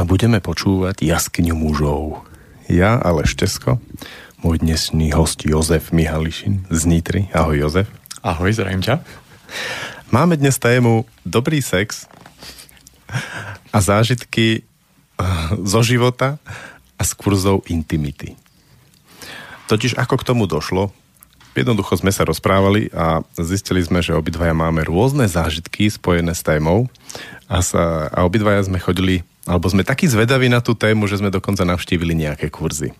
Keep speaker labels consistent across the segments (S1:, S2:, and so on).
S1: a budeme počúvať jaskyňu mužov. Ja, ale Štesko, môj dnešný host Jozef Mihališin z Nitry. Ahoj Jozef.
S2: Ahoj, zdravím ťa.
S1: Máme dnes tému dobrý sex a zážitky eh, zo života a z kurzov intimity. Totiž ako k tomu došlo, Jednoducho sme sa rozprávali a zistili sme, že obidvaja máme rôzne zážitky spojené s témou a, sa, a obidvaja sme chodili, alebo sme takí zvedaví na tú tému, že sme dokonca navštívili nejaké kurzy.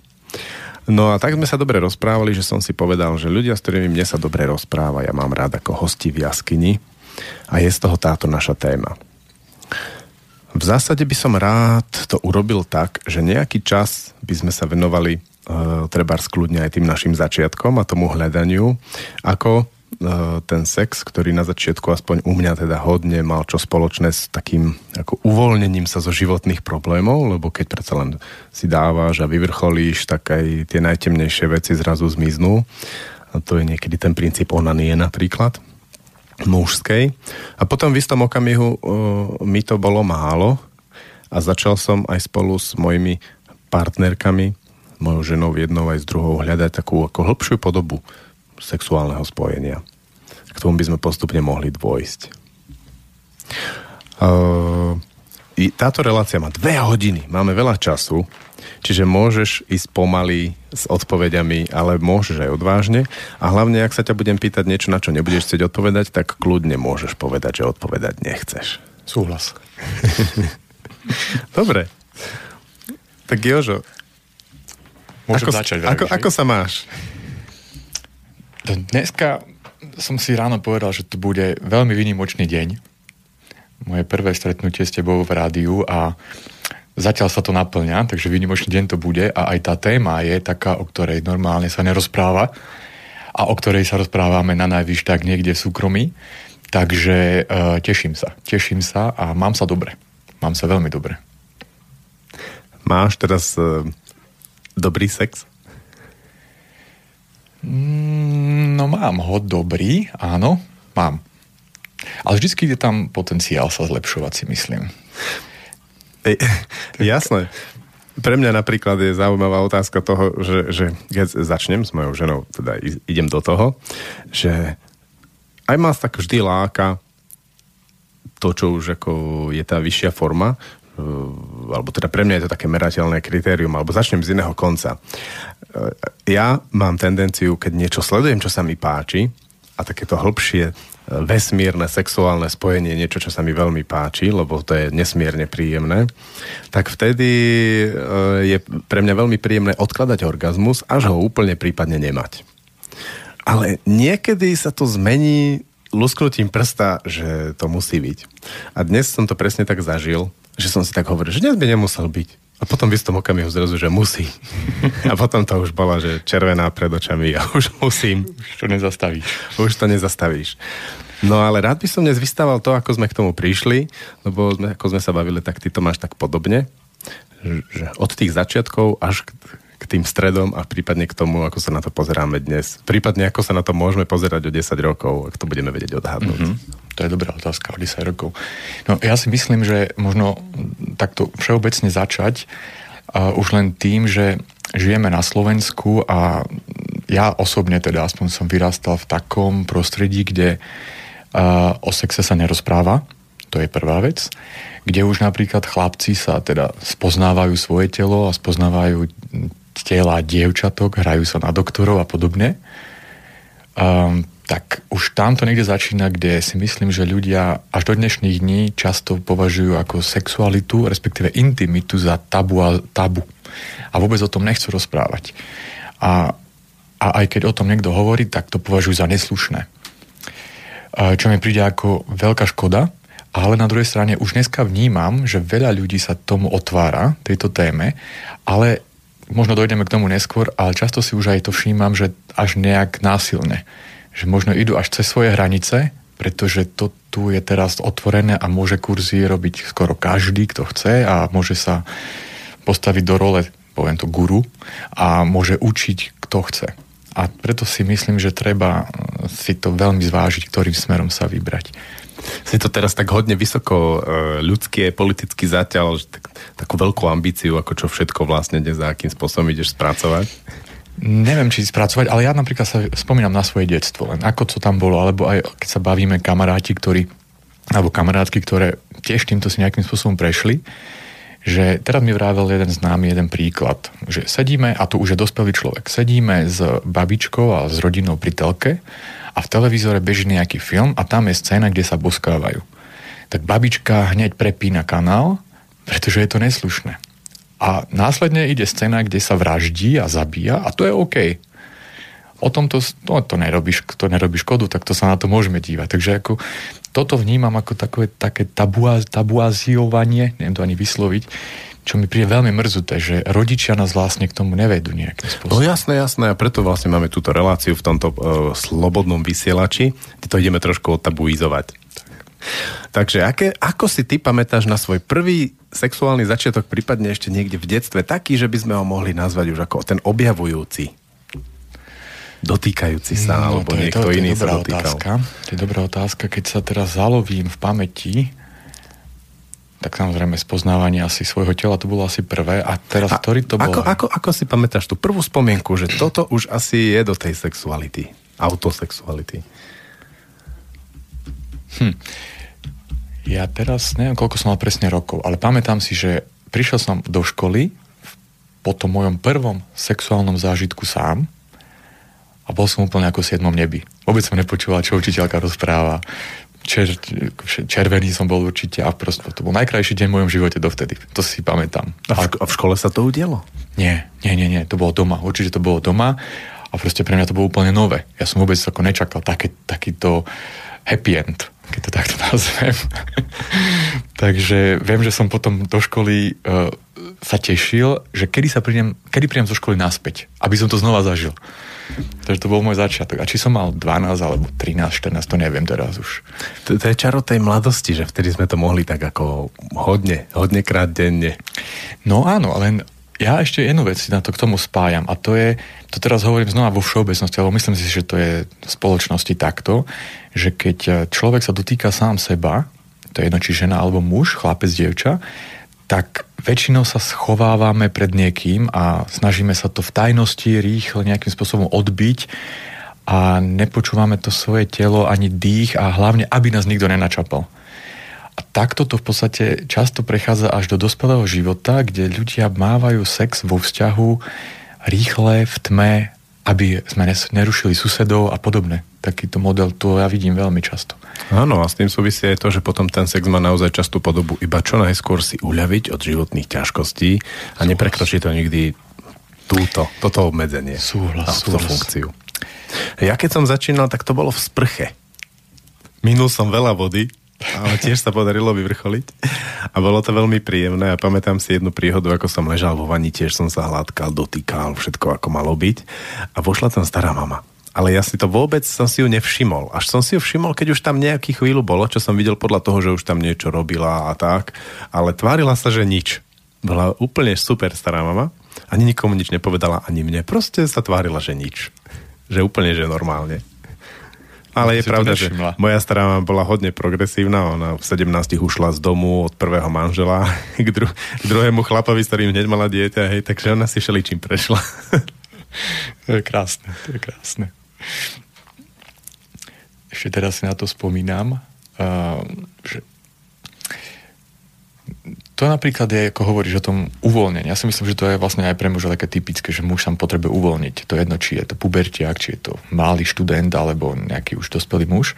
S1: No a tak sme sa dobre rozprávali, že som si povedal, že ľudia, s ktorými mne sa dobre rozpráva, ja mám rád ako hosti v jaskyni a je z toho táto naša téma. V zásade by som rád to urobil tak, že nejaký čas by sme sa venovali uh, treba skľudne aj tým našim začiatkom a tomu hľadaniu, ako ten sex, ktorý na začiatku aspoň u mňa teda hodne mal čo spoločné s takým ako uvoľnením sa zo životných problémov, lebo keď predsa len si dávaš a vyvrcholíš, tak aj tie najtemnejšie veci zrazu zmiznú. A to je niekedy ten princíp onanie napríklad mužskej. A potom v istom okamihu uh, mi to bolo málo a začal som aj spolu s mojimi partnerkami mojou ženou jednou aj s druhou hľadať takú ako hĺbšiu podobu sexuálneho spojenia. K tomu by sme postupne mohli dôjsť. Uh, táto relácia má dve hodiny, máme veľa času, čiže môžeš ísť pomaly s odpovediami, ale môžeš aj odvážne a hlavne, ak sa ťa budem pýtať niečo, na čo nebudeš chcieť odpovedať, tak kľudne môžeš povedať, že odpovedať nechceš.
S2: Súhlas.
S1: Dobre. Tak Jožo,
S2: Môžem
S1: ako,
S2: začať.
S1: Ako, ako sa máš?
S2: Dneska som si ráno povedal, že to bude veľmi výnimočný deň. Moje prvé stretnutie s tebou v rádiu a zatiaľ sa to naplňa, takže výnimočný deň to bude a aj tá téma je taká, o ktorej normálne sa nerozpráva a o ktorej sa rozprávame na najvyš tak niekde v súkromí. Takže uh, teším sa. Teším sa a mám sa dobre. Mám sa veľmi dobre.
S1: Máš teraz uh, dobrý sex?
S2: Mm, no mám ho dobrý, áno, mám. Ale vždycky je tam potenciál sa zlepšovať, si myslím.
S1: E, jasné. Pre mňa napríklad je zaujímavá otázka toho, že, že keď začnem s mojou ženou, teda idem do toho, že aj ma tak vždy láka to, čo už ako je tá vyššia forma, alebo teda pre mňa je to také merateľné kritérium, alebo začnem z iného konca. Eh, ja mám tendenciu, keď niečo sledujem, čo sa mi páči, a takéto hĺbšie eh, vesmírne sexuálne spojenie, niečo, čo sa mi veľmi páči, lebo to je nesmierne príjemné, tak vtedy je pre mňa veľmi príjemné odkladať orgazmus, až ho úplne prípadne nemať. Ale niekedy sa to zmení lusknutím prsta, že to musí byť. A dnes som to presne tak zažil, že som si tak hovoril, že dnes by nemusel byť. A potom by som okamihu zrazu, že musí. A potom to už bola, že červená pred očami a už musím.
S2: Už to nezastavíš.
S1: Už to nezastavíš. No ale rád by som dnes vystával to, ako sme k tomu prišli, lebo sme, ako sme sa bavili, tak ty to máš tak podobne, že od tých začiatkov až k, k tým stredom a prípadne k tomu, ako sa na to pozeráme dnes. Prípadne ako sa na to môžeme pozerať o 10 rokov, ak to budeme vedieť odhadnúť. Mm-hmm.
S2: To je dobrá otázka o 10 rokov. No ja si myslím, že možno takto všeobecne začať uh, už len tým, že žijeme na Slovensku a ja osobne teda aspoň som vyrastal v takom prostredí, kde uh, o sexe sa nerozpráva, to je prvá vec, kde už napríklad chlapci sa teda spoznávajú svoje telo a spoznávajú tela dievčatok, hrajú sa na doktorov a podobne, um, tak už tam to niekde začína, kde si myslím, že ľudia až do dnešných dní často považujú ako sexualitu, respektíve intimitu za tabu a tabu. A vôbec o tom nechcú rozprávať. A, a aj keď o tom niekto hovorí, tak to považujú za neslušné. Čo mi príde ako veľká škoda, ale na druhej strane už dneska vnímam, že veľa ľudí sa tomu otvára, tejto téme, ale možno dojdeme k tomu neskôr, ale často si už aj to všímam, že až nejak násilne. Že možno idú až cez svoje hranice, pretože to tu je teraz otvorené a môže kurzy robiť skoro každý, kto chce a môže sa postaviť do role, poviem to, guru a môže učiť, kto chce. A preto si myslím, že treba si to veľmi zvážiť, ktorým smerom sa vybrať.
S1: Si to teraz tak hodne vysoko ľudské, politicky zatiaľ, tak, takú veľkú ambíciu, ako čo všetko vlastne dnes a akým spôsobom ideš spracovať?
S2: Neviem, či spracovať, ale ja napríklad sa spomínam na svoje detstvo, len ako to tam bolo, alebo aj keď sa bavíme kamaráti, ktorí, alebo kamarátky, ktoré tiež týmto si nejakým spôsobom prešli, že teraz mi vrával jeden známy jeden príklad, že sedíme, a tu už je dospelý človek, sedíme s babičkou a s rodinou pri telke a v televízore beží nejaký film a tam je scéna, kde sa boskávajú. Tak babička hneď prepína kanál, pretože je to neslušné. A následne ide scéna, kde sa vraždí a zabíja a to je OK. O tomto, no, to nerobíš, to nerobí škodu, tak to sa na to môžeme dívať. Takže ako, toto vnímam ako takové, také tabuaziovanie, neviem to ani vysloviť, čo mi príde veľmi mrzuté, že rodičia nás vlastne k tomu nevedú nejakým spôsobom.
S1: No jasné, jasné, a preto vlastne máme túto reláciu v tomto uh, slobodnom vysielači, kde to ideme trošku otabuizovať. Takže aké, ako si ty pamätáš na svoj prvý sexuálny začiatok, prípadne ešte niekde v detstve, taký, že by sme ho mohli nazvať už ako ten objavujúci? Dotýkajúci sa, no, alebo je, niekto to, to iný sa dotýkal.
S2: Otázka. To je dobrá otázka. Keď sa teraz zalovím v pamäti, tak samozrejme spoznávanie asi svojho tela, to bolo asi prvé. A teraz, a ktorý to bol?
S1: Ako, ako, ako si pamätáš tú prvú spomienku, že toto už asi je do tej sexuality, autosexuality?
S2: Hm. Ja teraz neviem, koľko som mal presne rokov, ale pamätám si, že prišiel som do školy po tom mojom prvom sexuálnom zážitku sám a bol som úplne ako v siedmom nebi. Vôbec som nepočúval, čo učiteľka rozpráva. Čer, červený som bol určite a proste to bol najkrajší deň v mojom živote dovtedy. To si pamätám.
S1: A v, a v škole sa to udialo?
S2: Nie, nie, nie, nie. To bolo doma. Určite to bolo doma a proste pre mňa to bolo úplne nové. Ja som vôbec ako nečakal také, takýto happy end keď to takto nazvem. Takže viem, že som potom do školy uh, sa tešil, že kedy sa prídem, kedy prídem zo školy naspäť, aby som to znova zažil. Takže to bol môj začiatok. A či som mal 12 alebo 13, 14, to neviem teraz už.
S1: To, to je čaro tej mladosti, že vtedy sme to mohli tak ako hodne, hodne krát denne.
S2: No áno, len ja ešte jednu vec na to k tomu spájam a to je, to teraz hovorím znova vo všeobecnosti, alebo myslím si, že to je v spoločnosti takto, že keď človek sa dotýka sám seba, to je jedno či žena alebo muž, chlapec, dievča, tak väčšinou sa schovávame pred niekým a snažíme sa to v tajnosti rýchle nejakým spôsobom odbiť a nepočúvame to svoje telo ani dých a hlavne, aby nás nikto nenačapal. Takto to v podstate často prechádza až do dospelého života, kde ľudia mávajú sex vo vzťahu rýchle, v tme, aby sme nerušili susedov a podobne. Takýto model tu ja vidím veľmi často.
S1: Áno, a s tým súvisí aj to, že potom ten sex má naozaj častú podobu iba čo najskôr si uľaviť od životných ťažkostí a neprekročí to nikdy túto, toto obmedzenie
S2: súhlas,
S1: a túto funkciu. Ja keď som začínal, tak to bolo v sprche. Minul som veľa vody, ale tiež sa podarilo vyvrcholiť. A bolo to veľmi príjemné a pamätám si jednu príhodu, ako som ležal vo vani, tiež som sa hladkal, dotýkal, všetko ako malo byť. A vošla tam stará mama. Ale ja si to vôbec som si ju nevšimol. Až som si ju všimol, keď už tam nejaký chvíľu bolo, čo som videl podľa toho, že už tam niečo robila a tak. Ale tvárila sa, že nič. Bola úplne super stará mama. Ani nikomu nič nepovedala, ani mne. Proste sa tvárila, že nič. Že úplne, že normálne. Ale je pravda, že moja stará bola hodne progresívna. Ona v 17 ušla z domu od prvého manžela k, dru- k druhému chlapovi, s ktorým hneď mala dieťa, hej, takže ona si čím prešla.
S2: to je krásne, to je krásne. Ešte teraz si na to spomínam, uh, že to napríklad je, ako hovoríš o tom uvoľnení. Ja si myslím, že to je vlastne aj pre muža také typické, že muž sa potrebuje uvoľniť. To je jedno, či je to pubertiak, či je to malý študent, alebo nejaký už dospelý muž.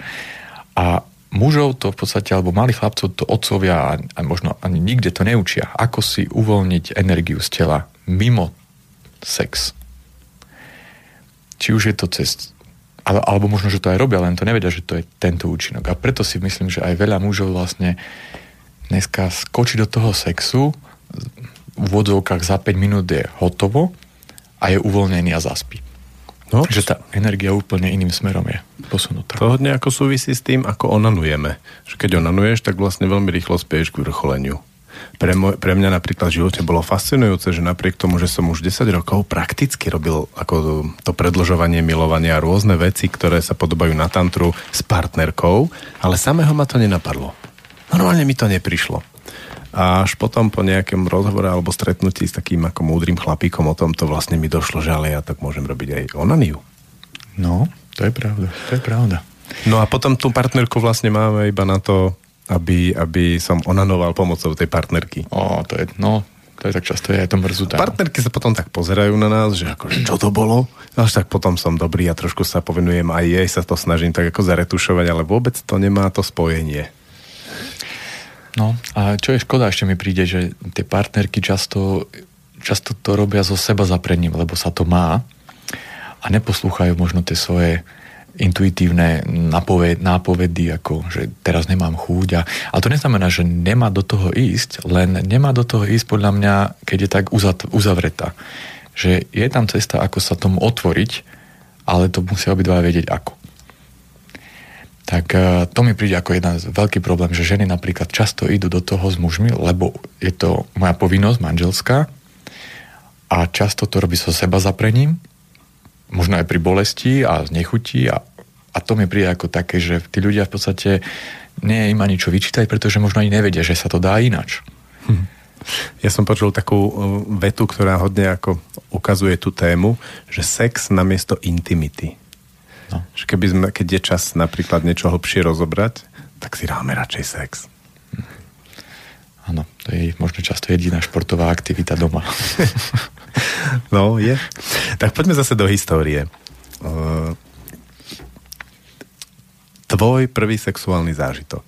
S2: A mužov to v podstate, alebo malých chlapcov to otcovia a, a možno ani nikde to neučia. Ako si uvoľniť energiu z tela mimo sex. Či už je to cez alebo možno, že to aj robia, len to nevedia, že to je tento účinok. A preto si myslím, že aj veľa mužov vlastne dneska skočí do toho sexu, v vodzovkách za 5 minút je hotovo a je uvoľnený a zaspí. No, že tá energia úplne iným smerom je posunutá.
S1: To hodne ako súvisí s tým, ako onanujeme. Že keď onanuješ, tak vlastne veľmi rýchlo spieš k vrcholeniu. Pre, môj, pre mňa napríklad v živote bolo fascinujúce, že napriek tomu, že som už 10 rokov prakticky robil ako to predlžovanie milovania a rôzne veci, ktoré sa podobajú na tantru s partnerkou, ale samého ma to nenapadlo. Normálne mi to neprišlo. A až potom po nejakom rozhovore alebo stretnutí s takým ako múdrym chlapíkom o tom to vlastne mi došlo, že ale ja tak môžem robiť aj onaniu.
S2: No, to je pravda, to je pravda.
S1: No a potom tú partnerku vlastne máme iba na to, aby, aby som onanoval pomocou tej partnerky.
S2: O, to je, no, to je tak často, je to mrzutá.
S1: Partnerky sa potom tak pozerajú na nás, že akože čo to bolo? Až tak potom som dobrý a trošku sa povenujem aj jej, sa to snažím tak ako zaretušovať, ale vôbec to nemá to spojenie.
S2: No a čo je škoda, ešte mi príde, že tie partnerky často, často to robia zo seba zaprením, lebo sa to má a neposlúchajú možno tie svoje intuitívne nápoved, nápovedy, ako že teraz nemám chúť. A, ale to neznamená, že nemá do toho ísť, len nemá do toho ísť podľa mňa, keď je tak uzavretá. Že je tam cesta, ako sa tomu otvoriť, ale to musia obidva vedieť ako. Tak e, to mi príde ako jeden veľký problém, že ženy napríklad často idú do toho s mužmi, lebo je to moja povinnosť manželská a často to robí so seba zaprením možno aj pri bolesti a znechutí a, a to mi príde ako také, že tí ľudia v podstate nie im ani čo vyčítať, pretože možno ani nevedia, že sa to dá inač. Hm.
S1: Ja som počul takú uh, vetu, ktorá hodne ako ukazuje tú tému, že sex namiesto intimity. No. Že keby sme, keď je čas napríklad niečo hlbšie rozobrať, tak si dáme radšej sex.
S2: Áno, to je možno často jediná športová aktivita doma.
S1: No, je. Tak poďme zase do histórie. Uh, tvoj prvý sexuálny zážitok.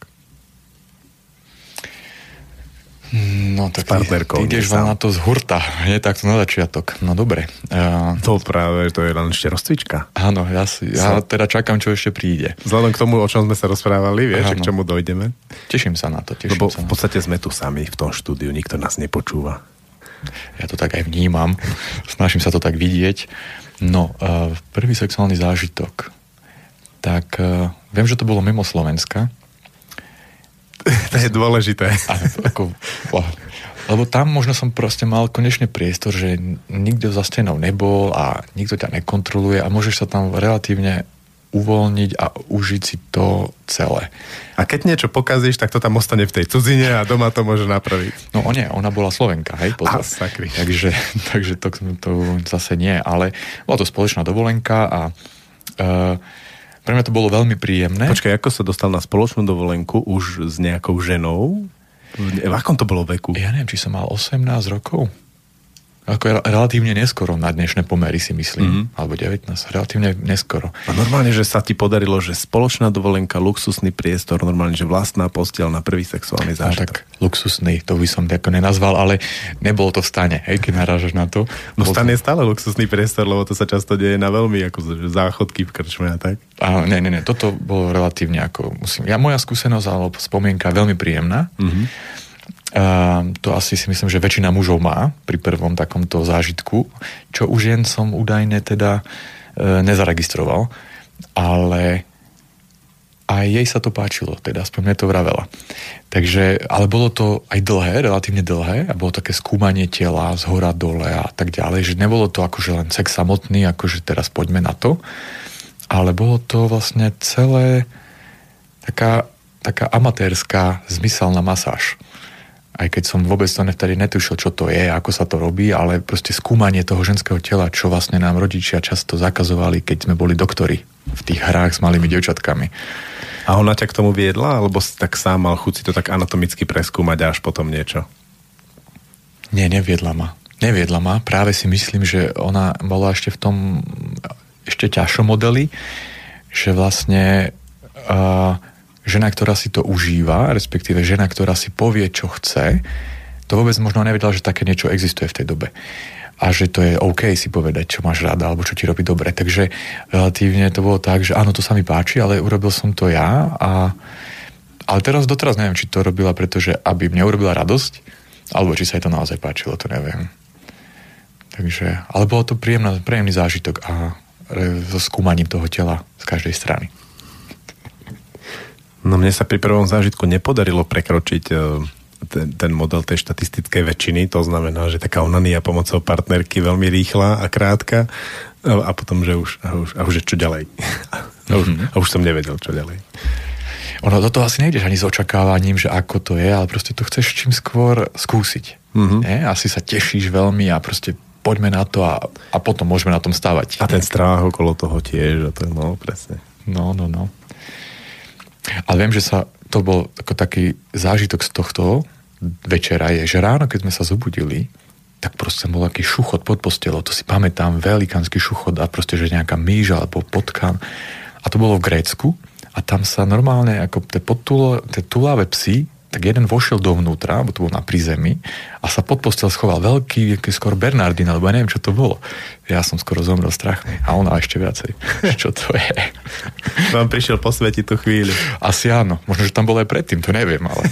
S2: No tak ty, ty ideš na to z hurta, nie takto na začiatok. No dobre.
S1: Uh, to práve, to je len ešte rozcvička.
S2: Áno, ja, si, ja teda čakám, čo ešte príde.
S1: Vzhľadom k tomu, o čom sme sa rozprávali, vieš, k čomu dojdeme?
S2: Teším sa na to. Teším
S1: Lebo
S2: sa
S1: v podstate sme tu sami v tom štúdiu, nikto nás nepočúva.
S2: Ja to tak aj vnímam. Snažím sa to tak vidieť. No, uh, prvý sexuálny zážitok. Tak uh, viem, že to bolo mimo Slovenska.
S1: to je dôležité.
S2: Ako, lebo tam možno som proste mal konečne priestor, že nikto za stenou nebol a nikto ťa nekontroluje a môžeš sa tam relatívne uvoľniť a užiť si to celé.
S1: A keď niečo pokazíš, tak to tam ostane v tej cudzine a doma to môže napraviť.
S2: No o nie, ona bola Slovenka, hej?
S1: Pozor. A, sakry.
S2: Takže, takže to, to zase nie, ale bola to spoločná dovolenka a uh, pre mňa to bolo veľmi príjemné.
S1: Počkaj, ako sa dostal na spoločnú dovolenku už s nejakou ženou? V akom to bolo veku?
S2: Ja neviem, či som mal 18 rokov ako relatívne neskoro na dnešné pomery si myslím, mm-hmm. alebo 19, relatívne neskoro.
S1: A normálne, že sa ti podarilo, že spoločná dovolenka, luxusný priestor, normálne, že vlastná postiel na prvý sexuálny zážitok. No, tak
S2: luxusný, to by som tako nenazval, ale nebolo to v stane, hej, keď narážaš na to.
S1: No stan je stále luxusný priestor, lebo to sa často deje na veľmi ako záchodky v krčme a tak.
S2: A, ne, ne, ne, toto bolo relatívne ako, musím, ja moja skúsenosť alebo spomienka veľmi príjemná. Mm-hmm to asi si myslím, že väčšina mužov má pri prvom takomto zážitku, čo už jen som údajne teda e, nezaregistroval, ale aj jej sa to páčilo, teda aspoň mne to vravela. Takže, ale bolo to aj dlhé, relatívne dlhé a bolo také skúmanie tela z hora dole a tak ďalej, že nebolo to akože len sex samotný, akože teraz poďme na to, ale bolo to vlastne celé taká, taká amatérska zmyselná masáž aj keď som vôbec to vtedy netušil, čo to je, ako sa to robí, ale proste skúmanie toho ženského tela, čo vlastne nám rodičia často zakazovali, keď sme boli doktori v tých hrách s malými devčatkami.
S1: A ona ťa k tomu viedla, alebo tak sám mal chuť si to tak anatomicky preskúmať a až potom niečo?
S2: Nie, neviedla ma. Neviedla ma. Práve si myslím, že ona bola ešte v tom ešte ťažšom modeli, že vlastne uh, žena, ktorá si to užíva, respektíve žena, ktorá si povie, čo chce, to vôbec možno nevedela, že také niečo existuje v tej dobe. A že to je OK si povedať, čo máš rada, alebo čo ti robí dobre. Takže relatívne to bolo tak, že áno, to sa mi páči, ale urobil som to ja a ale teraz doteraz neviem, či to robila, pretože aby mne urobila radosť, alebo či sa jej to naozaj páčilo, to neviem. Takže, ale bolo to príjemný, príjemný zážitok a skúmaním toho tela z každej strany.
S1: No mne sa pri prvom zážitku nepodarilo prekročiť e, ten, ten model tej štatistickej väčšiny, to znamená, že taká onania pomocou partnerky veľmi rýchla a krátka a, a potom, že už, a už, a už čo ďalej. A už, mm-hmm. a už som nevedel, čo ďalej.
S2: Ono do toho asi nejdeš ani s očakávaním, že ako to je, ale proste to chceš čím skôr skúsiť. Mm-hmm. Nie? Asi sa tešíš veľmi a proste poďme na to a, a potom môžeme na tom stávať.
S1: A ten strach okolo toho tiež, a to, no presne.
S2: No, no, no. Ale viem, že sa to bol ako taký zážitok z tohto večera je, že ráno, keď sme sa zobudili, tak proste bol taký šuchot pod postelou, to si pamätám, velikánsky šuchot a proste, že nejaká myš alebo potkan. A to bolo v Grécku a tam sa normálne, ako tie, podtulo, tie tuláve psy, tak jeden vošiel dovnútra, bo to bol na prízemí a sa pod postel schoval veľký, skoro Bernardin, alebo ja neviem, čo to bolo. Ja som skoro zomrel strachmi a ona ešte viacej. čo to je?
S1: Vám prišiel posvetiť tú chvíľu.
S2: Asi áno. Možno, že tam bol aj predtým, to neviem, ale...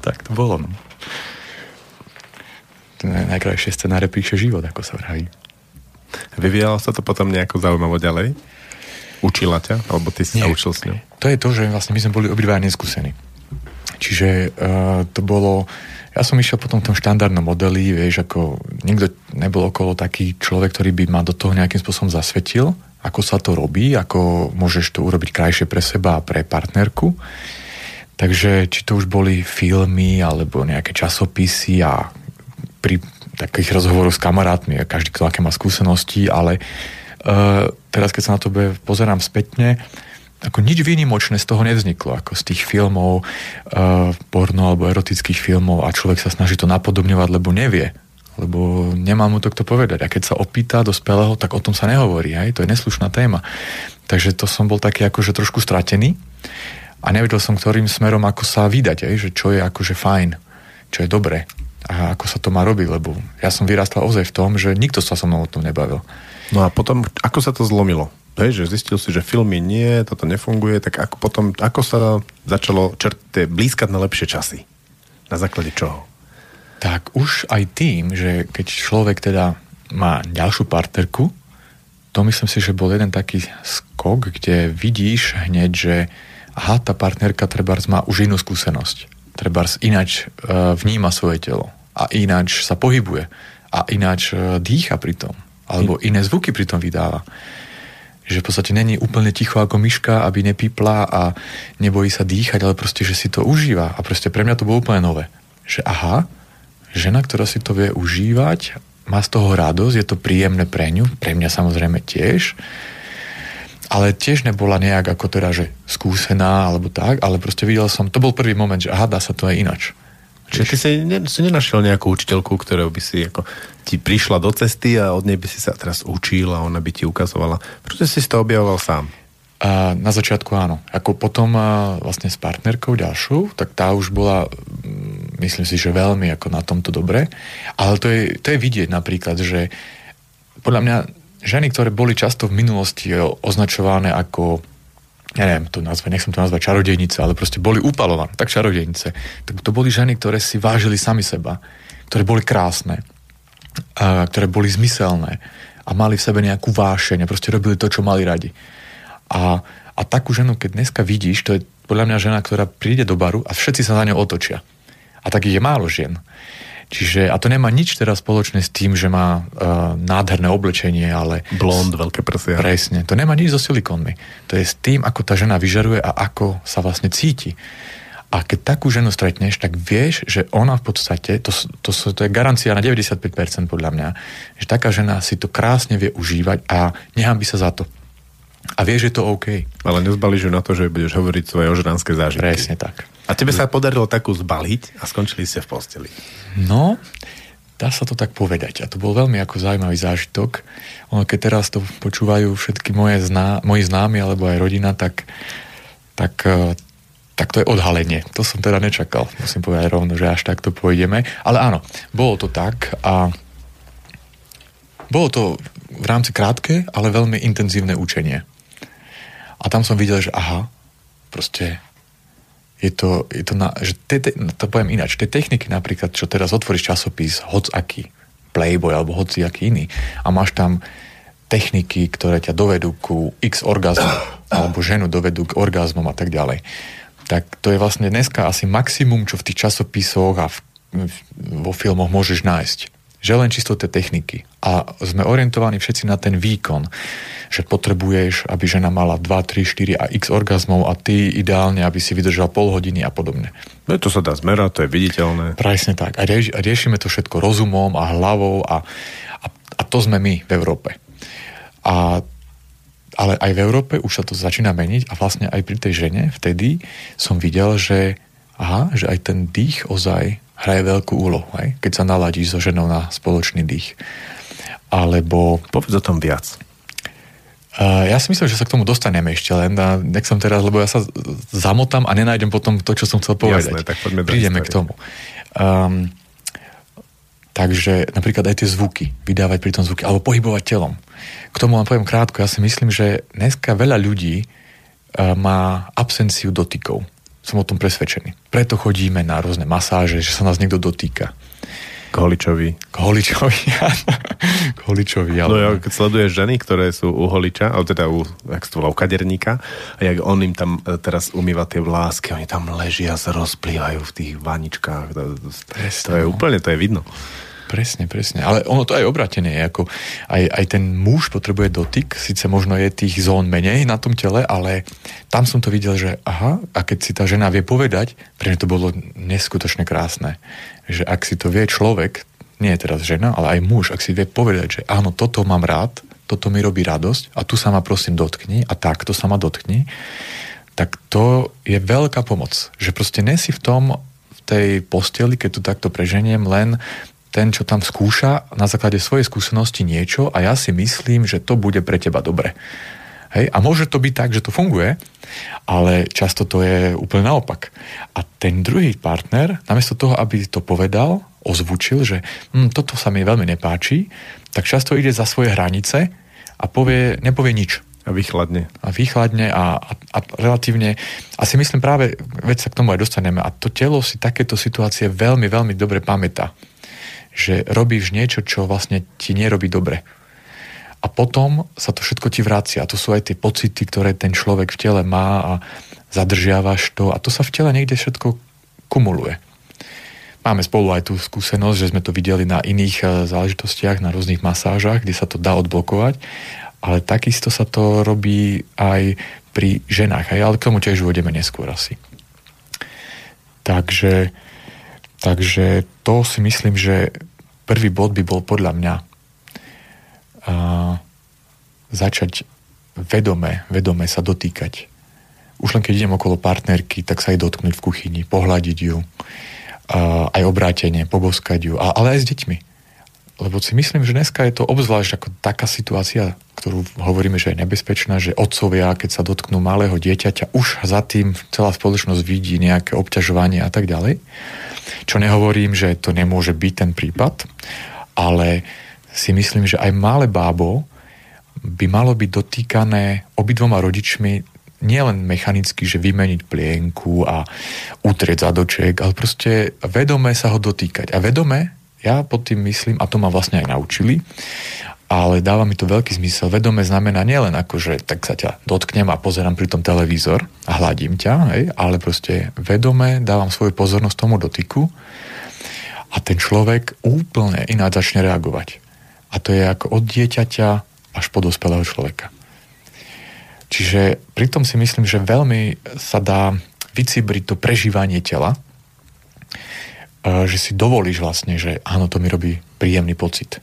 S2: tak to bolo. No. Najkrajšie scenáre píše život, ako sa vraví.
S1: Vyvíjalo sa to potom nejako zaujímavo ďalej? Učila ťa? Alebo ty si Nie. sa učil s ňou?
S2: To je to, že vlastne my sme boli obidva neskúsení. Čiže uh, to bolo... Ja som išiel potom v tom štandardnom modeli, vieš, ako nikto nebol okolo taký človek, ktorý by ma do toho nejakým spôsobom zasvetil, ako sa to robí, ako môžeš to urobiť krajšie pre seba a pre partnerku. Takže či to už boli filmy alebo nejaké časopisy a pri takých rozhovoroch s kamarátmi, každý kto aké má skúsenosti, ale teraz keď sa na to pozerám spätne, ako nič výnimočné z toho nevzniklo, ako z tých filmov, uh, porno alebo erotických filmov a človek sa snaží to napodobňovať, lebo nevie, lebo nemá mu to kto povedať. A keď sa opýta dospelého, tak o tom sa nehovorí, aj? to je neslušná téma. Takže to som bol taký akože trošku stratený a nevedel som, ktorým smerom ako sa vydať, aj, že čo je akože fajn, čo je dobré a ako sa to má robiť, lebo ja som vyrastal ozaj v tom, že nikto sa so mnou o tom nebavil.
S1: No a potom, ako sa to zlomilo? Hej, že zistil si, že filmy nie, toto nefunguje, tak ako potom, ako sa začalo čerte blízkať na lepšie časy? Na základe čoho?
S2: Tak už aj tým, že keď človek teda má ďalšiu partnerku, to myslím si, že bol jeden taký skok, kde vidíš hneď, že aha, tá partnerka trebárs má už inú skúsenosť. Trebárs ináč e, vníma svoje telo a ináč sa pohybuje a ináč e, dýcha pri tom. Alebo iné zvuky pri tom vydáva. Že v podstate není úplne ticho ako myška, aby nepípla a nebojí sa dýchať, ale proste, že si to užíva. A proste pre mňa to bolo úplne nové. Že aha, žena, ktorá si to vie užívať, má z toho radosť, je to príjemné pre ňu, pre mňa samozrejme tiež ale tiež nebola nejak ako teda, že skúsená alebo tak, ale proste videl som, to bol prvý moment, že aha, dá sa to aj inač.
S1: Čiže ty si, ne, si nenašiel nejakú učiteľku, ktorá by si ako, ti prišla do cesty a od nej by si sa teraz učil a ona by ti ukazovala. Prečo si to objavoval sám?
S2: A na začiatku áno. Ako potom a vlastne s partnerkou ďalšou, tak tá už bola, mm, myslím si, že veľmi ako na tomto dobre. Ale to je, to je vidieť napríklad, že podľa mňa ženy, ktoré boli často v minulosti označované ako ja neviem to nazvať, nechcem to nazvať čarodejnice, ale proste boli upalované, tak čarodejnice. Tak to boli ženy, ktoré si vážili sami seba, ktoré boli krásne, a ktoré boli zmyselné a mali v sebe nejakú vášeň a proste robili to, čo mali radi. A, a takú ženu, keď dneska vidíš, to je podľa mňa žena, ktorá príde do baru a všetci sa na ňou otočia. A takých je málo žien. Čiže, a to nemá nič teraz spoločné s tým, že má uh, nádherné oblečenie, ale...
S1: Blond, veľké prsia.
S2: Presne. To nemá nič so silikónmi. To je s tým, ako tá žena vyžaruje a ako sa vlastne cíti. A keď takú ženu stretneš, tak vieš, že ona v podstate, to, to, to, to je garancia na 95% podľa mňa, že taká žena si to krásne vie užívať a by sa za to. A vieš, že to OK.
S1: Ale nezbalíš ju na to, že budeš hovoriť svoje ožranské zážitky.
S2: Presne tak.
S1: A tebe sa podarilo takú zbaliť a skončili ste v posteli.
S2: No, dá sa to tak povedať. A to bol veľmi ako zaujímavý zážitok. Ono, keď teraz to počúvajú všetky moje zná, moji známi alebo aj rodina, tak, tak, e, tak to je odhalenie. To som teda nečakal. Musím povedať rovno, že až takto pôjdeme. Ale áno, bolo to tak a bolo to v rámci krátke, ale veľmi intenzívne učenie. A tam som videl, že aha, proste je to, je to, na, že te, te, to poviem ináč, tie techniky napríklad, čo teraz otvoríš časopis, hoc aký, Playboy alebo hoci aký iný a máš tam techniky, ktoré ťa dovedú ku x orgazmu alebo ženu dovedú k orgazmom a tak ďalej. tak to je vlastne dneska asi maximum, čo v tých časopisoch a v, vo filmoch môžeš nájsť. Že len čisto tie techniky. A sme orientovaní všetci na ten výkon, že potrebuješ, aby žena mala 2, 3, 4 a x orgazmov a ty ideálne, aby si vydržal pol hodiny a podobne.
S1: No to sa dá zmerať, to je viditeľné.
S2: Presne tak. A, rieš, a riešime to všetko rozumom a hlavou a, a, a to sme my v Európe. A ale aj v Európe už sa to začína meniť a vlastne aj pri tej žene vtedy som videl, že aha, že aj ten dých ozaj hraje veľkú úlohu, aj? keď sa naladíš so ženou na spoločný dých. Alebo...
S1: Povedz o tom viac.
S2: Uh, ja si myslím, že sa k tomu dostaneme ešte len. A nech som teraz, lebo ja sa zamotám a nenájdem potom to, čo som chcel povedať.
S1: Jasné, tak poďme
S2: Prídeme k tomu. Um, takže napríklad aj tie zvuky, vydávať pri tom zvuky, alebo pohybovať telom. K tomu vám poviem krátko, ja si myslím, že dneska veľa ľudí má absenciu dotykov. Som o tom presvedčený. Preto chodíme na rôzne masáže, že sa nás niekto dotýka.
S1: K holičovi.
S2: K holičovi, K holičovi, ale...
S1: No ja, keď sleduješ ženy, ktoré sú u holiča, alebo teda u, jak to volá, u kaderníka, a jak on im tam e, teraz umýva tie vlásky, oni tam ležia, sa rozplývajú v tých vaničkách. To, to, to, to je no. úplne, to je vidno.
S2: Presne, presne. Ale ono to aj obratené. Ako aj, aj ten muž potrebuje dotyk, síce možno je tých zón menej na tom tele, ale tam som to videl, že aha, a keď si tá žena vie povedať, pre mňa to bolo neskutočne krásne, že ak si to vie človek, nie je teraz žena, ale aj muž, ak si vie povedať, že áno, toto mám rád, toto mi robí radosť a tu sa ma prosím dotkni a takto sa ma dotkni, tak to je veľká pomoc. Že proste nesi v tom, v tej posteli, keď tu takto preženiem, len ten, čo tam skúša na základe svojej skúsenosti niečo a ja si myslím, že to bude pre teba dobre. Hej? A môže to byť tak, že to funguje, ale často to je úplne naopak. A ten druhý partner, namiesto toho, aby to povedal, ozvučil, že hm, toto sa mi veľmi nepáči, tak často ide za svoje hranice a povie, nepovie nič.
S1: A vychladne.
S2: A vychladne a, a, a relatívne, a si myslím práve, veď sa k tomu aj dostaneme, a to telo si takéto situácie veľmi, veľmi dobre pamätá že robíš niečo, čo vlastne ti nerobí dobre. A potom sa to všetko ti vracia. A to sú aj tie pocity, ktoré ten človek v tele má a zadržiavaš to. A to sa v tele niekde všetko kumuluje. Máme spolu aj tú skúsenosť, že sme to videli na iných eh, záležitostiach, na rôznych masážach, kde sa to dá odblokovať, ale takisto sa to robí aj pri ženách, aj, ale k tomu tiež uvedeme neskôr asi. Takže Takže to si myslím, že prvý bod by bol podľa mňa a, začať vedome, vedome sa dotýkať. Už len keď idem okolo partnerky, tak sa jej dotknúť v kuchyni, pohľadiť ju, a, aj obrátenie, poboskať ju, a, ale aj s deťmi. Lebo si myslím, že dneska je to obzvlášť ako taká situácia, ktorú hovoríme, že je nebezpečná, že otcovia, keď sa dotknú malého dieťaťa, už za tým celá spoločnosť vidí nejaké obťažovanie a tak ďalej. Čo nehovorím, že to nemôže byť ten prípad, ale si myslím, že aj malé bábo by malo byť dotýkané obidvoma rodičmi nielen mechanicky, že vymeniť plienku a utrieť zadoček, ale proste vedome sa ho dotýkať. A vedome, ja pod tým myslím, a to ma vlastne aj naučili, ale dáva mi to veľký zmysel. Vedome znamená nielen ako, že tak sa ťa dotknem a pozerám pri tom televízor a hladím ťa, hej, ale proste vedome dávam svoju pozornosť tomu dotyku a ten človek úplne ináč začne reagovať. A to je ako od dieťaťa až po dospelého človeka. Čiže pritom si myslím, že veľmi sa dá vycibriť to prežívanie tela, že si dovolíš vlastne, že áno, to mi robí príjemný pocit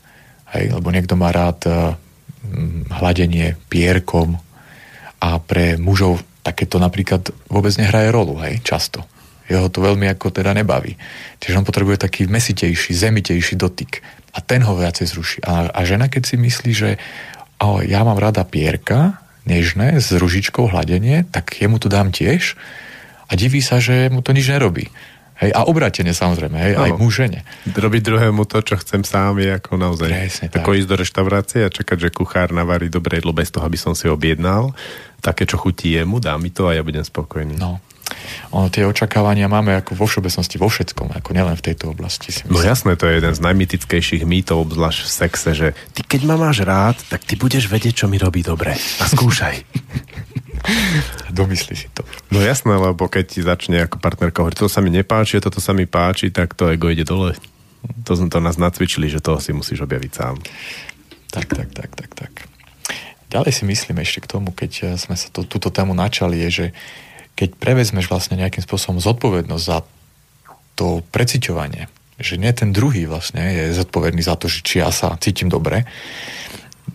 S2: Hej, lebo niekto má rád uh, hladenie pierkom a pre mužov takéto napríklad vôbec nehraje rolu, hej, často. Jeho to veľmi ako teda nebaví. Čiže on potrebuje taký mesitejší, zemitejší dotyk. A ten ho viacej zruší. A, a žena, keď si myslí, že oh, ja mám rada pierka, nežné, s ružičkou hladenie, tak jemu to dám tiež a diví sa, že mu to nič nerobí. Hej, a obratenie samozrejme, hej, no, aj mužene.
S1: Robiť druhému to, čo chcem sám, je ako naozaj.
S2: Presne,
S1: Ako tak. ísť do reštaurácie a čakať, že kuchár navarí dobré jedlo bez toho, aby som si objednal. Také, čo chutí jemu, dá mi to a ja budem spokojný.
S2: No. Ono, tie očakávania máme ako vo všeobecnosti vo všetkom, ako nielen v tejto oblasti. Si
S1: no jasné, to je jeden z najmytickejších mýtov, obzvlášť v sexe, že ty keď ma máš rád, tak ty budeš vedieť, čo mi robí dobre. A skúšaj.
S2: Domyslí si to.
S1: No jasné, lebo keď ti začne ako partnerka hovoriť, to sa mi nepáči, toto sa mi páči, tak to ego ide dole. To sme to nás nacvičili, že to si musíš objaviť sám.
S2: Tak, tak, tak, tak, tak. Ďalej si myslím ešte k tomu, keď eh, sme sa to, túto tému načali, je, že keď prevezmeš vlastne nejakým spôsobom zodpovednosť za to preciťovanie, že nie ten druhý vlastne je zodpovedný za to, že či ja sa cítim dobre,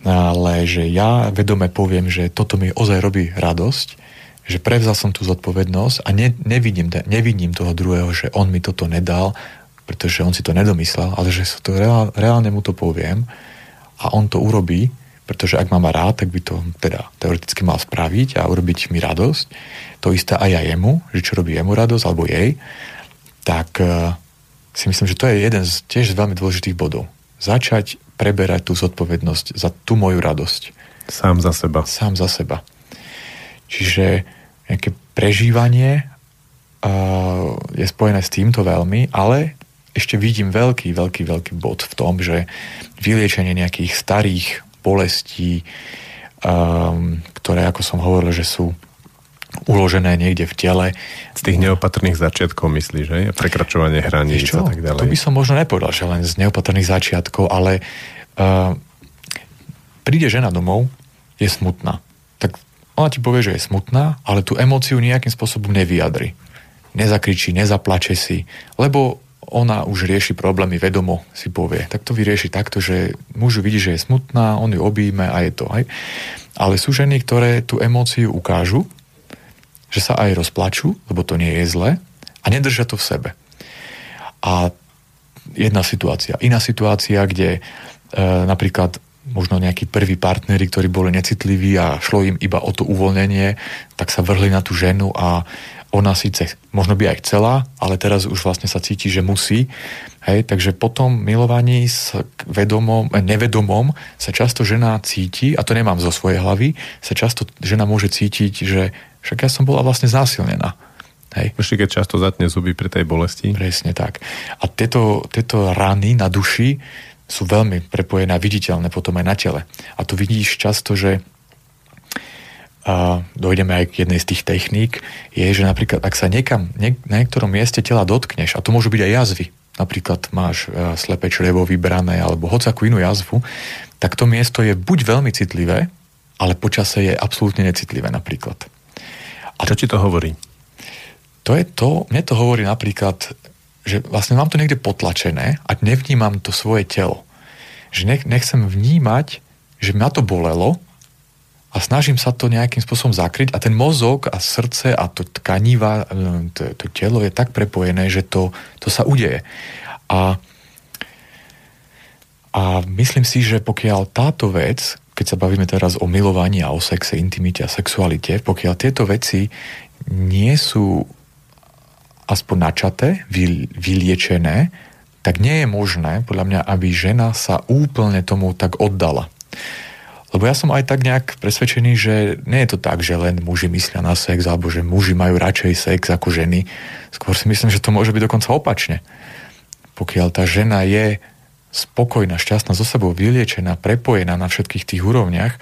S2: ale že ja vedome poviem, že toto mi ozaj robí radosť, že prevzal som tú zodpovednosť a ne, nevidím, nevidím toho druhého, že on mi toto nedal, pretože on si to nedomyslel, ale že to reál, reálne mu to poviem a on to urobí, pretože ak ma rád, tak by to teda teoreticky mal spraviť a urobiť mi radosť. To isté aj ja jemu, že čo robí jemu radosť alebo jej, tak uh, si myslím, že to je jeden z tiež veľmi dôležitých bodov. Začať preberať tú zodpovednosť za tú moju radosť.
S1: Sám za seba.
S2: Sám za seba. Čiže nejaké prežívanie uh, je spojené s týmto veľmi, ale ešte vidím veľký, veľký, veľký bod v tom, že vyliečenie nejakých starých bolestí, um, ktoré, ako som hovoril, že sú uložené niekde v tele.
S1: Z tých neopatrných začiatkov myslíš, že? Prekračovanie hraníc a tak ďalej.
S2: To by som možno nepovedal, že len z neopatrných začiatkov, ale uh, príde žena domov, je smutná. Tak ona ti povie, že je smutná, ale tú emóciu nejakým spôsobom nevyjadri. Nezakričí, nezaplače si, lebo ona už rieši problémy vedomo, si povie. Tak to vyrieši takto, že muž vidí, že je smutná, on ju obíme a je to. Hej? Ale sú ženy, ktoré tú emóciu ukážu že sa aj rozplačú, lebo to nie je zle, a nedržia to v sebe. A jedna situácia. Iná situácia, kde e, napríklad možno nejakí prví partneri, ktorí boli necitliví a šlo im iba o to uvoľnenie, tak sa vrhli na tú ženu a ona síce možno by aj chcela, ale teraz už vlastne sa cíti, že musí. Hej, takže potom milovaní s vedomom, nevedomom sa často žena cíti, a to nemám zo svojej hlavy, sa často žena môže cítiť, že však ja som bola vlastne znásilnená.
S1: Hej. Ešte keď často zatne zuby pri tej bolesti.
S2: Presne tak. A tieto, tieto rany na duši sú veľmi prepojené a viditeľné potom aj na tele. A tu vidíš často, že a dojdeme aj k jednej z tých techník, je, že napríklad ak sa niekam, niek- na niektorom mieste tela dotkneš, a to môžu byť aj jazvy, napríklad máš uh, slepé črevo vybrané alebo hocakú inú jazvu, tak to miesto je buď veľmi citlivé, ale počase je absolútne necitlivé napríklad.
S1: A čo ti to hovorí?
S2: To je to, mne to hovorí napríklad, že vlastne mám to niekde potlačené a nevnímam to svoje telo. Že nech, nechcem vnímať, že ma to bolelo a snažím sa to nejakým spôsobom zakryť a ten mozog a srdce a to tkaniva, e, to, to telo je tak prepojené, že to, to sa udeje. A, a myslím si, že pokiaľ táto vec keď sa bavíme teraz o milovaní a o sexe, intimite a sexualite, pokiaľ tieto veci nie sú aspoň načaté, vyliečené, tak nie je možné, podľa mňa, aby žena sa úplne tomu tak oddala. Lebo ja som aj tak nejak presvedčený, že nie je to tak, že len muži myslia na sex, alebo že muži majú radšej sex ako ženy. Skôr si myslím, že to môže byť dokonca opačne. Pokiaľ tá žena je spokojná, šťastná, so sebou vyliečená, prepojená na všetkých tých úrovniach,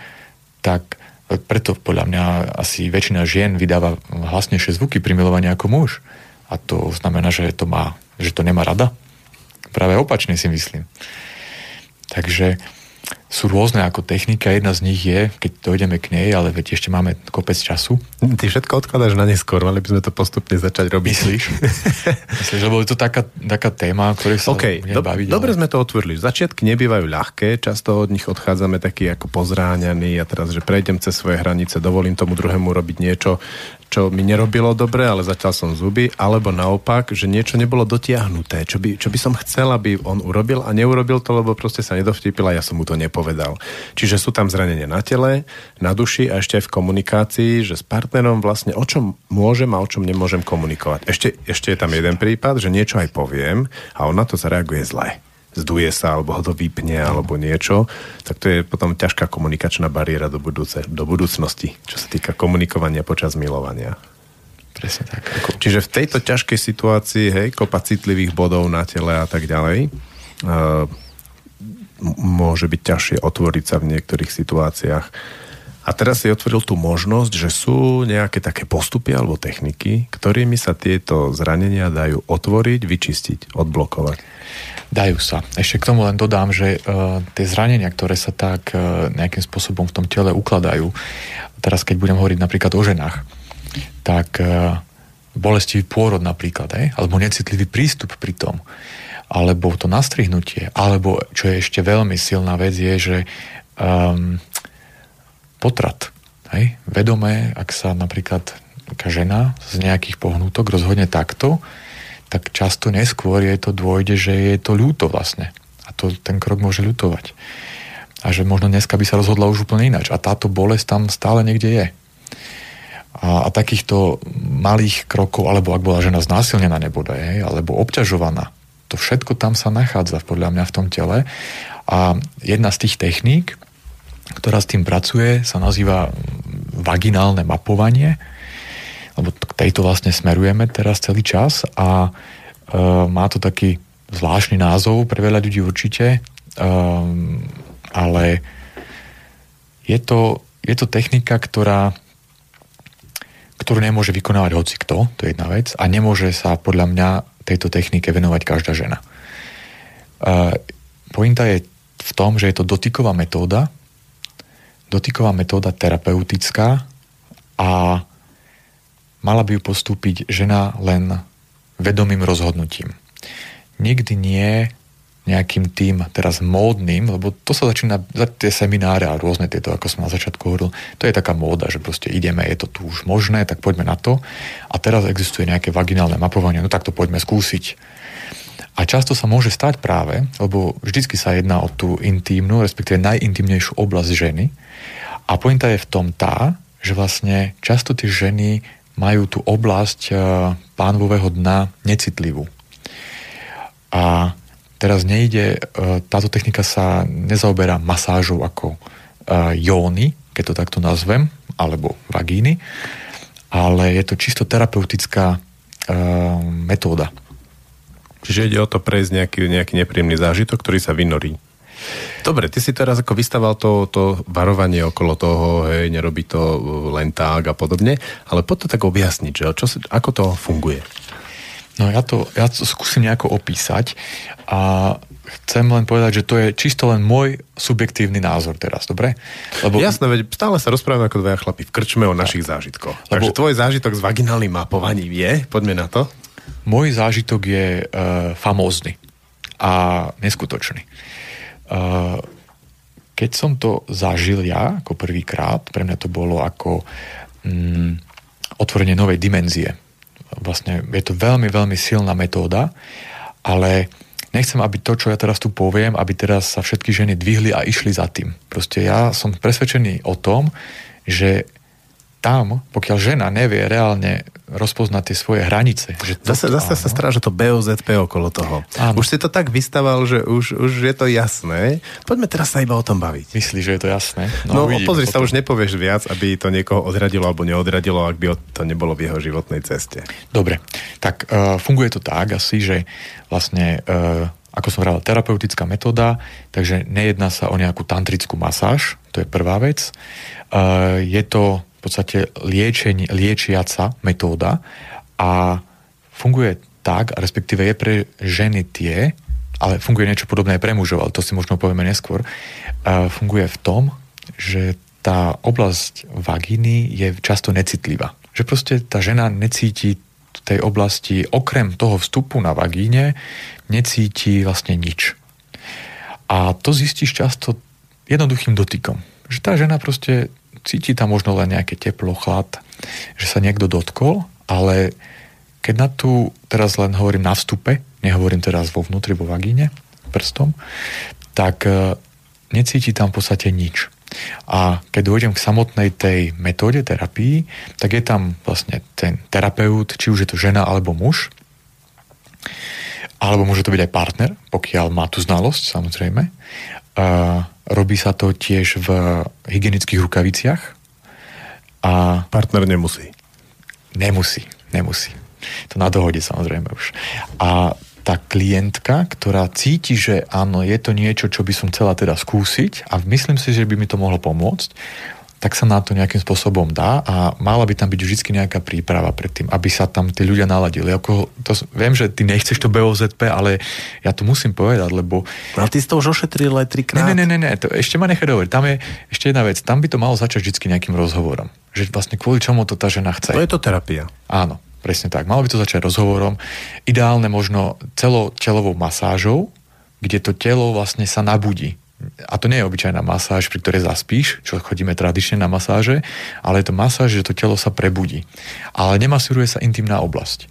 S2: tak preto podľa mňa asi väčšina žien vydáva hlasnejšie zvuky pri milovaní ako muž. A to znamená, že to, má, že to nemá rada. Práve opačne si myslím. Takže sú rôzne ako technika, jedna z nich je, keď dojdeme k nej, ale veď ešte máme kopec času.
S1: Ty všetko odkladáš na neskôr, mali by sme to postupne začať robiť.
S2: Myslíš? Myslíš, lebo je to taká, taká téma, ktorej sa
S1: okay, do, baviť. Dobre ale... sme to otvorili. Začiatky nebývajú ľahké, často od nich odchádzame takí ako pozráňaní a teraz, že prejdem cez svoje hranice, dovolím tomu druhému robiť niečo, čo mi nerobilo dobre, ale zatiaľ som zuby, alebo naopak, že niečo nebolo dotiahnuté, čo by, čo by som chcel, aby on urobil a neurobil to, lebo proste sa nedovtípil a ja som mu to nepovedal. Čiže sú tam zranenia na tele, na duši a ešte aj v komunikácii, že s partnerom vlastne o čom môžem a o čom nemôžem komunikovať. Ešte, ešte je tam jeden prípad, že niečo aj poviem a on na to zareaguje zle zduje sa, alebo ho to vypne, alebo niečo, tak to je potom ťažká komunikačná bariéra do, budúce, do budúcnosti, čo sa týka komunikovania počas milovania.
S2: Presne tak.
S1: Čiže v tejto ťažkej situácii, hej, kopa citlivých bodov na tele a tak ďalej, uh, môže byť ťažšie otvoriť sa v niektorých situáciách A teraz si otvoril tú možnosť, že sú nejaké také postupy alebo techniky, ktorými sa tieto zranenia dajú otvoriť, vyčistiť, odblokovať.
S2: Dajú sa. Ešte k tomu len dodám, že uh, tie zranenia, ktoré sa tak uh, nejakým spôsobom v tom tele ukladajú, teraz keď budem hovoriť napríklad o ženách, tak uh, bolestivý pôrod napríklad, aj? alebo necitlivý prístup pri tom, alebo to nastrihnutie, alebo čo je ešte veľmi silná vec je, že um, potrat. Hej? Vedomé, ak sa napríklad žena z nejakých pohnutok rozhodne takto, tak často neskôr je to dôjde, že je to ľúto vlastne. A to ten krok môže ľutovať. A že možno dneska by sa rozhodla už úplne ináč. A táto bolesť tam stále niekde je. A, a takýchto malých krokov, alebo ak bola žena znásilnená nebodaj, alebo obťažovaná, to všetko tam sa nachádza podľa mňa v tom tele. A jedna z tých techník, ktorá s tým pracuje, sa nazýva vaginálne mapovanie, lebo k tejto vlastne smerujeme teraz celý čas a e, má to taký zvláštny názov pre veľa ľudí určite, e, ale je to, je to technika, ktorá ktorú nemôže vykonávať hoci kto, to je jedna vec, a nemôže sa podľa mňa tejto technike venovať každá žena. Uh, pointa je v tom, že je to dotyková metóda, dotyková metóda terapeutická a mala by ju postúpiť žena len vedomým rozhodnutím. Nikdy nie nejakým tým teraz módnym, lebo to sa začína, za tie semináre a rôzne tieto, ako som na začiatku hovoril, to je taká móda, že proste ideme, je to tu už možné, tak poďme na to. A teraz existuje nejaké vaginálne mapovanie, no tak to poďme skúsiť. A často sa môže stať práve, lebo vždycky sa jedná o tú intímnu, respektíve najintimnejšiu oblasť ženy. A pointa je v tom tá, že vlastne často tie ženy majú tú oblasť eh, pánvového dna necitlivú. A Teraz nejde, e, táto technika sa nezaoberá masážou ako e, jóny, keď to takto nazvem, alebo vagíny, ale je to čisto terapeutická e, metóda.
S1: Čiže ide o to prejsť nejaký, nejaký nepríjemný zážitok, ktorý sa vynorí. Dobre, ty si teraz ako vystaval to, to varovanie okolo toho, hej, nerobí to len tak a podobne, ale poď to tak objasniť, že čo, ako to funguje.
S2: No ja to, ja to skúsim nejako opísať a chcem len povedať, že to je čisto len môj subjektívny názor teraz, dobre?
S1: Lebo... Jasné, veď stále sa rozprávame ako dvaja chlapi v krčme o našich zážitkoch. Lebo... Takže tvoj zážitok s vaginálnym mapovaním je, poďme na to.
S2: Môj zážitok je uh, famózny a neskutočný. Keď som to zažil ja ako prvýkrát, pre mňa to bolo ako mm, otvorenie novej dimenzie vlastne je to veľmi, veľmi silná metóda, ale nechcem, aby to, čo ja teraz tu poviem, aby teraz sa všetky ženy dvihli a išli za tým. Proste ja som presvedčený o tom, že tam, pokiaľ žena nevie reálne rozpoznať tie svoje hranice. Že
S1: to, zase, zase sa stráža to BOZP okolo toho. Áno. Už si to tak vystaval, že už, už je to jasné. Poďme teraz sa iba o tom baviť.
S2: Myslíš, že je to jasné?
S1: No, no pozri sa, už nepovieš viac, aby to niekoho odradilo alebo neodradilo, ak by to nebolo v jeho životnej ceste.
S2: Dobre, tak uh, funguje to tak asi, že vlastne uh, ako som hovoril, terapeutická metóda, takže nejedná sa o nejakú tantrickú masáž, to je prvá vec. Uh, je to v podstate liečenie, liečiaca metóda a funguje tak, respektíve je pre ženy tie, ale funguje niečo podobné aj pre mužov, ale to si možno povieme neskôr, uh, funguje v tom, že tá oblasť vagíny je často necitlivá. Že proste tá žena necíti v tej oblasti, okrem toho vstupu na vagíne, necíti vlastne nič. A to zistíš často jednoduchým dotykom. Že tá žena proste cíti tam možno len nejaké teplo, chlad, že sa niekto dotkol, ale keď na tu teraz len hovorím na vstupe, nehovorím teraz vo vnútri, vo vagíne, prstom, tak e, necíti tam v podstate nič. A keď dojdem k samotnej tej metóde terapii, tak je tam vlastne ten terapeut, či už je to žena alebo muž, alebo môže to byť aj partner, pokiaľ má tú znalosť, samozrejme. Robí sa to tiež v hygienických rukaviciach.
S1: A partner nemusí.
S2: Nemusí, nemusí. To na dohode samozrejme už. A tá klientka, ktorá cíti, že áno, je to niečo, čo by som chcela teda skúsiť a myslím si, že by mi to mohlo pomôcť, tak sa na to nejakým spôsobom dá a mala by tam byť vždy nejaká príprava predtým, aby sa tam tí ľudia naladili. Ako, to, viem, že ty nechceš to BOZP, ale ja to musím povedať, lebo...
S1: No ale ty si to už ošetril aj trikrát.
S2: Ne, ne, ne, ne, to ešte ma nechaj hovoriť. Tam je ešte jedna vec. Tam by to malo začať vždy nejakým rozhovorom. Že vlastne kvôli čomu to tá žena chce.
S1: To je to terapia.
S2: Áno, presne tak. Malo by to začať rozhovorom. Ideálne možno celotelovou masážou, kde to telo vlastne sa nabudí a to nie je obyčajná masáž, pri ktorej zaspíš, čo chodíme tradične na masáže, ale je to masáž, že to telo sa prebudí. Ale nemasíruje sa intimná oblasť.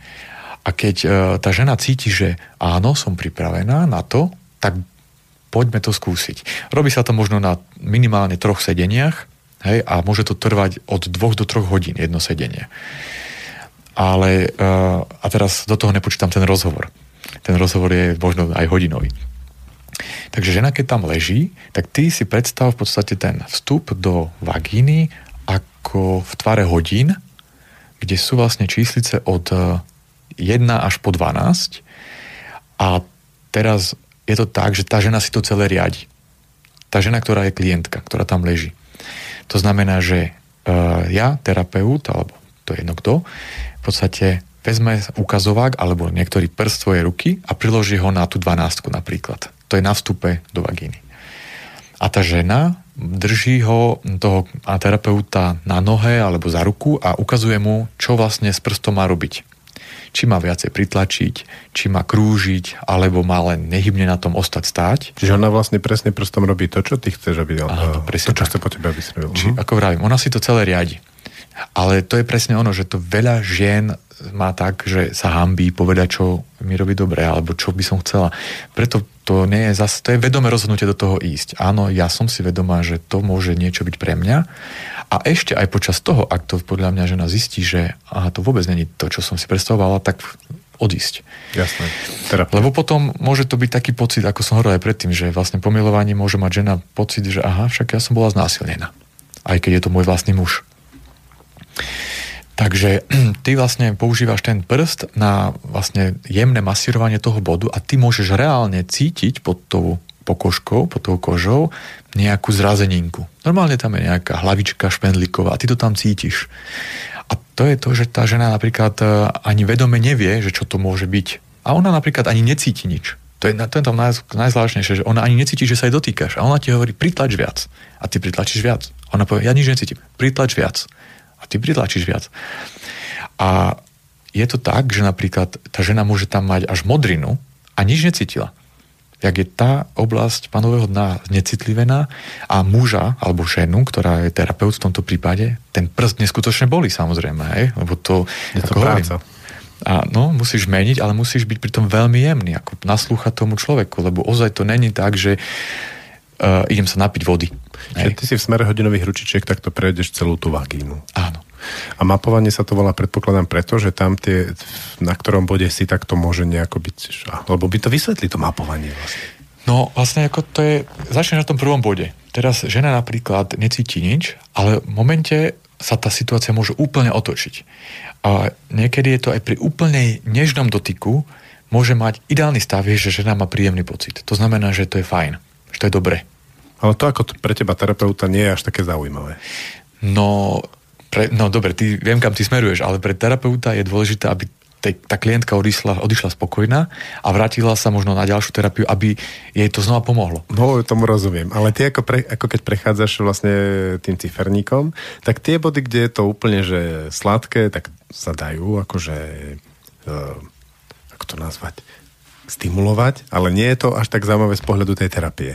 S2: A keď e, tá žena cíti, že áno, som pripravená na to, tak poďme to skúsiť. Robí sa to možno na minimálne troch sedeniach hej, a môže to trvať od dvoch do troch hodín jedno sedenie. Ale e, a teraz do toho nepočítam ten rozhovor. Ten rozhovor je možno aj hodinový. Takže žena, keď tam leží, tak ty si predstav v podstate ten vstup do vagíny ako v tvare hodín, kde sú vlastne číslice od 1 e, až po 12 a teraz je to tak, že tá žena si to celé riadi. Tá žena, ktorá je klientka, ktorá tam leží. To znamená, že uh, ja, terapeut, alebo to je jedno kto, v podstate vezme ukazovák alebo niektorý prst svojej ruky a priloží ho na tú dvanástku napríklad. To je na vstupe do vagíny. A tá žena drží ho, toho terapeuta na nohe alebo za ruku a ukazuje mu, čo vlastne s prstom má robiť. Či má viacej pritlačiť, či má krúžiť, alebo má len nehybne na tom ostať stáť.
S1: Čiže ona vlastne presne prstom robí to, čo ty chceš, aby
S2: Áno, presne
S1: to, čo chce po tebe, aby.
S2: Či, ako vravím, ona si to celé riadi. Ale to je presne ono, že to veľa žien má tak, že sa hambí povedať, čo mi robí dobre, alebo čo by som chcela. Preto to nie je zase, to je vedomé rozhodnutie do toho ísť. Áno, ja som si vedomá, že to môže niečo byť pre mňa a ešte aj počas toho, ak to podľa mňa žena zistí, že aha, to vôbec není to, čo som si predstavovala, tak odísť.
S1: Jasné.
S2: Terapia. Lebo potom môže to byť taký pocit, ako som hovoril aj predtým, že vlastne pomilovaní môže mať žena pocit, že aha, však ja som bola znásilnená. Aj keď je to môj vlastný muž. Takže ty vlastne používaš ten prst na vlastne jemné masírovanie toho bodu a ty môžeš reálne cítiť pod tou pokožkou, pod tou kožou nejakú zrazeninku. Normálne tam je nejaká hlavička špendlíková a ty to tam cítiš. A to je to, že tá žena napríklad e, ani vedome nevie, že čo to môže byť. A ona napríklad ani necíti nič. To je, to je tam naj, najzvláštnejšie, že ona ani necíti, že sa jej dotýkaš. A ona ti hovorí, pritlač viac. A ty pritlačíš viac. Ona povie, ja nič necítim, pritlač viac a ty pritlačíš viac. A je to tak, že napríklad tá žena môže tam mať až modrinu a nič necítila. Jak je tá oblasť panového dna necitlivená a muža alebo ženu, ktorá je terapeut v tomto prípade, ten prst neskutočne boli samozrejme, hej? lebo to...
S1: Je to práca.
S2: A no, musíš meniť, ale musíš byť pritom veľmi jemný, ako naslúchať tomu človeku, lebo ozaj to není tak, že uh, idem sa napiť vody.
S1: Čiže ty si v smere hodinových ručičiek, tak to prejdeš celú tú vagínu.
S2: Áno.
S1: A mapovanie sa to volá, predpokladám, preto, že tam tie, na ktorom bode si, tak to môže nejako byť, lebo by to vysvetlí to mapovanie vlastne.
S2: No vlastne ako to je, začne na tom prvom bode. Teraz žena napríklad necíti nič, ale v momente sa tá situácia môže úplne otočiť. A niekedy je to aj pri úplne nežnom dotyku, môže mať ideálny stav, že žena má príjemný pocit. To znamená, že to je fajn to je dobre.
S1: Ale to ako pre teba terapeuta nie je až také zaujímavé.
S2: No, pre, no dobre, ty, viem, kam ty smeruješ, ale pre terapeuta je dôležité, aby tej, tá klientka odišla, odišla spokojná a vrátila sa možno na ďalšiu terapiu, aby jej to znova pomohlo.
S1: No, tomu rozumiem. Ale ty ako, pre, ako keď prechádzaš vlastne tým ciferníkom, tak tie body, kde je to úplne že sladké, tak sa dajú akože uh, ako to nazvať stimulovať, ale nie je to až tak zaujímavé z pohľadu tej terapie.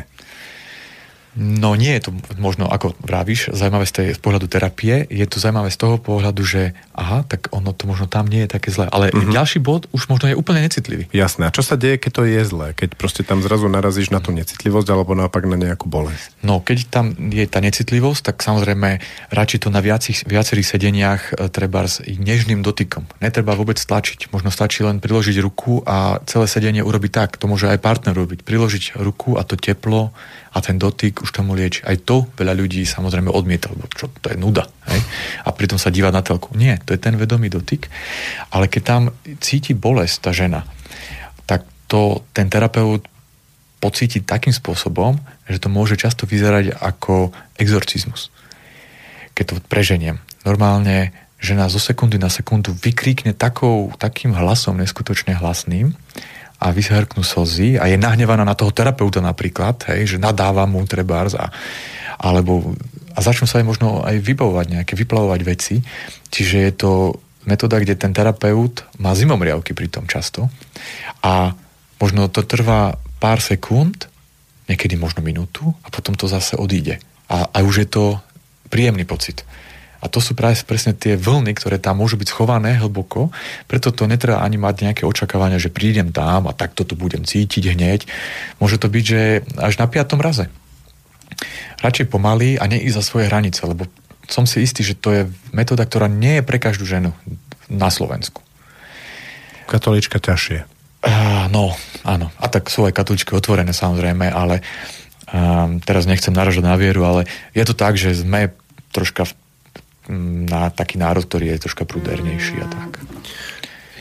S2: No nie je to možno, ako vravíš, zaujímavé z, tej, z pohľadu terapie, je to zaujímavé z toho pohľadu, že aha, tak ono to možno tam nie je také zlé. Ale mm-hmm. ďalší bod už možno je úplne necitlivý.
S1: Jasné. A čo sa deje, keď to je zlé? Keď proste tam zrazu narazíš na tú necitlivosť alebo naopak na nejakú bolesť?
S2: No, keď tam je tá necitlivosť, tak samozrejme radšej to na viacich, viacerých sedeniach e, treba s nežným dotykom. Netreba vôbec tlačiť. Možno stačí len priložiť ruku a celé sedenie urobiť tak. To môže aj partner robiť. Priložiť ruku a to teplo a ten dotyk už tomu lieči. Aj to veľa ľudí samozrejme odmieta, lebo čo, to je nuda. Hej? A pritom sa díva na telku. Nie, to je ten vedomý dotyk. Ale keď tam cíti bolesť tá žena, tak to ten terapeut pocíti takým spôsobom, že to môže často vyzerať ako exorcizmus. keď to preženiem. Normálne žena zo sekundy na sekundu vykríkne takou, takým hlasom neskutočne hlasným a vyhrknú slzy a je nahnevaná na toho terapeuta napríklad, hej, že nadáva mu trebárs a, alebo, a začnú sa aj možno aj vybavovať nejaké, vyplavovať veci. Čiže je to metóda, kde ten terapeut má zimomriavky pri tom často a možno to trvá pár sekúnd, niekedy možno minútu a potom to zase odíde. A, a už je to príjemný pocit. A to sú práve presne tie vlny, ktoré tam môžu byť schované hlboko, preto to netreba ani mať nejaké očakávania, že prídem tam a takto to budem cítiť hneď. Môže to byť, že až na piatom raze. Radšej pomaly a neísť za svoje hranice, lebo som si istý, že to je metóda, ktorá nie je pre každú ženu na Slovensku.
S1: Katolička ťažšie.
S2: Uh, no, áno. A tak sú aj katoličky otvorené samozrejme, ale um, teraz nechcem naražať na vieru, ale je to tak, že sme troška v na taký národ, ktorý je troška prúdernejší a tak.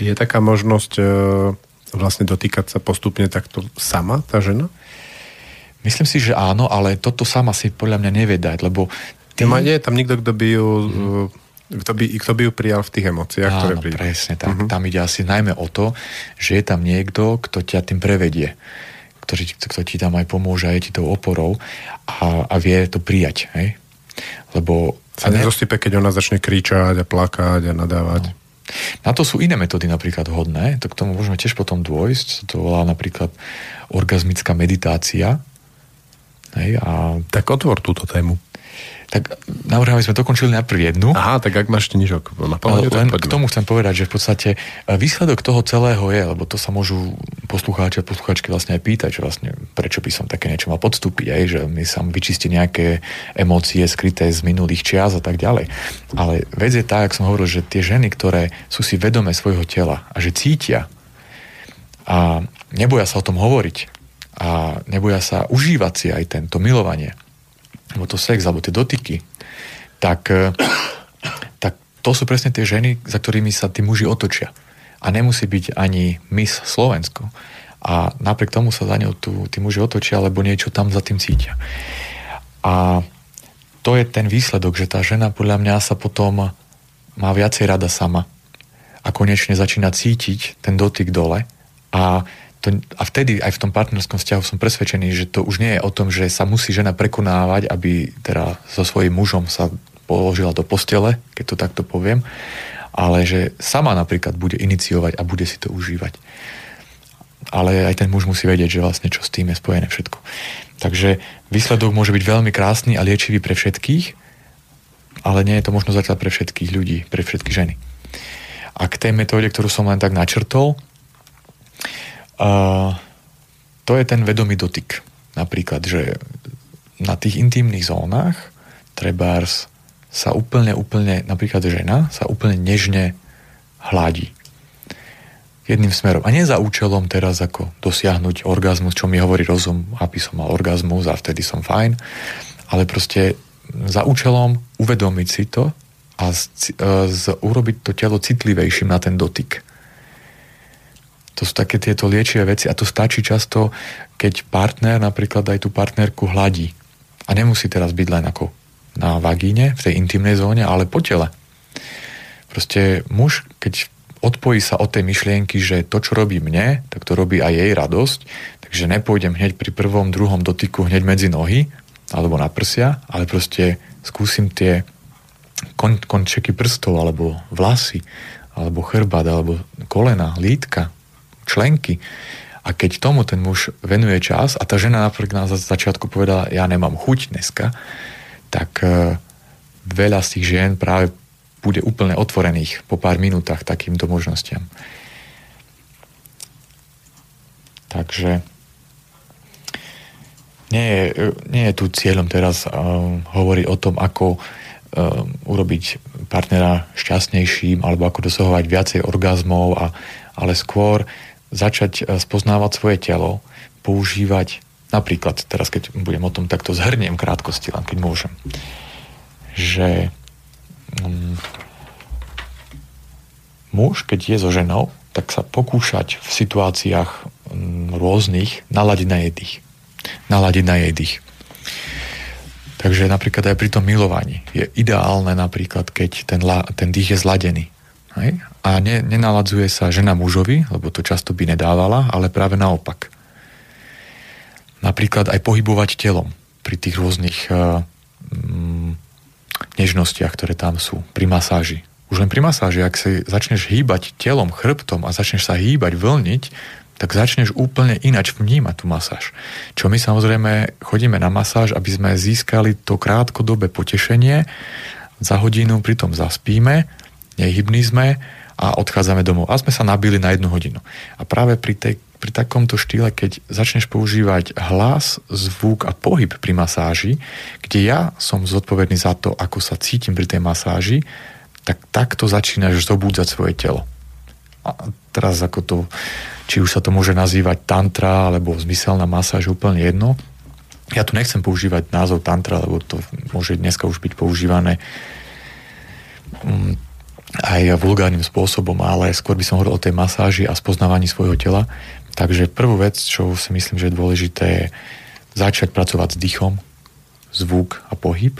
S1: Je taká možnosť e, vlastne dotýkať sa postupne takto sama, tá žena?
S2: Myslím si, že áno, ale toto sama si podľa mňa nevie dať, lebo...
S1: Ty... Nie je tam nikto, kto by ju... Mm-hmm. Kto by, kto by ju prijal v tých emóciách,
S2: Áno,
S1: ktoré prídu.
S2: presne tak. Mm-hmm. Tam ide asi najmä o to, že je tam niekto, kto ťa tým prevedie ktorý, kto ti tam aj pomôže a je ti tou oporou a, a vie to prijať. Hej? Lebo
S1: sa nezosype, keď ona začne kričať a plakať a nadávať. No.
S2: Na to sú iné metódy napríklad hodné, to k tomu môžeme tiež potom dôjsť, to volá napríklad orgazmická meditácia. Hej, a...
S1: Tak otvor túto tému.
S2: Tak navrhujem, aby sme dokončili najprv jednu.
S1: Aha, tak ak máš nižok na pohľade,
S2: Len k tomu chcem povedať, že v podstate e, výsledok toho celého je, lebo to sa môžu poslucháči a poslucháčky vlastne aj pýtať, že vlastne prečo by som také niečo mal podstúpiť, aj, že mi sa vyčistí nejaké emócie skryté z minulých čias a tak ďalej. Ale vec je tá, ako som hovoril, že tie ženy, ktoré sú si vedomé svojho tela a že cítia a neboja sa o tom hovoriť a neboja sa užívať si aj tento milovanie, alebo to sex, alebo tie dotyky, tak, e, tak to sú presne tie ženy, za ktorými sa tí muži otočia. A nemusí byť ani Miss Slovensko. A napriek tomu sa za ňou tu, tí muži otočia, lebo niečo tam za tým cítia. A to je ten výsledok, že tá žena podľa mňa sa potom má viacej rada sama a konečne začína cítiť ten dotyk dole a to, a vtedy aj v tom partnerskom vzťahu som presvedčený, že to už nie je o tom, že sa musí žena prekonávať, aby teda so svojím mužom sa položila do postele, keď to takto poviem, ale že sama napríklad bude iniciovať a bude si to užívať. Ale aj ten muž musí vedieť, že vlastne čo s tým je spojené všetko. Takže výsledok môže byť veľmi krásny a liečivý pre všetkých, ale nie je to možno zatiaľ pre všetkých ľudí, pre všetky ženy. A k tej metóde, ktorú som len tak načrtol, a to je ten vedomý dotyk. Napríklad, že na tých intimných zónach trebárs sa úplne, úplne, napríklad žena sa úplne nežne hladí. Jedným smerom. A nie za účelom teraz ako dosiahnuť orgazmus, čo mi hovorí rozum, aby som mal orgazmus a vtedy som fajn, ale proste za účelom uvedomiť si to a z, z, urobiť to telo citlivejším na ten dotyk. To sú také tieto liečivé veci a to stačí často, keď partner napríklad aj tú partnerku hladí. A nemusí teraz byť len ako na vagíne, v tej intimnej zóne, ale po tele. Proste muž, keď odpojí sa od tej myšlienky, že to, čo robí mne, tak to robí aj jej radosť, takže nepôjdem hneď pri prvom, druhom dotyku hneď medzi nohy alebo na prsia, ale proste skúsim tie kon- končeky prstov alebo vlasy alebo chrbát alebo kolena, lítka, členky. A keď tomu ten muž venuje čas a tá žena napríklad na začiatku povedala, ja nemám chuť dneska, tak e, veľa z tých žien práve bude úplne otvorených po pár minútach takýmto možnostiam. Takže nie je, nie je tu cieľom teraz uh, hovoriť o tom, ako uh, urobiť partnera šťastnejším alebo ako dosahovať viacej orgazmov, a, ale skôr začať e, spoznávať svoje telo, používať napríklad, teraz keď budem o tom takto zhrniem krátkosti, len keď môžem, že um, muž, keď je so ženou, tak sa pokúšať v situáciách um, rôznych naladiť na jej dých. Naladiť na jej dých.
S3: Takže napríklad aj pri tom milovaní je ideálne napríklad, keď ten, ten dých je zladený. Hej? A ne, nenaladzuje sa žena mužovi, lebo to často by nedávala, ale práve naopak. Napríklad aj pohybovať telom pri tých rôznych uh, nežnostiach, ktoré tam sú, pri masáži. Už len pri masáži, ak si začneš hýbať telom, chrbtom a začneš sa hýbať, vlniť, tak začneš úplne inač vnímať tú masáž. Čo my samozrejme chodíme na masáž, aby sme získali to krátkodobé potešenie, za hodinu pritom zaspíme, nehybní sme a odchádzame domov. A sme sa nabili na jednu hodinu. A práve pri, tej, pri takomto štýle, keď začneš používať hlas, zvuk a pohyb pri masáži, kde ja som zodpovedný za to, ako sa cítim pri tej masáži, tak takto začínaš zobúdzať svoje telo. A teraz ako to či už sa to môže nazývať tantra alebo zmyselná masáž, úplne jedno. Ja tu nechcem používať názov tantra, lebo to môže dneska už byť používané mm, aj vulgárnym spôsobom, ale skôr by som hovoril o tej masáži a spoznávaní svojho tela. Takže prvú vec, čo si myslím, že je dôležité, je začať pracovať s dýchom, zvuk a pohyb.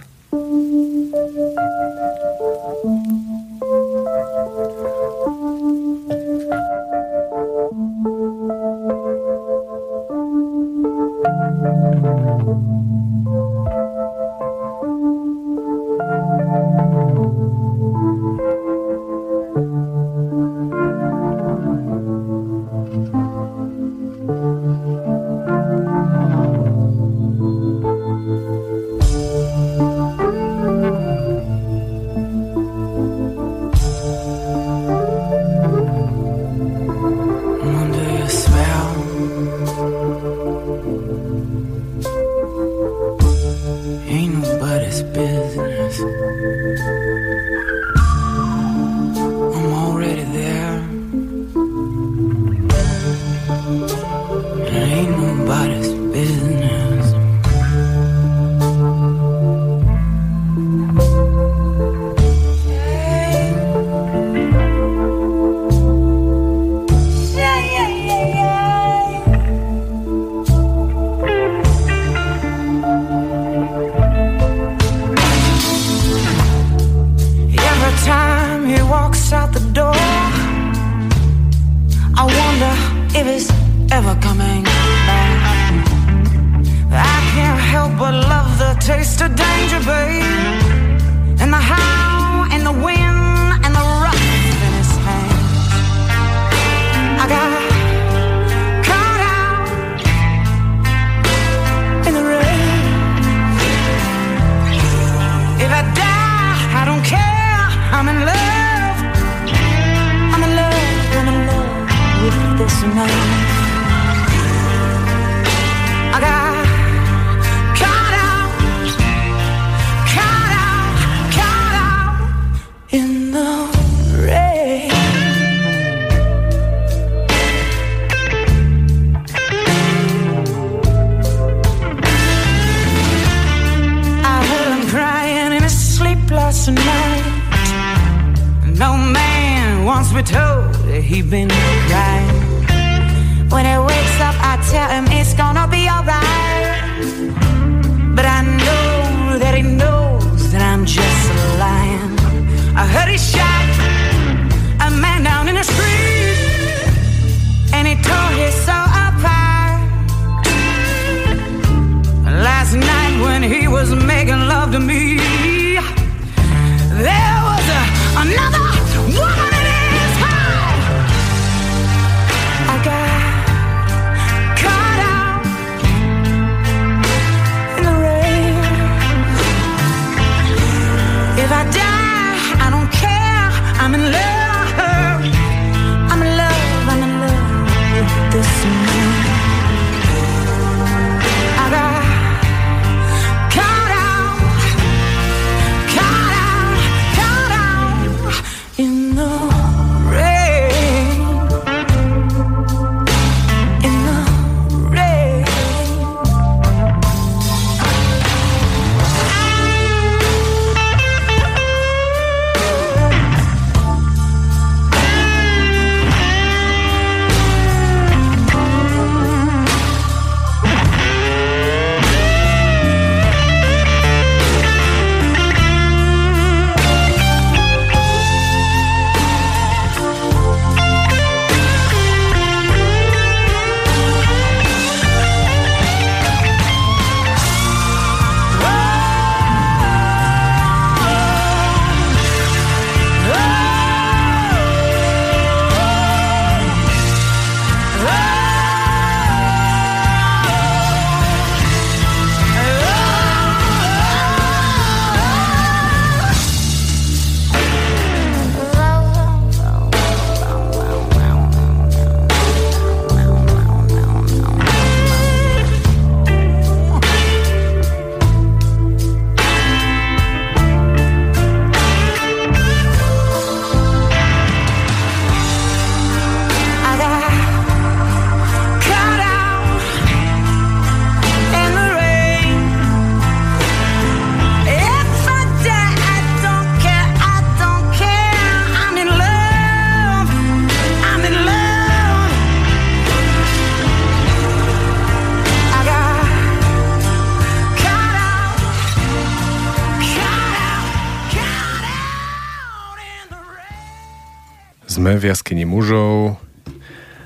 S1: Sme v jaskyni mužov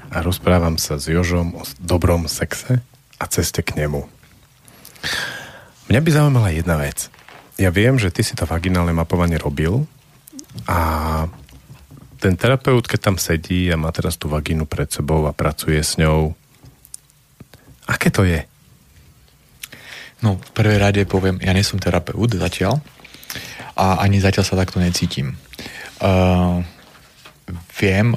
S1: a rozprávam sa s Jožom o dobrom sexe a ceste k nemu. Mňa by zaujímala jedna vec. Ja viem, že ty si to vaginálne mapovanie robil a ten terapeut, keď tam sedí a má teraz tú vagínu pred sebou a pracuje s ňou, aké to je?
S2: No, v prvej rade poviem, ja nie som terapeut zatiaľ a ani zatiaľ sa takto necítim. Uh, viem,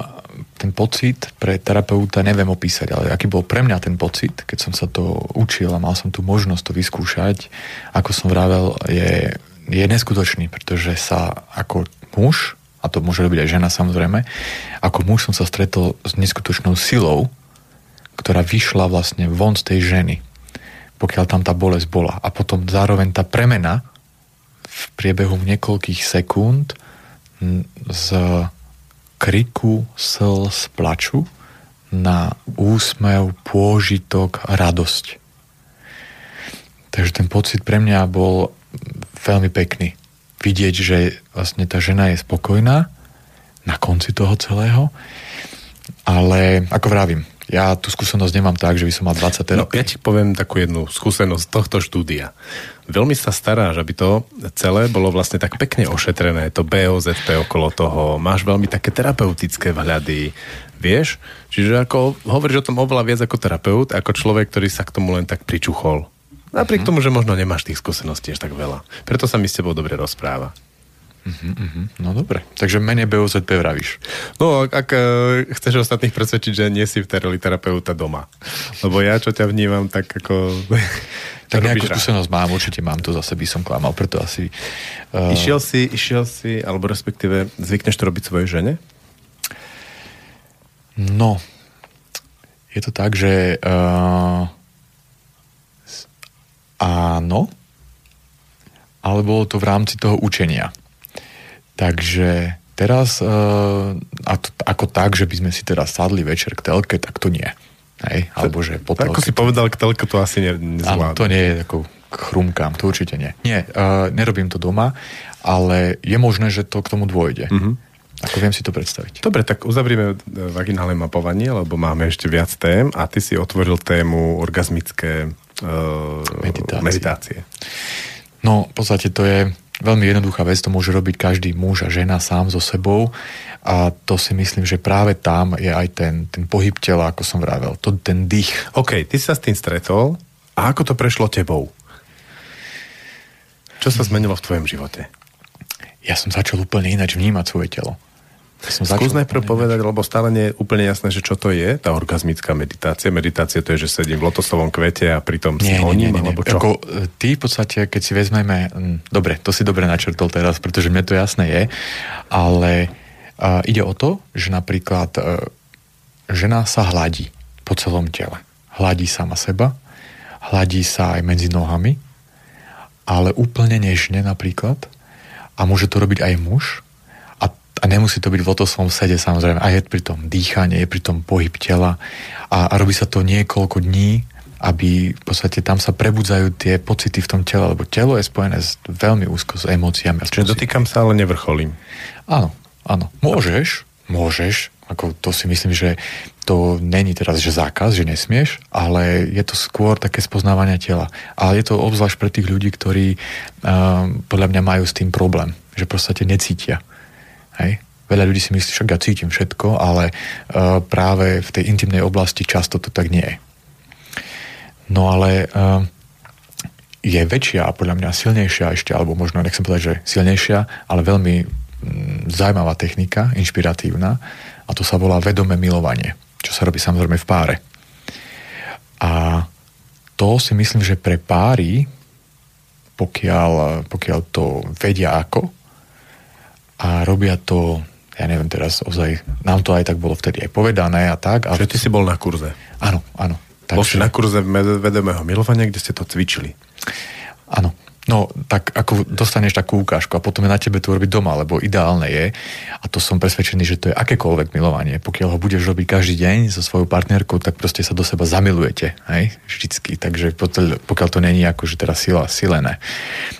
S2: ten pocit pre terapeuta neviem opísať, ale aký bol pre mňa ten pocit, keď som sa to učil a mal som tu možnosť to vyskúšať, ako som vravel, je, je neskutočný, pretože sa ako muž a to môže robiť aj žena samozrejme, ako muž som sa stretol s neskutočnou silou, ktorá vyšla vlastne von z tej ženy, pokiaľ tam tá bolesť bola. A potom zároveň tá premena v priebehu niekoľkých sekúnd z kriku, slz, plaču na úsmev, pôžitok, radosť. Takže ten pocit pre mňa bol veľmi pekný vidieť, že vlastne tá žena je spokojná na konci toho celého. Ale ako vravím, ja tú skúsenosť nemám tak, že by som mal 20 rokov.
S1: No, ja ti poviem takú jednu skúsenosť tohto štúdia. Veľmi sa staráš, aby to celé bolo vlastne tak pekne ošetrené, to BOZP okolo toho, máš veľmi také terapeutické vhľady, vieš? Čiže ako hovoríš o tom oveľa viac ako terapeut, ako človek, ktorý sa k tomu len tak pričuchol. Napriek uh-huh. tomu, že možno nemáš tých skúseností až tak veľa. Preto sa mi s tebou dobre rozpráva.
S2: Uh-huh, uh-huh. No dobre, takže menej BOZP vravíš.
S1: No, ak, ak uh, chceš ostatných presvedčiť, že nie si v terapeuta doma. Lebo ja, čo ťa vnímam, tak ako...
S2: tak nejakú skúsenosť mám, určite mám to zase by som klamal, preto asi...
S1: Uh... Išiel si, išiel si, alebo respektíve zvykneš to robiť svojej žene?
S2: No, je to tak, že uh, áno, ale bolo to v rámci toho učenia. Takže teraz, uh, a to, ako tak, že by sme si teraz sadli večer k telke, tak to nie. Hej? Alebo že
S1: po telke, Ako si povedal, k telke to asi ne, nezvládne.
S2: Áno, to nie je ako chrumkám, to určite nie. Nie, uh, nerobím to doma, ale je možné, že to k tomu dôjde. Uh-huh. Ako viem si to predstaviť.
S1: Dobre, tak uzavrieme e, vaginálne mapovanie, lebo máme ešte viac tém a ty si otvoril tému orgazmické uh, meditácie. meditácie.
S2: No, v podstate to je veľmi jednoduchá vec, to môže robiť každý muž a žena sám so sebou a to si myslím, že práve tam je aj ten, ten pohyb tela, ako som vravel, to, ten dých.
S1: OK, ty sa s tým stretol a ako to prešlo tebou? Čo sa zmenilo v tvojom živote?
S2: Ja som začal úplne ináč vnímať svoje telo.
S1: Som Skús najprv povedať, lebo stále nie je úplne jasné, že čo to je, tá orgazmická meditácia. Meditácia to je, že sedím v lotosovom kvete a pritom nie, si honím, nie, nie, nie. alebo čo? Ako,
S2: e, ty v podstate, keď si vezmeme, dobre, to si dobre načrtol teraz, pretože mne to jasné je, ale uh, ide o to, že napríklad uh, žena sa hladí po celom tele. Hladí sama seba, hladí sa aj medzi nohami, ale úplne nežne napríklad. A môže to robiť aj muž, a nemusí to byť v lotosovom sede samozrejme, a je pri tom dýchanie, je pri tom pohyb tela a, a robí sa to niekoľko dní, aby v podstate tam sa prebudzajú tie pocity v tom tele, lebo telo je spojené s, veľmi úzko s emóciami.
S1: Čiže dotýkam sa, ale nevrcholím.
S2: Áno, áno. Môžeš, môžeš, ako to si myslím, že to není teraz, že zákaz, že nesmieš, ale je to skôr také spoznávanie tela. Ale je to obzvlášť pre tých ľudí, ktorí uh, podľa mňa majú s tým problém, že proste necítia. Hej? Veľa ľudí si myslí, že ja cítim všetko, ale uh, práve v tej intimnej oblasti často to tak nie je. No ale uh, je väčšia a podľa mňa silnejšia ešte, alebo možno nechcem povedať, že silnejšia, ale veľmi mm, zaujímavá technika, inšpiratívna a to sa volá vedomé milovanie, čo sa robí samozrejme v páre. A to si myslím, že pre páry, pokiaľ, pokiaľ to vedia ako, a robia to, ja neviem teraz ozaj, nám to aj tak bolo vtedy aj povedané a tak.
S1: Ale... Čiže ty si bol na kurze.
S2: Áno, áno.
S1: Takže... Bol si na kurze vedomého milovania, kde ste to cvičili.
S2: Áno, No, tak ako dostaneš takú ukážku a potom je na tebe to robiť doma, lebo ideálne je, a to som presvedčený, že to je akékoľvek milovanie. Pokiaľ ho budeš robiť každý deň so svojou partnerkou, tak proste sa do seba zamilujete, hej, vždycky. Takže pokiaľ to není ako, že teraz sila, silené.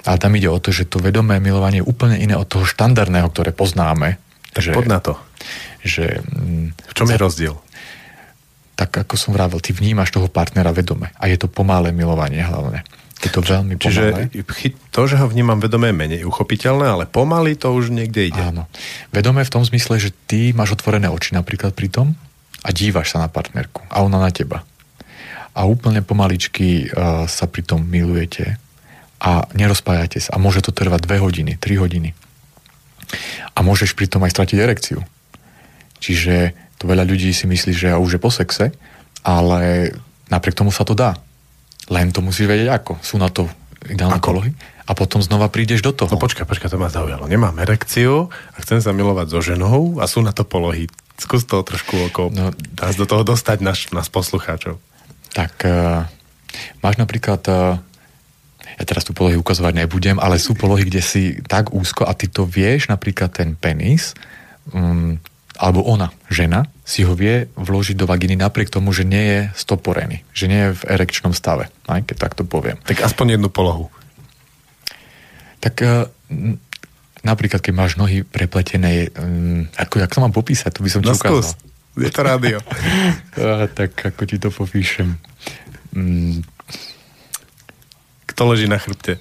S2: Ale tam ide o to, že to vedomé milovanie je úplne iné od toho štandardného, ktoré poznáme.
S1: Tak že, pod na to.
S2: že
S1: v čom je rozdiel?
S2: Tak ako som vravel, ty vnímaš toho partnera vedome a je to pomalé milovanie hlavne. Je to veľmi
S1: pomalé. Čiže to, že ho vnímam vedome, je menej uchopiteľné, ale pomaly to už niekde ide.
S2: Áno. Vedome v tom zmysle, že ty máš otvorené oči napríklad pri tom a dívaš sa na partnerku a ona na teba. A úplne pomaličky uh, sa pri tom milujete a nerozpájate sa. A môže to trvať 2 hodiny, 3 hodiny. A môžeš pri tom aj stratiť erekciu. Čiže to veľa ľudí si myslí, že už je po sexe, ale napriek tomu sa to dá. Len to musíš vedieť ako. Sú na to ideálne ako? polohy a potom znova prídeš do toho.
S1: No počkaj, počkaj, to ma zaujalo. Nemám erekciu a chcem sa milovať so ženou a sú na to polohy. Skús to trošku ako no, dá do toho dostať nás, nás poslucháčov.
S2: Tak uh, máš napríklad uh, ja teraz tu polohy ukazovať nebudem, ale sú polohy, kde si tak úzko a ty to vieš, napríklad ten penis, um, alebo ona, žena, si ho vie vložiť do vagíny napriek tomu, že nie je stoporený, že nie je v erekčnom stave, aj keď tak to poviem.
S1: Tak aspoň jednu polohu.
S2: Tak uh, napríklad, keď máš nohy prepletené, ako, jak to mám popísať, to by som ti no, ukázal.
S1: Je to rádio.
S2: tak ako ti to popíšem. Um,
S1: Kto leží na chrbte?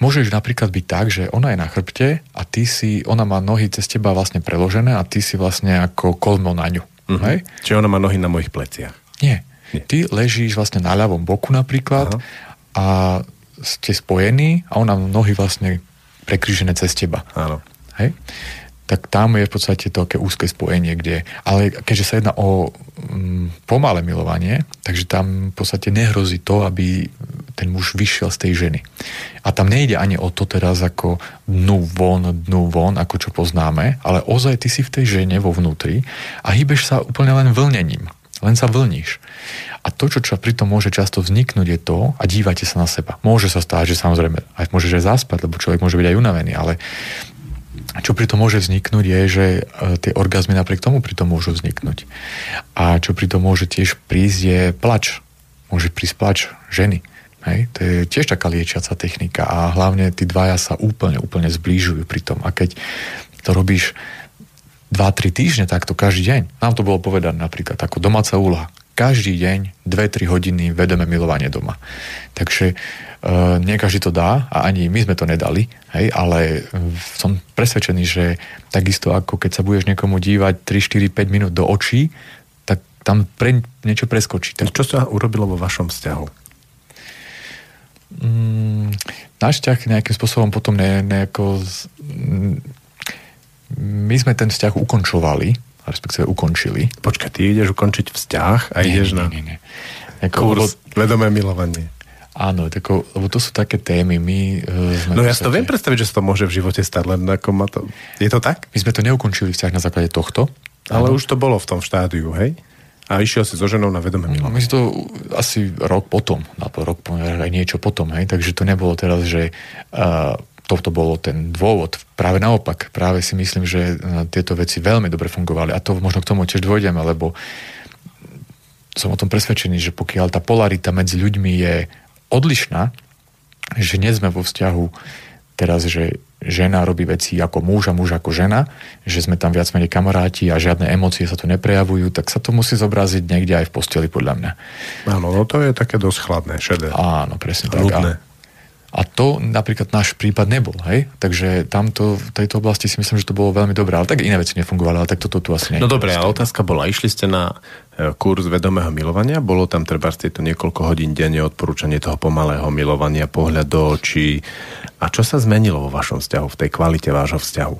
S2: Môžeš napríklad byť tak, že ona je na chrbte a ty si, ona má nohy cez teba vlastne preložené a ty si vlastne ako kolmo na ňu. Uh-huh. Hej?
S1: Čiže ona má nohy na mojich pleciach.
S2: Nie. Nie. Ty ležíš vlastne na ľavom boku napríklad Aha. a ste spojení a ona nohy vlastne prekrížené cez teba.
S1: Áno.
S2: Hej? Tak tam je v podstate to také úzke spojenie, kde, ale keďže sa jedná o um, pomalé milovanie, takže tam v podstate nehrozí to, aby ten muž vyšiel z tej ženy. A tam nejde ani o to teraz ako dnu von, dnu von, ako čo poznáme, ale ozaj ty si v tej žene vo vnútri a hýbeš sa úplne len vlnením. Len sa vlníš. A to, čo, čo pritom môže často vzniknúť, je to, a dívate sa na seba. Môže sa stáť, že samozrejme, aj môžeš aj zaspať, lebo človek môže byť aj unavený, ale čo pri tom môže vzniknúť je, že e, tie orgazmy napriek tomu pri tom môžu vzniknúť. A čo pri tom môže tiež prísť je plač. Môže prísť plač ženy. Hej? To je tiež taká liečiaca technika a hlavne tí dvaja sa úplne, úplne zblížujú pri tom. A keď to robíš 2-3 týždne takto každý deň, nám to bolo povedané napríklad ako domáca úloha. Každý deň 2-3 hodiny vedeme milovanie doma. Takže Uh, nie každý to dá a ani my sme to nedali, hej, ale som presvedčený, že takisto ako keď sa budeš niekomu dívať 3, 4, 5 minút do očí, tak tam pre niečo preskočí. Tak...
S1: Čo sa urobilo vo vašom vzťahu?
S2: Mm, náš vzťah nejakým spôsobom potom ne, nejako... Z, my sme ten vzťah ukončovali, respektíve ukončili.
S1: Počkaj, ty ideš ukončiť vzťah a nie, ideš nie, na nie, nie. Ako, kurz vedomé milovanie.
S2: Áno, tako, lebo to sú také témy. My, uh,
S1: sme no ja si to viem predstaviť, že sa to môže v živote stať, len ako ma to... Je to tak?
S2: My sme to neukončili vzťah na základe tohto.
S1: Ale áno. už to bolo v tom štádiu, hej? A išiel si so ženou na vedomé
S2: milovanie. My si to asi rok potom, alebo rok aj niečo potom, hej? Takže to nebolo teraz, že uh, toto bolo ten dôvod. Práve naopak, práve si myslím, že uh, tieto veci veľmi dobre fungovali. A to možno k tomu tiež dôjdeme, lebo som o tom presvedčený, že pokiaľ tá polarita medzi ľuďmi je odlišná, že nie sme vo vzťahu teraz, že žena robí veci ako muž a muž ako žena, že sme tam viac menej kamaráti a žiadne emócie sa tu neprejavujú, tak sa to musí zobraziť niekde aj v posteli, podľa mňa.
S1: Áno, no to je také dosť chladné, šedé.
S2: Áno, presne tak. A, a to napríklad náš prípad nebol, hej? Takže tamto, v tejto oblasti si myslím, že to bolo veľmi dobré, ale tak iné veci nefungovali, ale tak toto tu asi nie.
S1: No dobre, ale otázka bola, išli ste na e, kurz vedomého milovania, bolo tam treba tieto niekoľko hodín denne odporúčanie toho pomalého milovania, pohľad do očí. A čo sa zmenilo vo vašom vzťahu, v tej kvalite vášho vzťahu?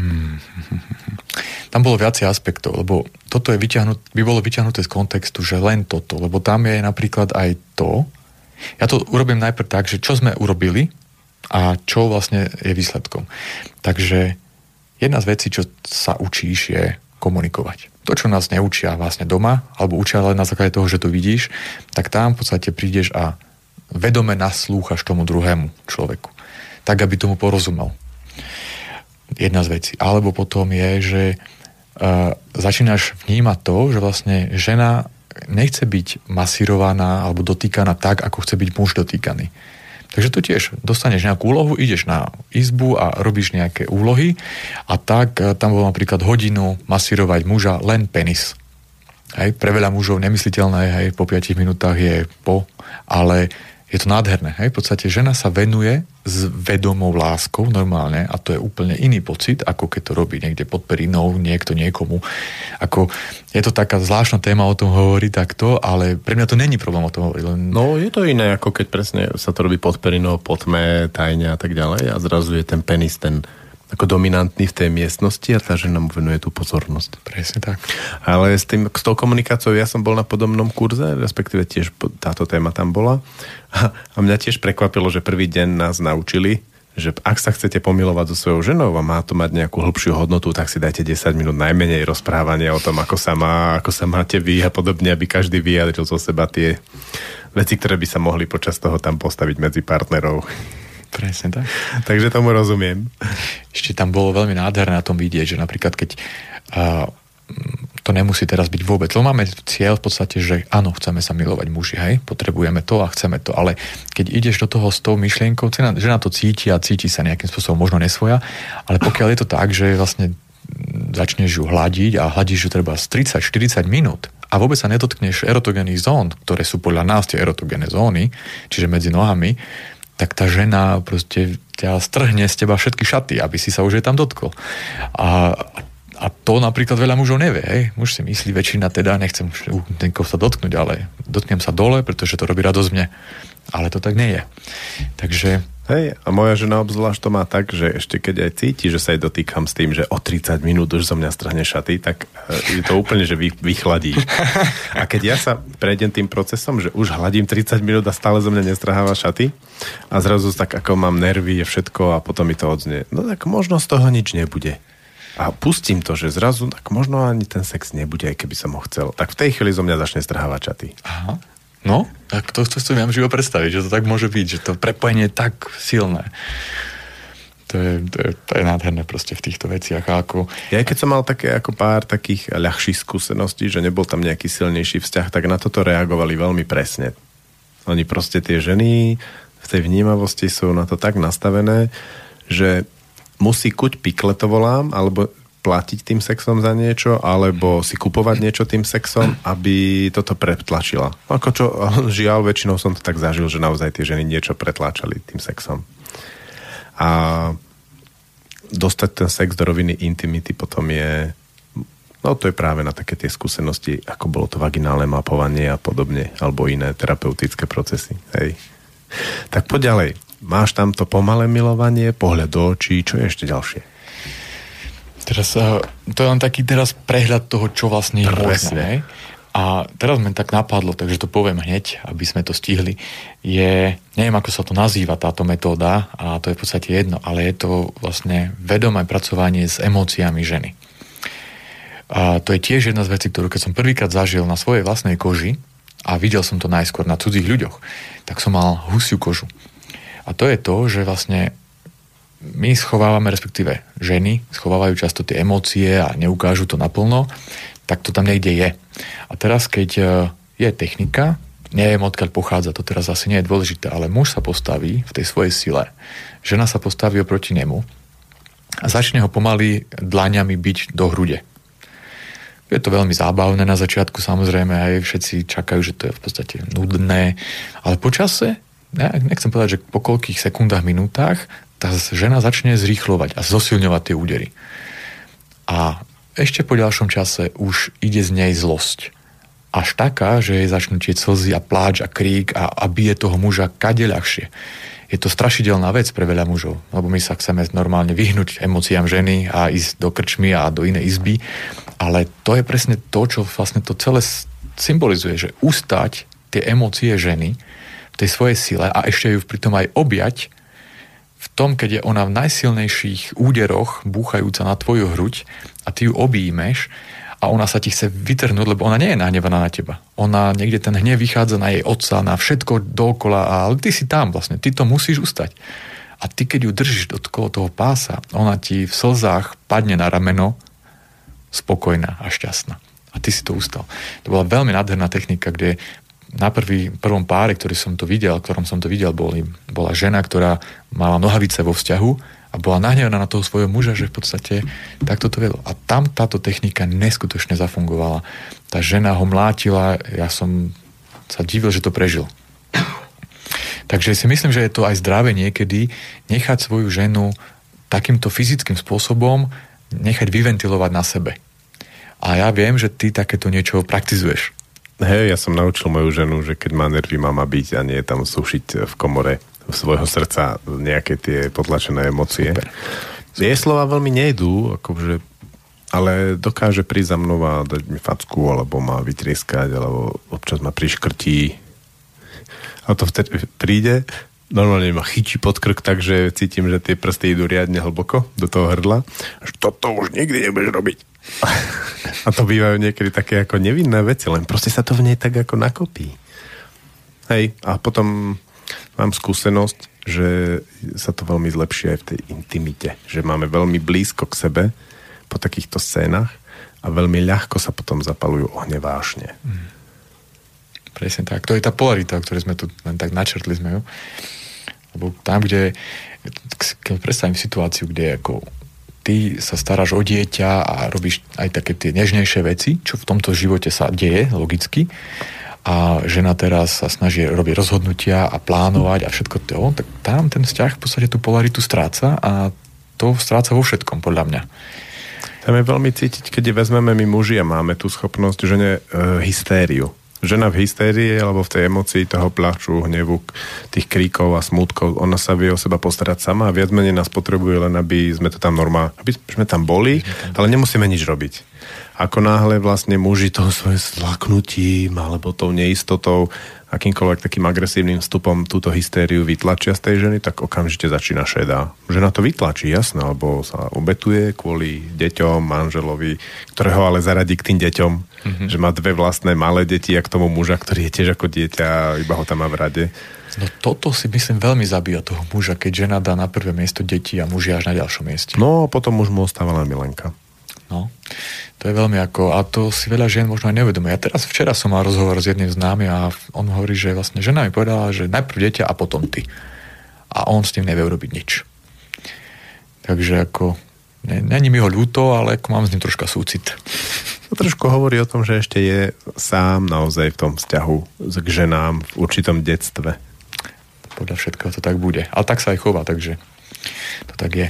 S2: Mm. tam bolo viacej aspektov, lebo toto je vyťahnut, by bolo vyťahnuté z kontextu, že len toto, lebo tam je napríklad aj to, ja to urobím najprv tak, že čo sme urobili a čo vlastne je výsledkom. Takže jedna z vecí, čo sa učíš, je komunikovať. To, čo nás neučia vlastne doma, alebo učia len na základe toho, že to vidíš, tak tam v podstate prídeš a vedome naslúchaš tomu druhému človeku. Tak, aby tomu porozumel. Jedna z vecí. Alebo potom je, že začínaš vnímať to, že vlastne žena nechce byť masírovaná alebo dotýkaná tak, ako chce byť muž dotýkaný. Takže tu tiež dostaneš nejakú úlohu, ideš na izbu a robíš nejaké úlohy a tak e, tam bolo napríklad hodinu masírovať muža len penis. Hej, pre veľa mužov nemysliteľné, hej, po 5 minútach je po, ale je to nádherné. Hej? V podstate žena sa venuje s vedomou láskou normálne a to je úplne iný pocit, ako keď to robí niekde pod perinou niekto niekomu. Ako, je to taká zvláštna téma o tom hovoriť takto, ale pre mňa to není problém o tom hovoriť. Len...
S1: No je to iné, ako keď presne sa to robí pod perinou, pod tme, tajne a tak ďalej a zrazu je ten penis, ten ako dominantný v tej miestnosti a tá žena mu venuje tú pozornosť.
S2: Presne tak.
S1: Ale s, tým, s tou komunikáciou ja som bol na podobnom kurze, respektíve tiež táto téma tam bola. A, a mňa tiež prekvapilo, že prvý deň nás naučili, že ak sa chcete pomilovať so svojou ženou a má to mať nejakú hĺbšiu hodnotu, tak si dajte 10 minút najmenej rozprávania o tom, ako sa má, ako sa máte vy a podobne, aby každý vyjadril zo seba tie veci, ktoré by sa mohli počas toho tam postaviť medzi partnerov.
S2: Presne tak.
S1: Takže tomu rozumiem.
S2: Ešte tam bolo veľmi nádherné na tom vidieť, že napríklad keď uh, to nemusí teraz byť vôbec. Lebo máme cieľ v podstate, že áno, chceme sa milovať muži, hej, potrebujeme to a chceme to, ale keď ideš do toho s tou myšlienkou, že na to cíti a cíti sa nejakým spôsobom možno nesvoja, ale pokiaľ je to tak, že vlastne začneš ju hľadiť a hľadíš ju treba z 30-40 minút a vôbec sa nedotkneš erotogénnych zón, ktoré sú podľa nás tie erotogénne zóny, čiže medzi nohami, tak tá žena proste ťa strhne z teba všetky šaty, aby si sa už aj tam dotkol. A, a to napríklad veľa mužov nevie. Hej. Muž si myslí, väčšina teda, nechcem tenko sa dotknúť, ale dotknem sa dole, pretože to robí radosť mne. Ale to tak nie je. Takže
S1: Hej, a moja žena obzvlášť to má tak, že ešte keď aj cíti, že sa jej dotýkam s tým, že o 30 minút už zo mňa strane šaty, tak e, je to úplne, že vy, vychladí. A keď ja sa prejdem tým procesom, že už hladím 30 minút a stále zo mňa nestraháva šaty a zrazu tak ako mám nervy, je všetko a potom mi to odznie. No tak možno z toho nič nebude. A pustím to, že zrazu, tak možno ani ten sex nebude, aj keby som ho chcel. Tak v tej chvíli zo mňa začne strhávať šaty.
S2: Aha. No, tak to, to si viem živo predstaviť, že to tak môže byť, že to prepojenie je tak silné. To je, to, je, to je nádherné proste v týchto veciach. A ako...
S1: Ja keď som mal také ako pár takých ľahších skúseností, že nebol tam nejaký silnejší vzťah, tak na toto reagovali veľmi presne. Oni proste tie ženy v tej vnímavosti sú na to tak nastavené, že musí kuť pikle to volám, alebo platiť tým sexom za niečo, alebo si kupovať niečo tým sexom, aby toto pretlačila. Ako čo, žiaľ, väčšinou som to tak zažil, že naozaj tie ženy niečo pretláčali tým sexom. A dostať ten sex do roviny intimity potom je no to je práve na také tie skúsenosti, ako bolo to vaginálne mapovanie a podobne, alebo iné terapeutické procesy. Hej. Tak poď ďalej. Máš tam to pomalé milovanie, pohľad do očí, čo je ešte ďalšie?
S2: Teraz, eh, to je len taký teraz prehľad toho, čo vlastne je možné. A teraz mi tak napadlo, takže to poviem hneď, aby sme to stihli. Je, neviem ako sa to nazýva táto metóda, a to je v podstate jedno, ale je to vlastne vedomé pracovanie s emóciami ženy. A to je tiež jedna z vecí, ktorú keď som prvýkrát zažil na svojej vlastnej koži a videl som to najskôr na cudzích ľuďoch, tak som mal husiu kožu. A to je to, že vlastne my schovávame, respektíve ženy schovávajú často tie emócie a neukážu to naplno, tak to tam niekde je. A teraz, keď e, je technika, neviem odkiaľ pochádza, to teraz asi nie je dôležité, ale muž sa postaví v tej svojej sile, žena sa postaví oproti nemu a začne ho pomaly dlaňami byť do hrude. Je to veľmi zábavné na začiatku, samozrejme, aj všetci čakajú, že to je v podstate nudné, ale počase, ja nechcem povedať, že po koľkých sekundách, minútach tá žena začne zrýchlovať a zosilňovať tie údery. A ešte po ďalšom čase už ide z nej zlosť. Až taká, že jej začnú tieť slzy a pláč a krík a, a bije toho muža kade ľahšie. Je to strašidelná vec pre veľa mužov, lebo my sa chceme normálne vyhnúť emóciám ženy a ísť do krčmy a do inej izby, ale to je presne to, čo vlastne to celé symbolizuje, že ustať tie emócie ženy v tej svojej sile a ešte ju pritom aj objať v tom, keď je ona v najsilnejších úderoch búchajúca na tvoju hruď a ty ju objímeš a ona sa ti chce vytrhnúť, lebo ona nie je nahnevaná na teba. Ona niekde ten hnev vychádza na jej otca, na všetko dokola, ale ty si tam vlastne, ty to musíš ustať. A ty, keď ju držíš do toho pása, ona ti v slzách padne na rameno spokojná a šťastná. A ty si to ustal. To bola veľmi nádherná technika, kde na prvý, prvom páre, ktorý som to videl, ktorom som to videl, boli, bola žena, ktorá mala nohavice vo vzťahu a bola nahnevaná na toho svojho muža, že v podstate takto to vedlo. A tam táto technika neskutočne zafungovala. Tá žena ho mlátila, ja som sa divil, že to prežil. Takže si myslím, že je to aj zdravé niekedy nechať svoju ženu takýmto fyzickým spôsobom nechať vyventilovať na sebe. A ja viem, že ty takéto niečo praktizuješ.
S1: Hej, ja som naučil moju ženu, že keď má nervy, má byť a nie tam sušiť v komore svojho srdca nejaké tie potlačené emócie. Super. Jej slova veľmi nejdú, akože, ale dokáže prísť za mnou a dať mi facku, alebo ma vytrieskať, alebo občas ma priškrtí. A to vtedy príde, normálne ma chyčí pod krk, takže cítim, že tie prsty idú riadne hlboko do toho hrdla. Až toto už nikdy nebudeš robiť. A to bývajú niekedy také ako nevinné veci, len proste sa to v nej tak ako nakopí. Hej, a potom mám skúsenosť, že sa to veľmi zlepší aj v tej intimite. Že máme veľmi blízko k sebe po takýchto scénach a veľmi ľahko sa potom zapalujú ohne vášne. Mm.
S2: Presne tak. To je tá polarita, o ktorej sme tu len tak načrtli sme ju. Lebo tam, kde predstavím situáciu, kde ako ty sa staráš o dieťa a robíš aj také tie nežnejšie veci, čo v tomto živote sa deje logicky. A žena teraz sa snaží robiť rozhodnutia a plánovať a všetko to, tak tam ten vzťah v podstate tú polaritu stráca a to stráca vo všetkom, podľa mňa.
S1: Tam je veľmi cítiť, keď vezmeme my muži a máme tú schopnosť, že ne, e, hystériu žena v hystérii alebo v tej emocii toho plaču, hnevu, tých kríkov a smutkov, ona sa vie o seba postarať sama a viac menej nás potrebuje len, aby sme to tam normálne, aby sme tam boli, ale nemusíme nič robiť. Ako náhle vlastne muži toho svojim slaknutím alebo tou neistotou akýmkoľvek takým agresívnym vstupom túto hystériu vytlačia z tej ženy, tak okamžite začína šedá. Žena to vytlačí, jasno, alebo sa obetuje kvôli deťom, manželovi, ktorého ale zaradí k tým deťom, mm-hmm. že má dve vlastné malé deti a k tomu muža, ktorý je tiež ako dieťa, iba ho tam má v rade.
S2: No toto si myslím veľmi zabíja toho muža, keď žena dá na prvé miesto deti a muž je až na ďalšom mieste.
S1: No a potom už mu ostáva len milenka.
S2: No, to je veľmi ako, a to si veľa žien možno aj nevedomuje. Ja teraz včera som mal rozhovor s jedným známym a on hovorí, že vlastne žena mi povedala, že najprv dieťa a potom ty. A on s tým nevie urobiť nič. Takže ako, není mi ho ľúto, ale ako mám s ním troška súcit.
S1: To trošku hovorí o tom, že ešte je sám naozaj v tom vzťahu k ženám v určitom detstve.
S2: Podľa všetkého to tak bude. Ale tak sa aj chová, takže to tak je.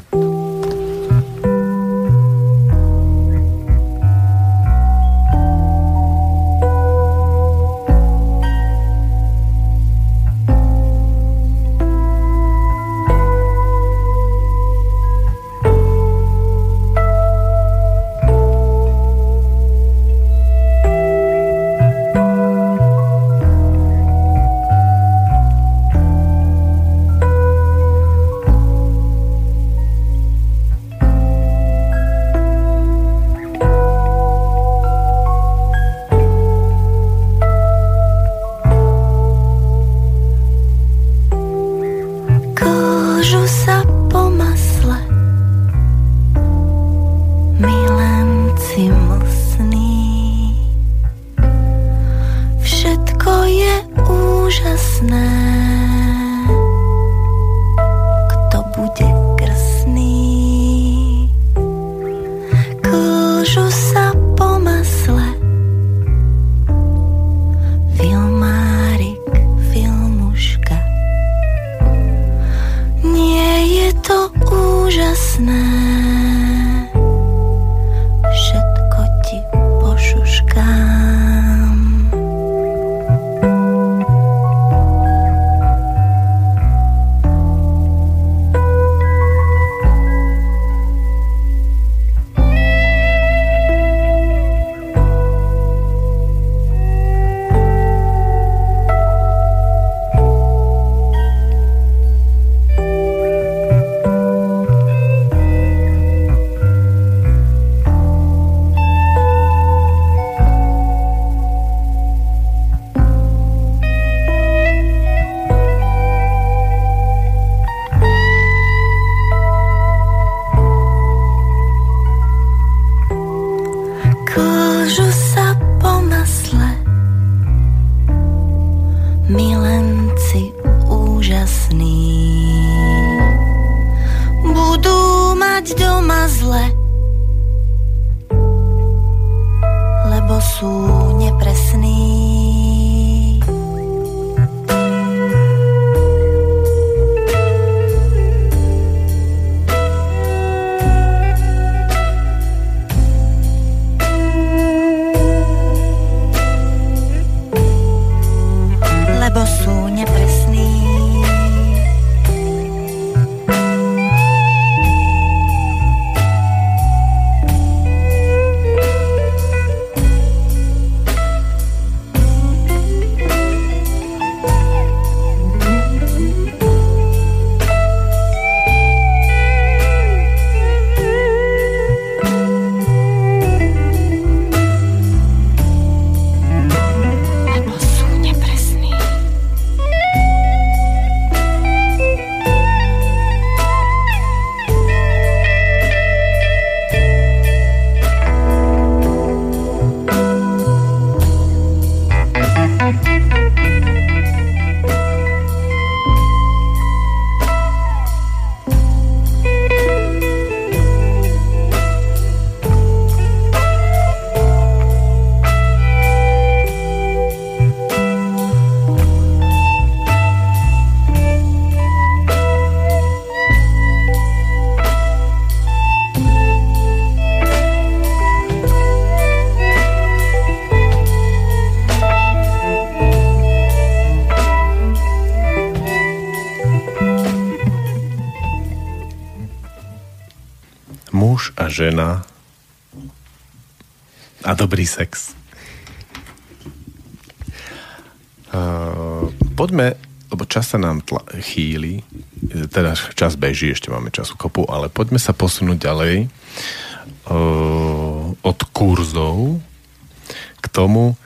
S1: Dobrý sex. Uh, poďme, lebo čas sa nám tla, chýli, teda čas beží, ešte máme času kopu, ale poďme sa posunúť ďalej uh, od kurzov k tomu,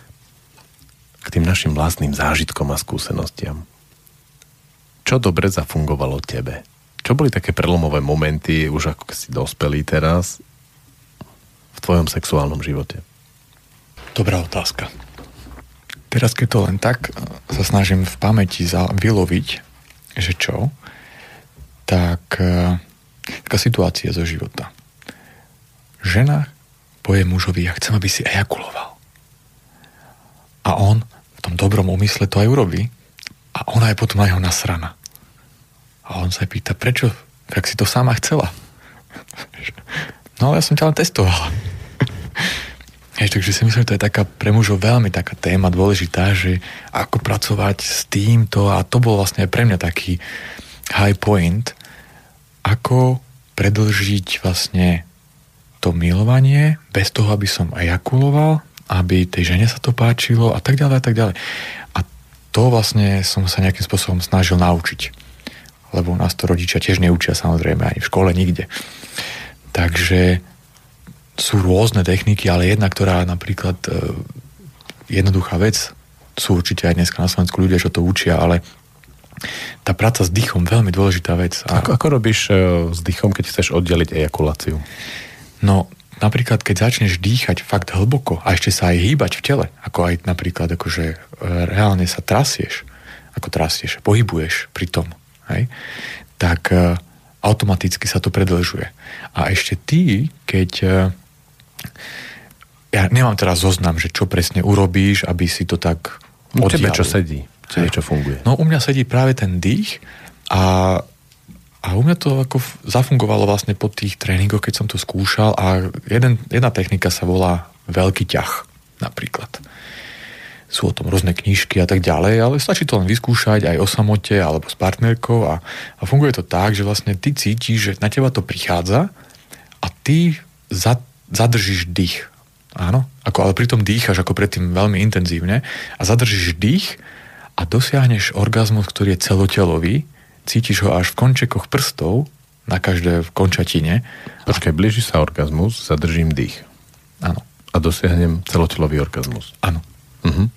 S1: k tým našim vlastným zážitkom a skúsenostiam. Čo dobre zafungovalo tebe? Čo boli také prelomové momenty, už ako si dospelý teraz, v tvojom sexuálnom živote?
S2: Dobrá otázka. Teraz, keď to len tak eh, sa snažím v pamäti za, vyloviť, že čo, tak eh, taká situácia zo života. Žena povie mužovi, ja chcem, aby si ejakuloval. A on v tom dobrom úmysle to aj urobí a ona je potom na jeho nasrana. A on sa pýta, prečo? Tak si to sama chcela. No ale ja som ťa len testovala. Hej, takže si myslím, že to je taká pre mužov veľmi taká téma dôležitá, že ako pracovať s týmto a to bol vlastne aj pre mňa taký high point, ako predlžiť vlastne to milovanie bez toho, aby som ejakuloval, aby tej žene sa to páčilo a tak ďalej a tak ďalej. A to vlastne som sa nejakým spôsobom snažil naučiť lebo nás to rodičia tiež neučia samozrejme ani v škole nikde. Takže sú rôzne techniky, ale jedna, ktorá napríklad e, jednoduchá vec, sú určite aj dneska na Slovensku ľudia, čo to učia, ale tá práca s dýchom, veľmi dôležitá vec.
S1: A... Ako, ako robíš e, s dýchom, keď chceš oddeliť ejakuláciu?
S2: No, napríklad, keď začneš dýchať fakt hlboko a ešte sa aj hýbať v tele, ako aj napríklad akože e, reálne sa trasieš, ako trasieš, pohybuješ pri tom, hej, tak e, automaticky sa to predlžuje. A ešte ty, keď e, ja nemám teraz zoznam, že čo presne urobíš, aby si to tak
S1: U tebe čo sedí? Tebe čo funguje?
S2: No u mňa sedí práve ten dých a, a u mňa to ako zafungovalo vlastne po tých tréningoch, keď som to skúšal a jeden, jedna technika sa volá veľký ťah napríklad sú o tom rôzne knižky a tak ďalej, ale stačí to len vyskúšať aj o samote alebo s partnerkou a, a funguje to tak, že vlastne ty cítiš, že na teba to prichádza a ty za, zadržíš dých. Áno, ako, ale pritom dýchaš ako predtým veľmi intenzívne a zadržíš dých a dosiahneš orgazmus, ktorý je celotelový, cítiš ho až v končekoch prstov, na každé v končatine.
S1: Počkaj, blíži sa orgazmus, zadržím dých.
S2: Áno.
S1: A dosiahnem celotelový orgazmus.
S2: Áno. Uh-huh.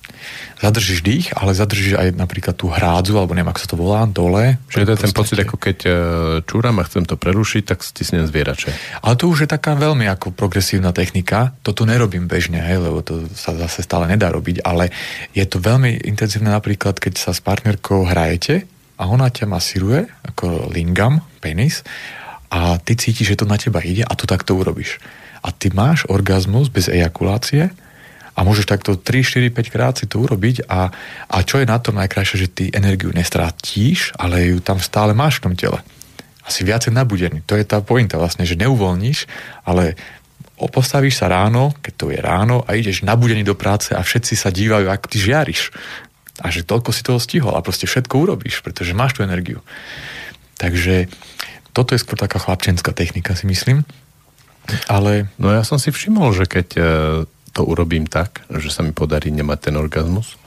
S2: Zadržíš dých, ale zadržíš aj napríklad tú hrádzu, alebo neviem, ako sa to volá, dole.
S1: Že to je ten pocit, ako keď e, čúram a chcem to prerušiť, tak stisnem zvierače.
S2: Ale to už je taká veľmi ako progresívna technika. Toto nerobím bežne, hej, lebo to sa zase stále nedá robiť, ale je to veľmi intenzívne napríklad, keď sa s partnerkou hrajete a ona ťa masíruje, ako lingam, penis, a ty cítiš, že to na teba ide a to takto urobíš. A ty máš orgazmus bez ejakulácie, a môžeš takto 3, 4, 5 krát si to urobiť a, a čo je na tom najkrajšie, že ty energiu nestratíš, ale ju tam stále máš v tom tele. Asi viacej nabudený. To je tá pointa vlastne, že neuvoľníš, ale postavíš sa ráno, keď to je ráno a ideš nabudený do práce a všetci sa dívajú, ak ty žiariš. A že toľko si toho stihol a proste všetko urobíš, pretože máš tú energiu. Takže toto je skôr taká chlapčenská technika, si myslím. Ale...
S1: No ja som si všimol, že keď e, to urobím tak, že sa mi podarí nemať ten orgazmus,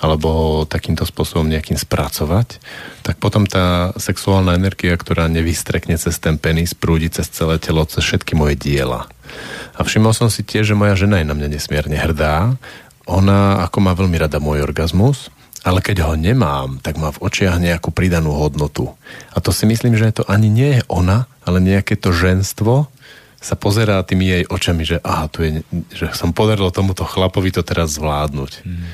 S1: alebo takýmto spôsobom nejakým spracovať, tak potom tá sexuálna energia, ktorá nevystrekne cez ten penis, prúdi cez celé telo, cez všetky moje diela. A všimol som si tiež, že moja žena je na mňa nesmierne hrdá. Ona ako má veľmi rada môj orgazmus, ale keď ho nemám, tak má v očiach nejakú pridanú hodnotu. A to si myslím, že to ani nie je ona, ale nejaké to ženstvo, sa pozerá tými jej očami, že aha, tu je, že som podaril tomuto chlapovi to teraz zvládnuť. Mm.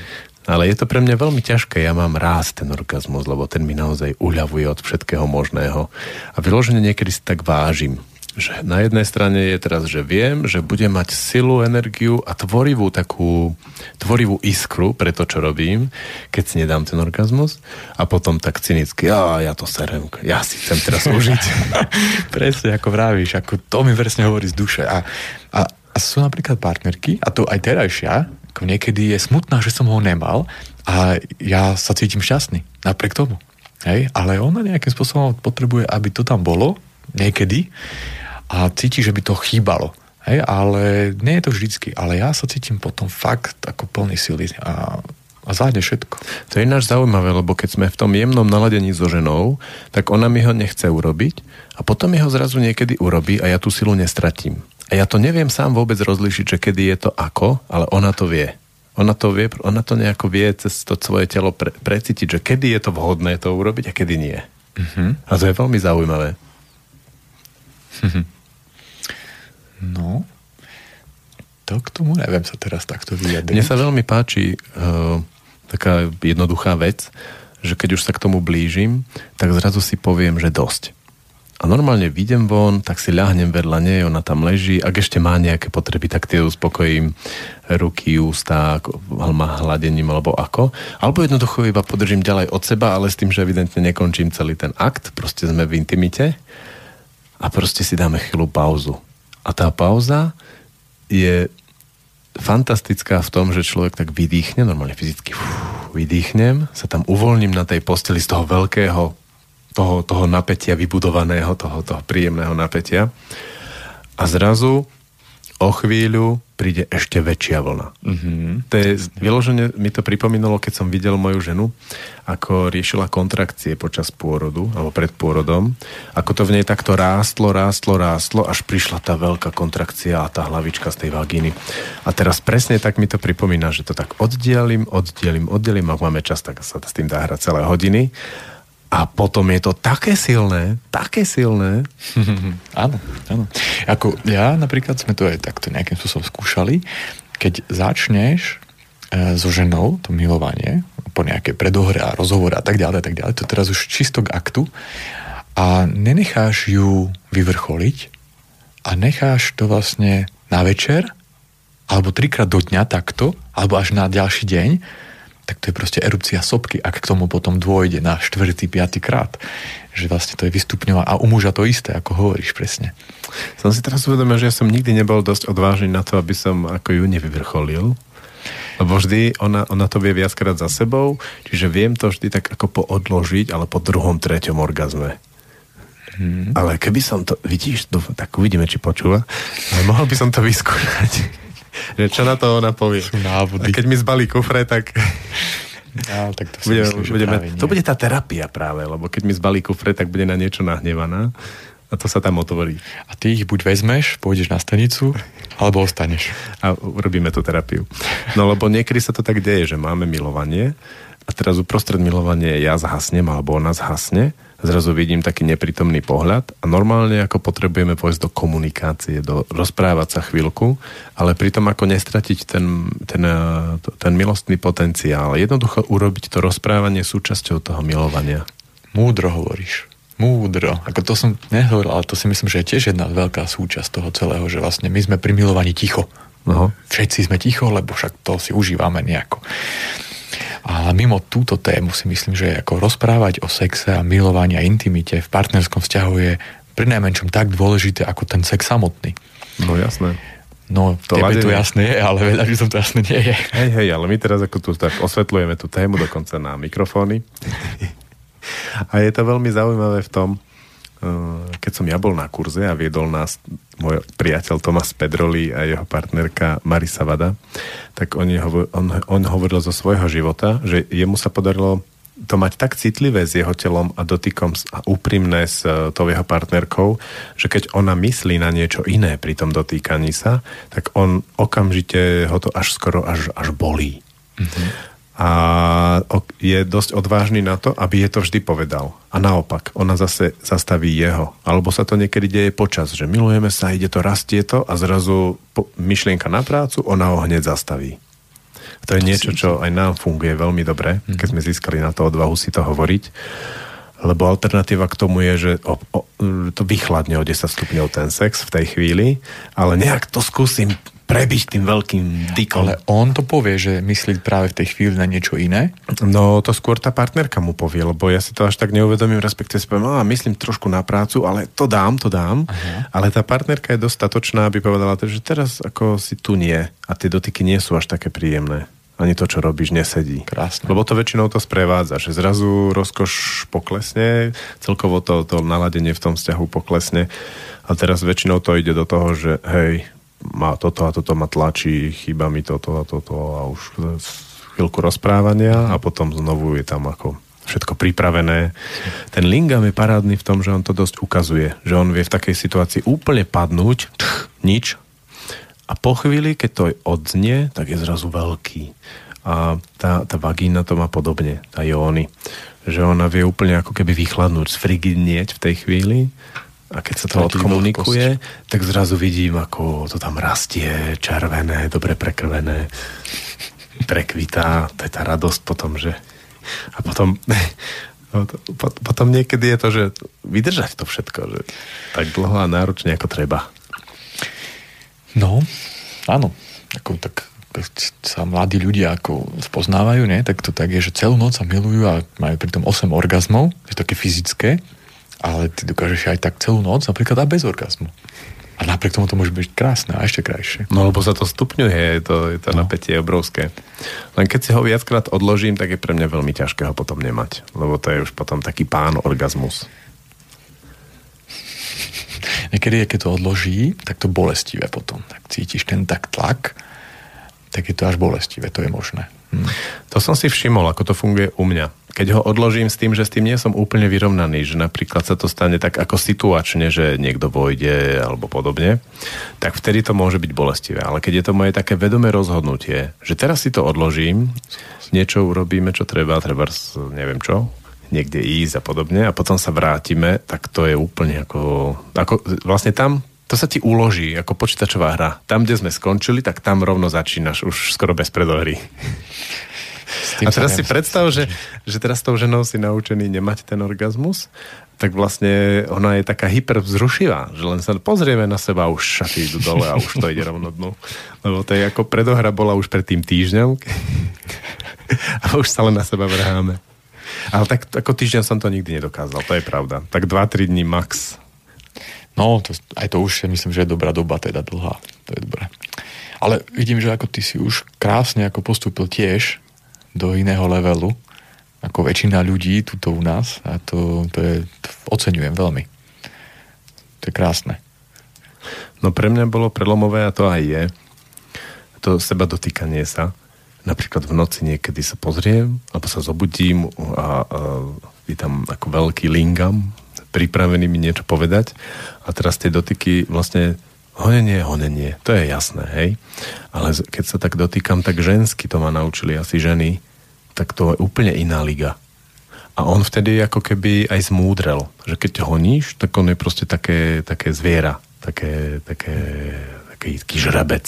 S1: Ale je to pre mňa veľmi ťažké. Ja mám rád ten orgazmus, lebo ten mi naozaj uľavuje od všetkého možného. A vyložene niekedy si tak vážim že na jednej strane je teraz, že viem, že budem mať silu, energiu a tvorivú takú, tvorivú iskru pre to, čo robím, keď si nedám ten orgazmus a potom tak cynicky, ja, ja to serem, ja si chcem teraz užiť.
S2: Presne, ako vravíš, ako to mi presne hovorí z duše. A, a, a sú napríklad partnerky, a to aj terajšia, ako niekedy je smutná, že som ho nemal a ja sa cítim šťastný napriek tomu. Hej? Ale ona nejakým spôsobom potrebuje, aby to tam bolo niekedy a cíti, že by to chýbalo. Hej, ale nie je to vždycky. Ale ja sa cítim potom fakt ako plný sily a, a zájde všetko.
S1: To je náš zaujímavé, lebo keď sme v tom jemnom naladení so ženou, tak ona mi ho nechce urobiť a potom mi ho zrazu niekedy urobí a ja tú silu nestratím. A ja to neviem sám vôbec rozlišiť, že kedy je to ako, ale ona to vie. Ona to vie, ona to nejako vie cez to svoje telo pre, precítiť, že kedy je to vhodné to urobiť a kedy nie. Uh-huh. A to je veľmi zaujímavé. Uh-huh.
S2: No, to k tomu neviem sa teraz takto vyjadriť.
S1: Mne sa veľmi páči uh, taká jednoduchá vec, že keď už sa k tomu blížim, tak zrazu si poviem, že dosť. A normálne vidím von, tak si ľahnem vedľa nej, ona tam leží. Ak ešte má nejaké potreby, tak tie uspokojím ruky, ústa, má hladením alebo ako. Alebo jednoducho iba podržím ďalej od seba, ale s tým, že evidentne nekončím celý ten akt. Proste sme v intimite a proste si dáme chvíľu pauzu a tá pauza je fantastická v tom, že človek tak vydýchne, normálne fyzicky uf, vydýchnem, sa tam uvoľním na tej posteli z toho veľkého, toho, toho napätia vybudovaného, toho, toho príjemného napätia. A zrazu o chvíľu príde ešte väčšia vlna. Mm-hmm. To je, vyložene mi to pripomínalo, keď som videl moju ženu, ako riešila kontrakcie počas pôrodu, alebo pred pôrodom, ako to v nej takto rástlo, rástlo, rástlo, až prišla tá veľká kontrakcia a tá hlavička z tej vagíny. A teraz presne tak mi to pripomína, že to tak oddialím, oddialím, oddialím, ak máme čas, tak sa s tým dá hrať celé hodiny a potom je to také silné, také silné.
S2: áno, áno. Ako ja napríklad sme to aj takto nejakým spôsobom skúšali. Keď začneš e, so ženou to milovanie, po nejakej predohre a rozhovore a tak ďalej, a tak ďalej, to teraz už čisto k aktu a nenecháš ju vyvrcholiť a necháš to vlastne na večer alebo trikrát do dňa takto, alebo až na ďalší deň, tak to je proste erupcia sopky, ak k tomu potom dôjde na štvrtý, piatý krát. Že vlastne to je vystupňová a u muža to isté, ako hovoríš presne.
S1: Som si teraz uvedomil, že ja som nikdy nebol dosť odvážny na to, aby som ako ju nevyvrcholil. Lebo vždy ona, ona to vie viackrát za sebou, čiže viem to vždy tak ako poodložiť, ale po druhom, treťom orgazme. Hmm. Ale keby som to, vidíš, tak uvidíme, či počúva, ale mohol by som to vyskúšať že čo na to ona povie.
S2: návody.
S1: A keď mi zbalí kufre, tak...
S2: Ja, tak to,
S1: budeme, myslím, budeme, to bude tá terapia práve, lebo keď mi zbalí kufre, tak bude na niečo nahnevaná. A to sa tam otvorí.
S2: A ty ich buď vezmeš, pôjdeš na stanicu, alebo ostaneš.
S1: A urobíme tú terapiu. No lebo niekedy sa to tak deje, že máme milovanie a teraz uprostred milovania ja zhasnem alebo ona zhasne zrazu vidím taký neprítomný pohľad a normálne ako potrebujeme pôjsť do komunikácie, do rozprávať sa chvíľku, ale pritom ako nestratiť ten, ten, ten milostný potenciál. Jednoducho urobiť to rozprávanie súčasťou toho milovania.
S2: Múdro hovoríš. Múdro. Ako to som nehovoril, ale to si myslím, že je tiež jedna veľká súčasť toho celého, že vlastne my sme pri milovaní ticho. No. Všetci sme ticho, lebo však to si užívame nejako. A mimo túto tému si myslím, že ako rozprávať o sexe a milovaní a intimite v partnerskom vzťahu je pri najmenšom tak dôležité ako ten sex samotný.
S1: No jasné.
S2: No, to tebe to jasné je, ale veľa že som to jasné nie je.
S1: Hej, hej, ale my teraz ako tu tak osvetľujeme tú tému dokonca na mikrofóny. a je to veľmi zaujímavé v tom, keď som ja bol na kurze a viedol nás môj priateľ Tomas Pedroli a jeho partnerka Marisa Vada, tak on, on, on hovoril zo svojho života, že jemu sa podarilo to mať tak citlivé s jeho telom a dotykom a úprimné s eh, tou jeho partnerkou, že keď ona myslí na niečo iné pri tom dotýkaní sa, tak on okamžite ho to až skoro až, až bolí. Mm-hmm a je dosť odvážny na to, aby je to vždy povedal. A naopak, ona zase zastaví jeho. Alebo sa to niekedy deje počas, že milujeme sa, ide to, rastie to a zrazu po, myšlienka na prácu, ona ho hneď zastaví. To je niečo, čo aj nám funguje veľmi dobre, mhm. keď sme získali na to odvahu si to hovoriť. Lebo alternatíva k tomu je, že o, o, to vychladne o 10 stupňov ten sex v tej chvíli, ale nejak to skúsim prebiť tým veľkým dykom.
S2: Ale on to povie, že myslí práve v tej chvíli na niečo iné?
S1: No to skôr tá partnerka mu povie, lebo ja si to až tak neuvedomím, respektíve si poviem, myslím trošku na prácu, ale to dám, to dám. Aha. Ale tá partnerka je dostatočná, aby povedala, že teraz ako si tu nie a tie dotyky nie sú až také príjemné ani to, čo robíš, nesedí.
S2: Krásne.
S1: Lebo to väčšinou to sprevádza, že zrazu rozkoš poklesne, celkovo to, to naladenie v tom vzťahu poklesne a teraz väčšinou to ide do toho, že hej, má toto a toto ma tlačí, chýba mi toto a toto a už chvíľku rozprávania a potom znovu je tam ako všetko pripravené. Ten Lingam je parádny v tom, že on to dosť ukazuje, že on vie v takej situácii úplne padnúť, tch, nič, a po chvíli, keď to odznie, tak je zrazu veľký. A tá, tá vagína to má podobne, tá jóny. Že ona vie úplne ako keby vychladnúť, sfrigidnieť v tej chvíli a keď sa to odkomunikuje, tak zrazu vidím, ako to tam rastie, červené, dobre prekrvené, prekvitá, to je tá radosť potom, že a potom potom niekedy je to, že vydržať to všetko, že tak dlho a náročne ako treba.
S2: No, áno. Ako, tak keď sa mladí ľudia ako spoznávajú, nie, tak to tak je, že celú noc sa milujú a majú pritom 8 orgazmov, je to také fyzické, ale ty dokážeš aj tak celú noc napríklad aj bez orgazmu. A napriek tomu to môže byť krásne a ešte krajšie.
S1: No lebo sa to stupňuje, je to, je to no. napätie obrovské. Len keď si ho viackrát odložím, tak je pre mňa veľmi ťažké ho potom nemať. Lebo to je už potom taký pán orgazmus.
S2: Niekedy, keď to odloží, tak to bolestivé potom. Tak cítiš ten tak tlak, tak je to až bolestivé, to je možné. Hm.
S1: To som si všimol, ako to funguje u mňa keď ho odložím s tým, že s tým nie som úplne vyrovnaný, že napríklad sa to stane tak ako situačne, že niekto vojde alebo podobne, tak vtedy to môže byť bolestivé. Ale keď je to moje také vedomé rozhodnutie, že teraz si to odložím, niečo urobíme, čo treba, treba neviem čo, niekde ísť a podobne a potom sa vrátime, tak to je úplne ako, ako vlastne tam to sa ti uloží ako počítačová hra. Tam, kde sme skončili, tak tam rovno začínaš už skoro bez predohry. A teraz si predstav, že, že teraz tou ženou si naučený nemať ten orgazmus, tak vlastne ona je taká hypervzrušivá, že len sa pozrieme na seba a už šaty idú dole a už to ide rovno dnu. Lebo to je ako predohra bola už pred tým týždňom a už sa len na seba vrháme. Ale tak ako týždeň som to nikdy nedokázal, to je pravda. Tak 2-3 dní max.
S2: No, to, aj to už myslím, že je dobrá doba, teda dlhá. To je dobré. Ale vidím, že ako ty si už krásne ako postúpil tiež do iného levelu ako väčšina ľudí tuto u nás a to, to je, to oceňujem veľmi. To je krásne.
S1: No pre mňa bolo prelomové a to aj je to seba dotýkanie sa. Napríklad v noci niekedy sa pozriem alebo sa zobudím a, a je tam ako veľký lingam pripravený mi niečo povedať a teraz tie dotyky vlastne honenie, honenie, to je jasné, hej. Ale keď sa tak dotýkam, tak žensky to ma naučili asi ženy, tak to je úplne iná liga. A on vtedy ako keby aj zmúdrel, že keď honíš, tak on je proste také, také zviera, také, také, taký, taký žrabec.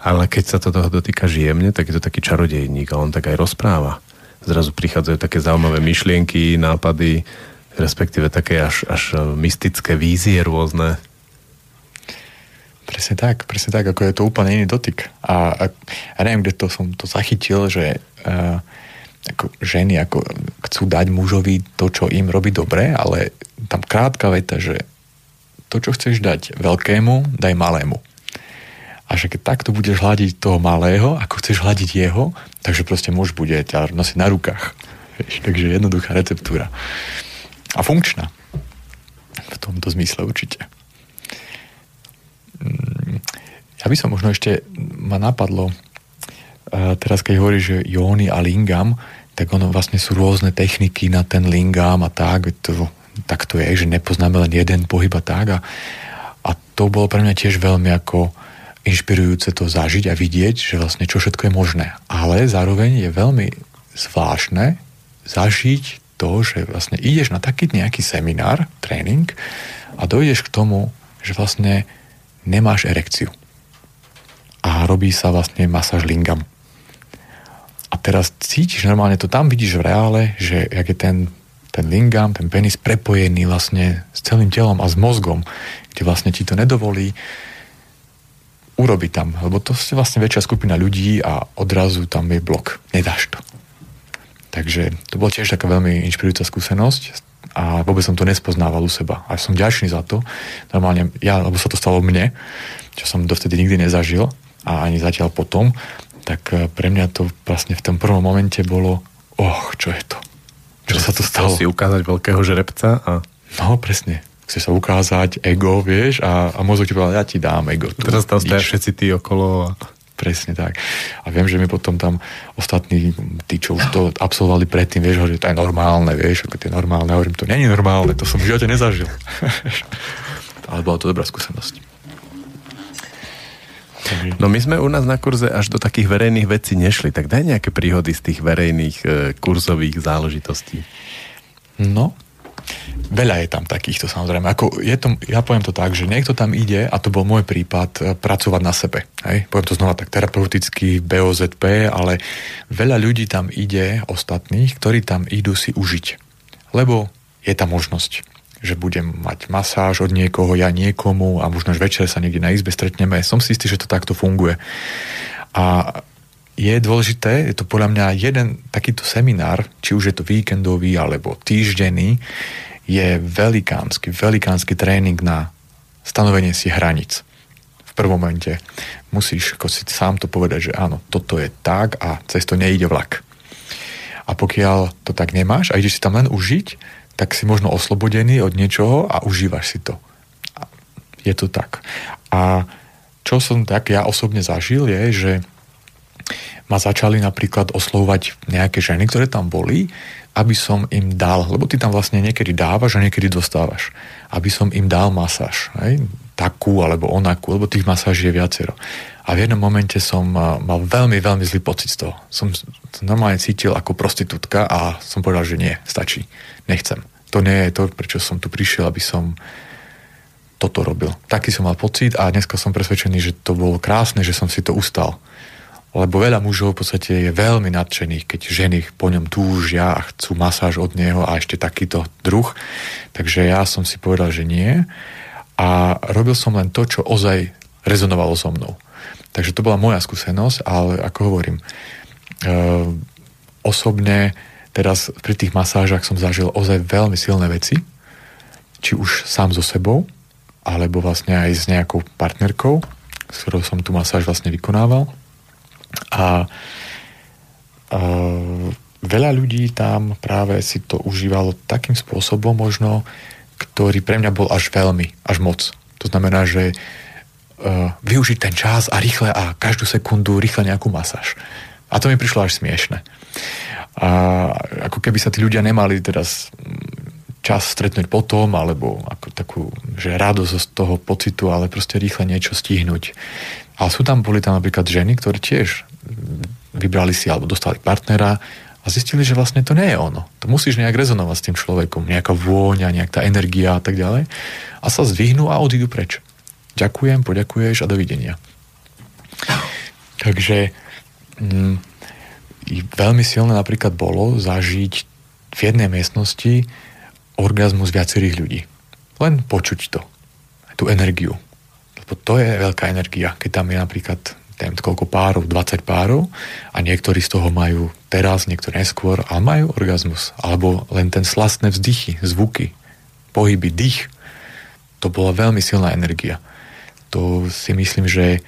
S1: Ale keď sa to toho dotýka žiemne, tak je to taký čarodejník a on tak aj rozpráva. Zrazu prichádzajú také zaujímavé myšlienky, nápady, respektíve také až, až mystické vízie rôzne.
S2: Presne tak, presne tak, ako je to úplne iný dotyk. A, a, a neviem, kde to som to zachytil, že uh, ako ženy ako chcú dať mužovi to, čo im robí dobre, ale tam krátka veta, že to, čo chceš dať veľkému, daj malému. A že keď takto budeš hľadiť toho malého, ako chceš hľadiť jeho, takže proste muž bude ťa nosiť na rukách. Vieš, takže jednoduchá receptúra. A funkčná. V tomto zmysle určite. Mm, ja by som možno ešte, ma napadlo, teraz keď hovorí, že jóny a lingam, tak ono vlastne sú rôzne techniky na ten lingam a tak, to, tak to je, že nepoznáme len jeden pohyb a tak a, a to bolo pre mňa tiež veľmi ako inšpirujúce to zažiť a vidieť, že vlastne čo všetko je možné. Ale zároveň je veľmi zvláštne zažiť to, že vlastne ideš na taký nejaký seminár, tréning a dojdeš k tomu, že vlastne nemáš erekciu. A robí sa vlastne masáž lingam. A teraz cítiš normálne to tam, vidíš v reále, že jak je ten, ten lingam, ten penis prepojený vlastne s celým telom a s mozgom, kde vlastne ti to nedovolí urobiť tam, lebo to je vlastne väčšia skupina ľudí a odrazu tam je blok. Nedáš to. Takže to bola tiež taká veľmi inšpirujúca skúsenosť a vôbec som to nespoznával u seba. A som ďačný za to. Normálne, ja, lebo sa to stalo mne, čo som dovtedy nikdy nezažil a ani zatiaľ potom, tak eh, pre mňa to vlastne v tom prvom momente bolo, och, čo je to? Čo sa to stalo?
S1: si ukázať veľkého žrebca a...
S2: No, presne. Chce sa ukázať ego, vieš, a, a mozog ti povedal, ja ti dám ego.
S1: Tu, Teraz tam stojí všetci tí okolo a...
S2: Presne tak. A viem, že mi potom tam ostatní, tí, čo už to absolvovali predtým, vieš, že to je normálne, vieš, ako to je normálne. Hovorím, to není normálne, to som v živote nezažil. Ale bola to dobrá skúsenosť.
S1: No my sme u nás na kurze až do takých verejných vecí nešli, tak daj nejaké príhody z tých verejných e, kurzových záležitostí.
S2: No, Veľa je tam takýchto samozrejme. Ako je to, ja poviem to tak, že niekto tam ide, a to bol môj prípad, e, pracovať na sebe. Hej? Poviem to znova tak terapeuticky, BOZP, ale veľa ľudí tam ide, ostatných, ktorí tam idú si užiť. Lebo je tam možnosť že budem mať masáž od niekoho, ja niekomu a možno až večer sa niekde na izbe stretneme. Som si istý, že to takto funguje. A je dôležité, je to podľa mňa jeden takýto seminár, či už je to víkendový alebo týždenný, je velikánsky, velikánsky tréning na stanovenie si hranic. V prvom momente musíš ako si sám to povedať, že áno, toto je tak a cez to nejde vlak. A pokiaľ to tak nemáš a ideš si tam len užiť, tak si možno oslobodený od niečoho a užívaš si to. Je to tak. A čo som tak ja osobne zažil je, že ma začali napríklad oslovovať nejaké ženy, ktoré tam boli, aby som im dal, lebo ty tam vlastne niekedy dávaš a niekedy dostávaš, aby som im dal masáž. Hej? Takú alebo onakú, lebo tých masáží je viacero. A v jednom momente som mal veľmi, veľmi zlý pocit z toho. Som normálne cítil ako prostitútka a som povedal, že nie, stačí, nechcem. To nie je to, prečo som tu prišiel, aby som toto robil. Taký som mal pocit a dneska som presvedčený, že to bolo krásne, že som si to ustal. Lebo veľa mužov v podstate je veľmi nadšených, keď ženy po ňom túžia a chcú masáž od neho a ešte takýto druh. Takže ja som si povedal, že nie. A robil som len to, čo ozaj rezonovalo so mnou. Takže to bola moja skúsenosť, ale ako hovorím, e, osobne teraz pri tých masážach som zažil ozaj veľmi silné veci, či už sám so sebou, alebo vlastne aj s nejakou partnerkou, s ktorou som tú masáž vlastne vykonával. A, a veľa ľudí tam práve si to užívalo takým spôsobom možno, ktorý pre mňa bol až veľmi, až moc. To znamená, že uh, využiť ten čas a rýchle a každú sekundu rýchle nejakú masáž. A to mi prišlo až smiešne. A ako keby sa tí ľudia nemali teraz čas stretnúť potom, alebo ako takú, že radosť z toho pocitu, ale proste rýchle niečo stihnúť. Ale sú tam, boli tam napríklad ženy, ktoré tiež vybrali si alebo dostali partnera a zistili, že vlastne to nie je ono. To musíš nejak rezonovať s tým človekom, nejaká vôňa, nejak tá energia a tak ďalej. A sa zdvihnú a odídu preč. Ďakujem, poďakuješ a dovidenia. Takže mm, veľmi silné napríklad bolo zažiť v jednej miestnosti orgazmus viacerých ľudí. Len počuť to. Tú energiu. Lebo to je veľká energia, keď tam je napríklad neviem, koľko párov, 20 párov a niektorí z toho majú teraz, niektorí neskôr, ale majú orgazmus. Alebo len ten slastné vzdychy, zvuky, pohyby, dých. To bola veľmi silná energia. To si myslím, že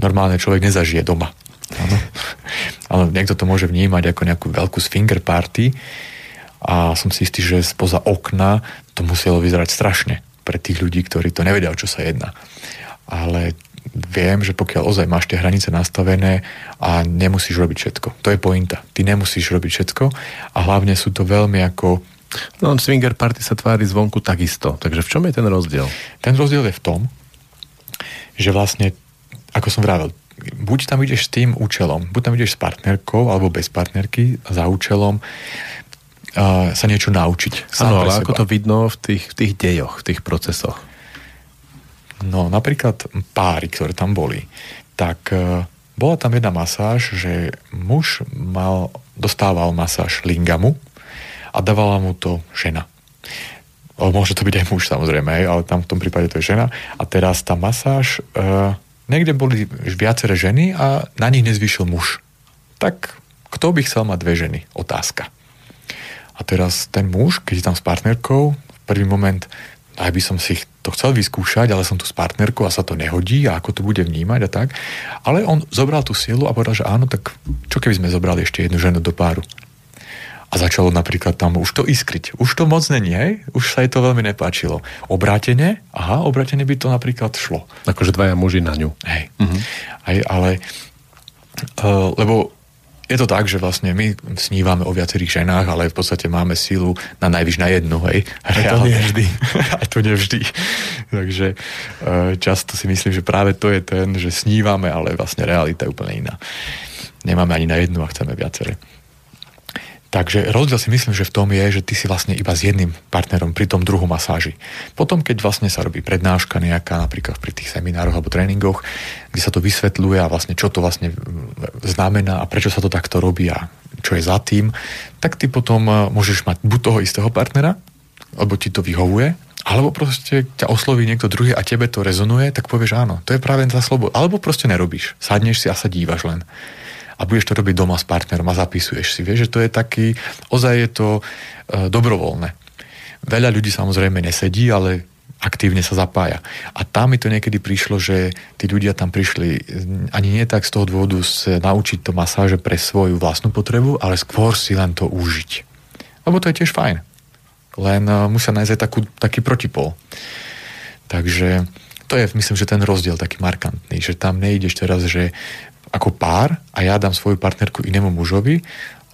S2: normálne človek nezažije doma. Áno. Ale niekto to môže vnímať ako nejakú veľkú swinger party a som si istý, že spoza okna to muselo vyzerať strašne pre tých ľudí, ktorí to nevedia, o čo sa jedná. Ale viem, že pokiaľ ozaj máš tie hranice nastavené a nemusíš robiť všetko. To je pointa. Ty nemusíš robiť všetko a hlavne sú to veľmi ako...
S1: No, swinger party sa tvári zvonku takisto. Takže v čom je ten rozdiel?
S2: Ten rozdiel je v tom, že vlastne, ako som vravel, buď tam ideš s tým účelom, buď tam ideš s partnerkou alebo bez partnerky za účelom uh, sa niečo naučiť.
S1: Áno, ale ako to vidno v tých, v tých dejoch, v tých procesoch?
S2: No napríklad páry, ktoré tam boli, tak uh, bola tam jedna masáž, že muž mal, dostával masáž lingamu a dávala mu to žena. O, môže to byť aj muž samozrejme, ale tam v tom prípade to je žena. A teraz tá masáž uh, Niekde boli viaceré ženy a na nich nezvyšil muž. Tak kto by chcel mať dve ženy? Otázka. A teraz ten muž, keď je tam s partnerkou, v prvý moment aj by som si to chcel vyskúšať, ale som tu s partnerkou a sa to nehodí a ako to bude vnímať a tak. Ale on zobral tú silu a povedal, že áno, tak čo keby sme zobrali ešte jednu ženu do páru? A začalo napríklad tam už to iskriť. Už to moc není, hej? Už sa jej to veľmi nepáčilo. Obrátenie, aha, obrátenie by to napríklad šlo.
S1: Akože dvaja muži na ňu.
S2: Hej. Uh-huh. Hej ale uh, lebo je to tak, že vlastne my snívame o viacerých ženách, ale v podstate máme sílu na najvyš na jednu, hej.
S1: Aj to nie vždy.
S2: Aj to nevždy. Takže uh, často si myslím, že práve to je ten, že snívame, ale vlastne realita je úplne iná. Nemáme ani na jednu a chceme viaceré. Takže rozdiel si myslím, že v tom je, že ty si vlastne iba s jedným partnerom pri tom druhu masáži. Potom, keď vlastne sa robí prednáška nejaká, napríklad pri tých seminároch alebo tréningoch, kde sa to vysvetľuje a vlastne čo to vlastne znamená a prečo sa to takto robí a čo je za tým, tak ty potom e, môžeš mať buď toho istého partnera, lebo ti to vyhovuje, alebo proste ťa osloví niekto druhý a tebe to rezonuje, tak povieš áno, to je práve tá sloboda. Alebo proste nerobíš. Sadneš si a sa dívaš len a budeš to robiť doma s partnerom a zapisuješ si. Vieš, že to je taký, ozaj je to e, dobrovoľné. Veľa ľudí samozrejme nesedí, ale aktívne sa zapája. A tam mi to niekedy prišlo, že tí ľudia tam prišli ani nie tak z toho dôvodu sa naučiť to masáže pre svoju vlastnú potrebu, ale skôr si len to užiť. Lebo to je tiež fajn. Len uh, musia nájsť aj takú, taký protipol. Takže to je, myslím, že ten rozdiel taký markantný, že tam nejdeš teraz, že ako pár a ja dám svoju partnerku inému mužovi,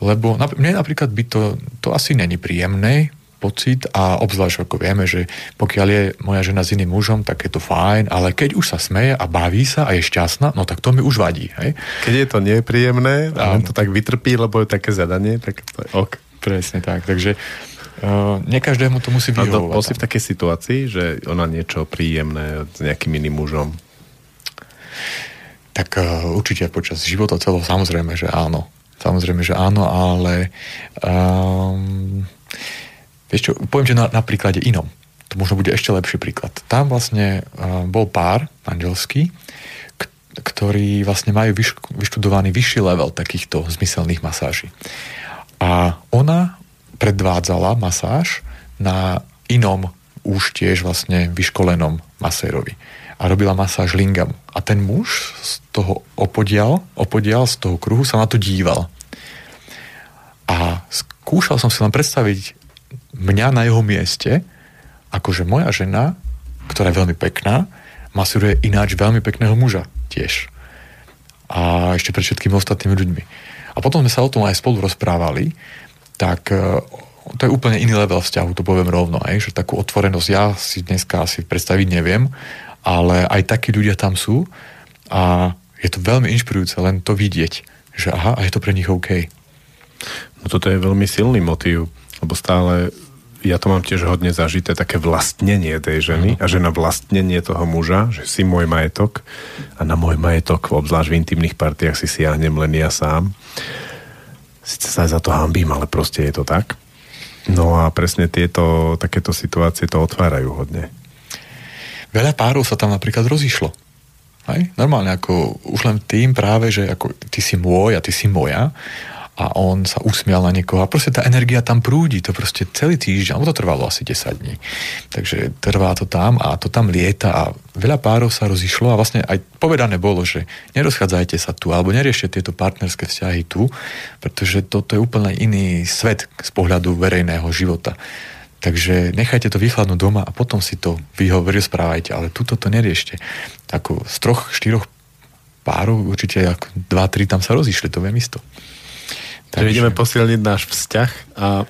S2: lebo mne napríklad by to, to asi není príjemné pocit a obzvlášť ako vieme, že pokiaľ je moja žena s iným mužom, tak je to fajn, ale keď už sa smeje a baví sa a je šťastná, no tak to mi už vadí. Hej?
S1: Keď je to nepríjemné a on to tak vytrpí, lebo je také zadanie, tak to je ok.
S2: Presne tak, takže Uh, nie každému to musí vyhovovať.
S1: A bol si v takej situácii, že ona niečo príjemné s nejakým iným mužom?
S2: Tak uh, určite počas života celého samozrejme, že áno. Samozrejme, že áno, ale um, vieš čo, poviem, že na, na príklade inom. To možno bude ešte lepší príklad. Tam vlastne uh, bol pár manželský, k- ktorí vlastne majú vyš- vyštudovaný vyšší level takýchto zmyselných masáží. A ona predvádzala masáž na inom už tiež vlastne vyškolenom masérovi a robila masáž lingamu. A ten muž z toho opodial, opodial z toho kruhu sa na to díval. A skúšal som si len predstaviť mňa na jeho mieste, akože moja žena, ktorá je veľmi pekná, masíruje ináč veľmi pekného muža tiež. A ešte pred všetkými ostatnými ľuďmi. A potom sme sa o tom aj spolu rozprávali, tak e, to je úplne iný level vzťahu, to poviem rovno, aj, že takú otvorenosť ja si dneska asi predstaviť neviem, ale aj takí ľudia tam sú a je to veľmi inšpirujúce len to vidieť, že aha, a je to pre nich OK.
S1: No toto je veľmi silný motív, lebo stále ja to mám tiež hodne zažité, také vlastnenie tej ženy a že na vlastnenie toho muža, že si môj majetok a na môj majetok, obzvlášť v intimných partiách si siahnem len ja sám. Sice sa za to hambím, ale proste je to tak. No a presne tieto, takéto situácie to otvárajú hodne.
S2: Veľa párov sa tam napríklad rozišlo. Hej? Normálne ako už len tým práve, že ako ty si môj a ty si moja a on sa usmial na niekoho a proste tá energia tam prúdi, to proste celý týždeň, alebo to trvalo asi 10 dní. Takže trvá to tam a to tam lieta a veľa párov sa rozišlo a vlastne aj povedané bolo, že nerozchádzajte sa tu alebo neriešte tieto partnerské vzťahy tu, pretože toto je úplne iný svet z pohľadu verejného života. Takže nechajte to vychladnúť doma a potom si to vy ho rozprávajte, ale tuto to neriešte. Ako z troch, štyroch párov určite dva, tri tam sa rozišli, to viem isto.
S1: Takže ideme posilniť náš vzťah a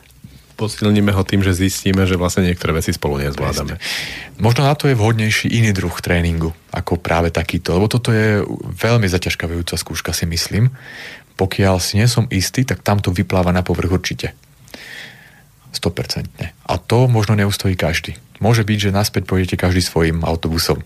S1: posilníme ho tým, že zistíme, že vlastne niektoré veci spolu nezvládame.
S2: Možno na to je vhodnejší iný druh tréningu, ako práve takýto, lebo toto je veľmi zaťažkavujúca skúška, si myslím. Pokiaľ si nie som istý, tak tam to vypláva na povrch určite. 100%. A to možno neustojí každý. Môže byť, že naspäť pôjdete každý svojim autobusom.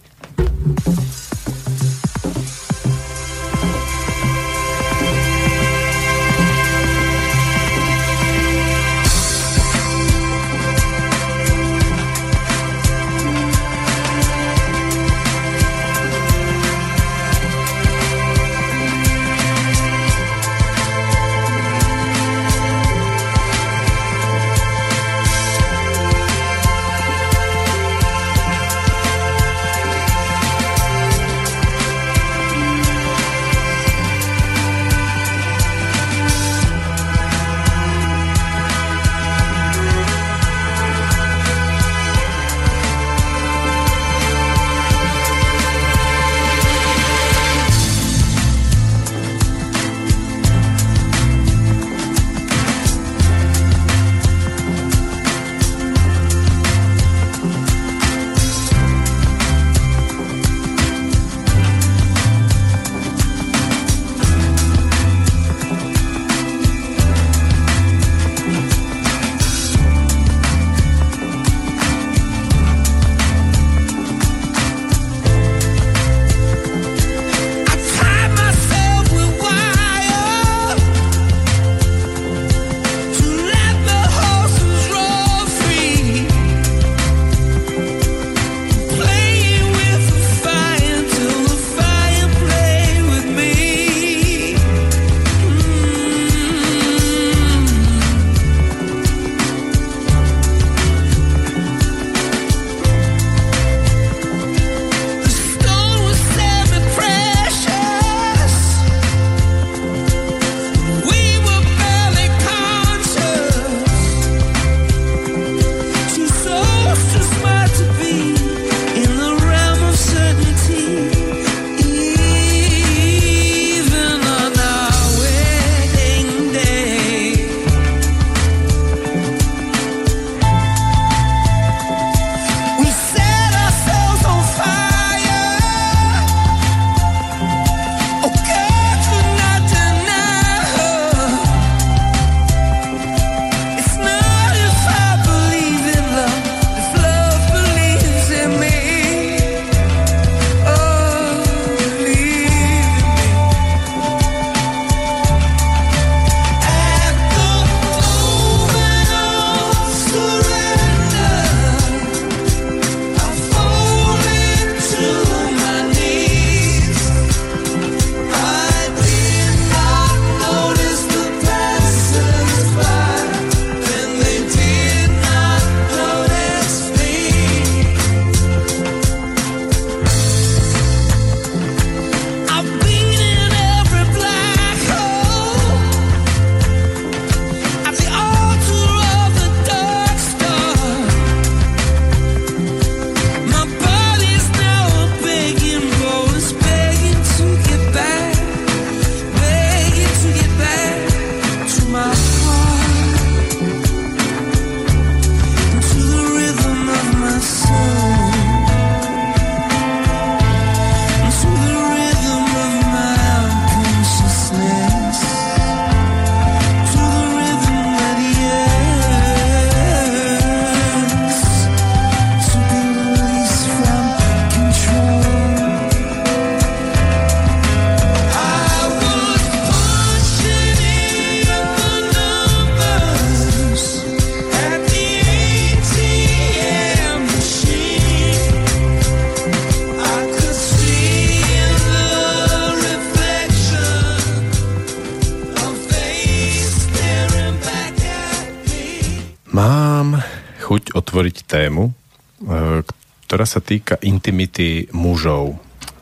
S1: Sa týka intimity mužov.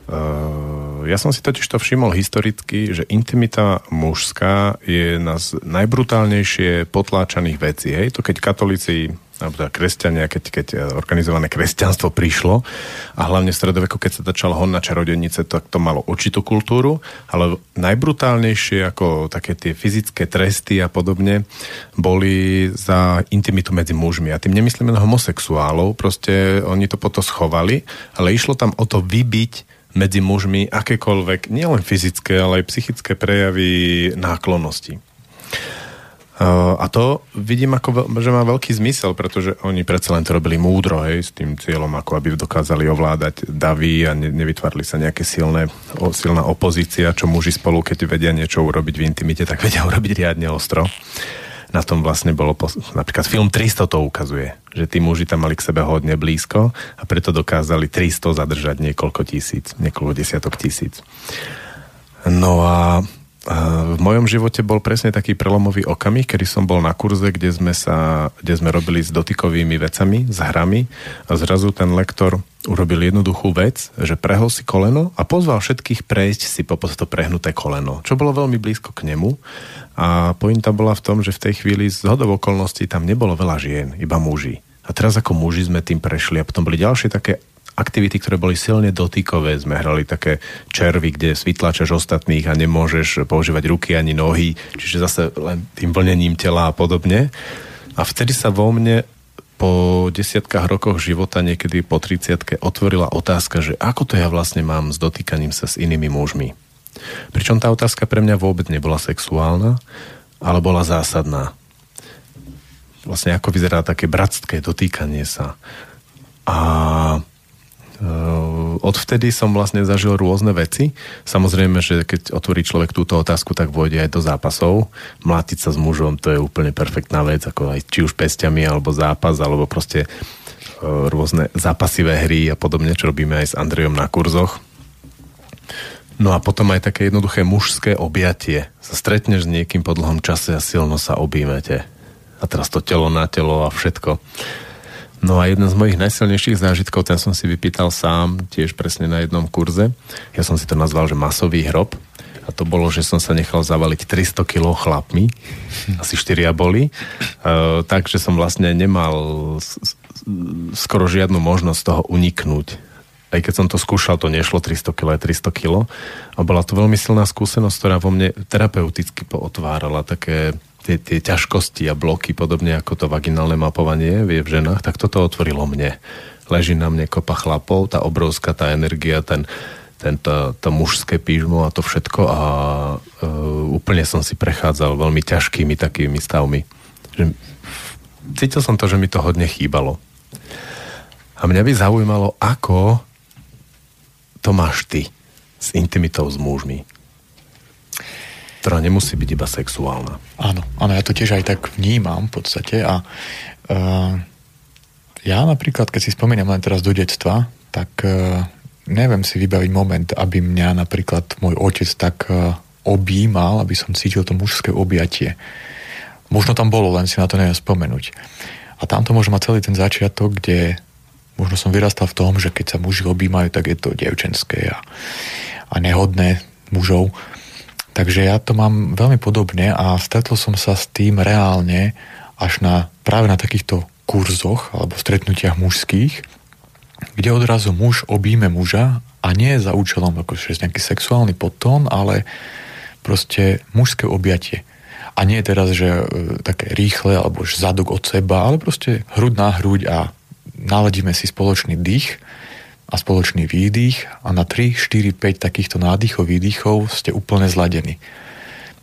S1: Uh, ja som si totiž to všimol historicky, že intimita mužská je jedna z najbrutálnejšie potláčaných vecí. Hej? To keď katolíci alebo teda kresťania, keď, keď organizované kresťanstvo prišlo a hlavne v stredoveku, keď sa začal hon na čarodenice, tak to malo určitú kultúru, ale najbrutálnejšie ako také tie fyzické tresty a podobne boli za intimitu medzi mužmi. A tým nemyslíme na homosexuálov, proste oni to potom schovali, ale išlo tam o to vybiť medzi mužmi akékoľvek, nielen fyzické, ale aj psychické prejavy náklonnosti. A to vidím, ako, že má veľký zmysel, pretože oni predsa len to robili múdro, hej, s tým cieľom, ako aby dokázali ovládať davy a ne, nevytvárali sa nejaké silné, o, silná opozícia, čo muži spolu, keď vedia niečo urobiť v intimite, tak vedia urobiť riadne ostro. Na tom vlastne bolo, napríklad film 300 to ukazuje, že tí muži tam mali k sebe hodne blízko a preto dokázali 300 zadržať niekoľko tisíc, niekoľko desiatok tisíc. No a v mojom živote bol presne taký prelomový okamih, kedy som bol na kurze, kde sme, sa, kde sme robili s dotykovými vecami, s hrami a zrazu ten lektor urobil jednoduchú vec, že prehol si koleno a pozval všetkých prejsť si po to prehnuté koleno, čo bolo veľmi blízko k nemu a pointa bola v tom, že v tej chvíli z hodov okolností tam nebolo veľa žien, iba muži. A teraz ako muži sme tým prešli a potom boli ďalšie také aktivity, ktoré boli silne dotykové. Sme hrali také červy, kde svitlačaš ostatných a nemôžeš používať ruky ani nohy, čiže zase len tým vlnením tela a podobne. A vtedy sa vo mne po desiatkách rokoch života, niekedy po 30 otvorila otázka, že ako to ja vlastne mám s dotýkaním sa s inými mužmi. Pričom tá otázka pre mňa vôbec nebola sexuálna, ale bola zásadná. Vlastne ako vyzerá také bratské dotýkanie sa. A odvtedy som vlastne zažil rôzne veci. Samozrejme, že keď otvorí človek túto otázku, tak vôjde aj do zápasov. Mlátiť sa s mužom, to je úplne perfektná vec, ako aj či už pestiami, alebo zápas, alebo proste ehm, rôzne zápasivé hry a podobne, čo robíme aj s Andrejom na kurzoch. No a potom aj také jednoduché mužské objatie. Sa stretneš s niekým po dlhom čase a silno sa objímete. A teraz to telo na telo a všetko. No a jeden z mojich najsilnejších zážitkov, ten som si vypýtal sám, tiež presne na jednom kurze. Ja som si to nazval, že masový hrob. A to bolo, že som sa nechal zavaliť 300 kg chlapmi, asi 4 boli, uh, takže som vlastne nemal skoro žiadnu možnosť toho uniknúť. Aj keď som to skúšal, to nešlo 300 kg, 300 kg. A bola to veľmi silná skúsenosť, ktorá vo mne terapeuticky pootvárala také tie, tie ťažkosti a bloky, podobne ako to vaginálne mapovanie vie v ženách, tak toto otvorilo mne. Leží na mne kopa chlapov, tá obrovská tá energia, ten, ten, to, to mužské pížmo a to všetko a uh, úplne som si prechádzal veľmi ťažkými takými stavmi. Že, cítil som to, že mi to hodne chýbalo. A mňa by zaujímalo, ako to máš ty s intimitou s mužmi ktorá nemusí byť iba sexuálna.
S2: Áno, áno, ja to tiež aj tak vnímam v podstate a uh, ja napríklad, keď si spomínam len teraz do detstva, tak uh, neviem si vybaviť moment, aby mňa napríklad môj otec tak uh, objímal, aby som cítil to mužské objatie. Možno tam bolo, len si na to neviem spomenúť. A tamto možno má celý ten začiatok, kde možno som vyrastal v tom, že keď sa muži objímajú, tak je to dievčenské a, a nehodné mužov. Takže ja to mám veľmi podobne a stretol som sa s tým reálne až na, práve na takýchto kurzoch alebo stretnutiach mužských, kde odrazu muž obíme muža a nie za účelom ako nejaký sexuálny podtón, ale proste mužské objatie. A nie teraz, že e, také rýchle alebo už zadok od seba, ale proste hrud na hruď a naladíme si spoločný dých a spoločný výdych a na 3, 4, 5 takýchto nádychov, výdychov ste úplne zladení.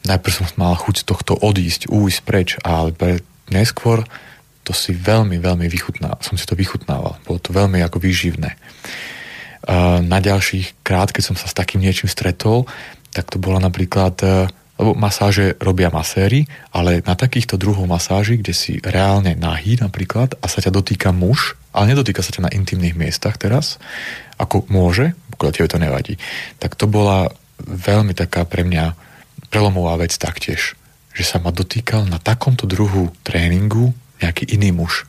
S2: Najprv som mal chuť z tohto odísť, újsť preč, ale neskôr to si veľmi, veľmi vychutnával. Som si to vychutnával. Bolo to veľmi ako výživné. Na ďalších krát, keď som sa s takým niečím stretol, tak to bola napríklad e, lebo masáže robia maséry, ale na takýchto druhov masáži, kde si reálne nahý napríklad a sa ťa dotýka muž, ale nedotýka sa ťa na intimných miestach teraz, ako môže, pokiaľ tebe to nevadí, tak to bola veľmi taká pre mňa prelomová vec taktiež, že sa ma dotýkal na takomto druhu tréningu nejaký iný muž.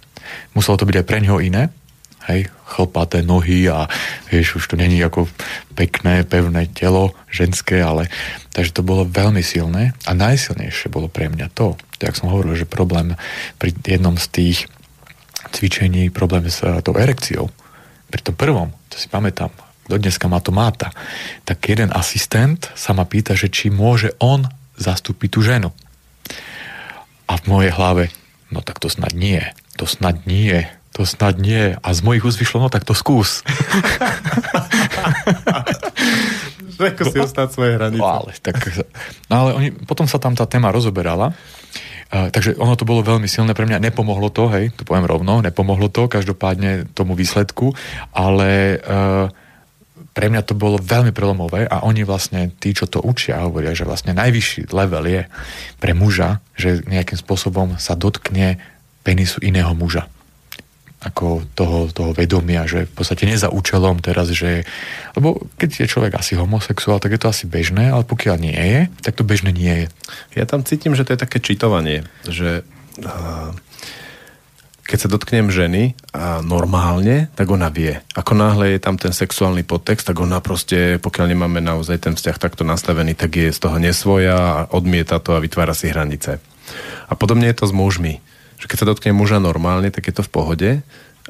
S2: Muselo to byť aj pre ňoho iné, hej, chlpaté nohy a vieš, už to není ako pekné, pevné telo ženské, ale takže to bolo veľmi silné a najsilnejšie bolo pre mňa to, tak som hovoril, že problém pri jednom z tých cvičení, problém s eh, tou erekciou, pri tom prvom, to si pamätám, do dneska ma to máta, tak jeden asistent sa ma pýta, že či môže on zastúpiť tú ženu. A v mojej hlave, no tak to snad nie, to snad nie, to snad nie. A z mojich úst vyšlo, no tak to skús.
S1: Ako si ostať svoje hranice.
S2: No, ale, tak, no ale oni, potom sa tam tá téma rozoberala. Uh, takže ono to bolo veľmi silné pre mňa. Nepomohlo to, hej, to poviem rovno, nepomohlo to každopádne tomu výsledku, ale uh, pre mňa to bolo veľmi prelomové a oni vlastne, tí, čo to učia, hovoria, že vlastne najvyšší level je pre muža, že nejakým spôsobom sa dotkne penisu iného muža ako toho, toho vedomia, že v podstate nie za účelom teraz, že... Lebo keď je človek asi homosexuál, tak je to asi bežné, ale pokiaľ nie je, tak to bežné nie je.
S1: Ja tam cítim, že to je také čitovanie, že uh, keď sa dotknem ženy a normálne, tak ona vie. Ako náhle je tam ten sexuálny podtext, tak ona proste, pokiaľ nemáme naozaj ten vzťah takto nastavený, tak je z toho nesvoja a odmieta to a vytvára si hranice. A podobne je to s mužmi že keď sa dotkne muža normálne, tak je to v pohode,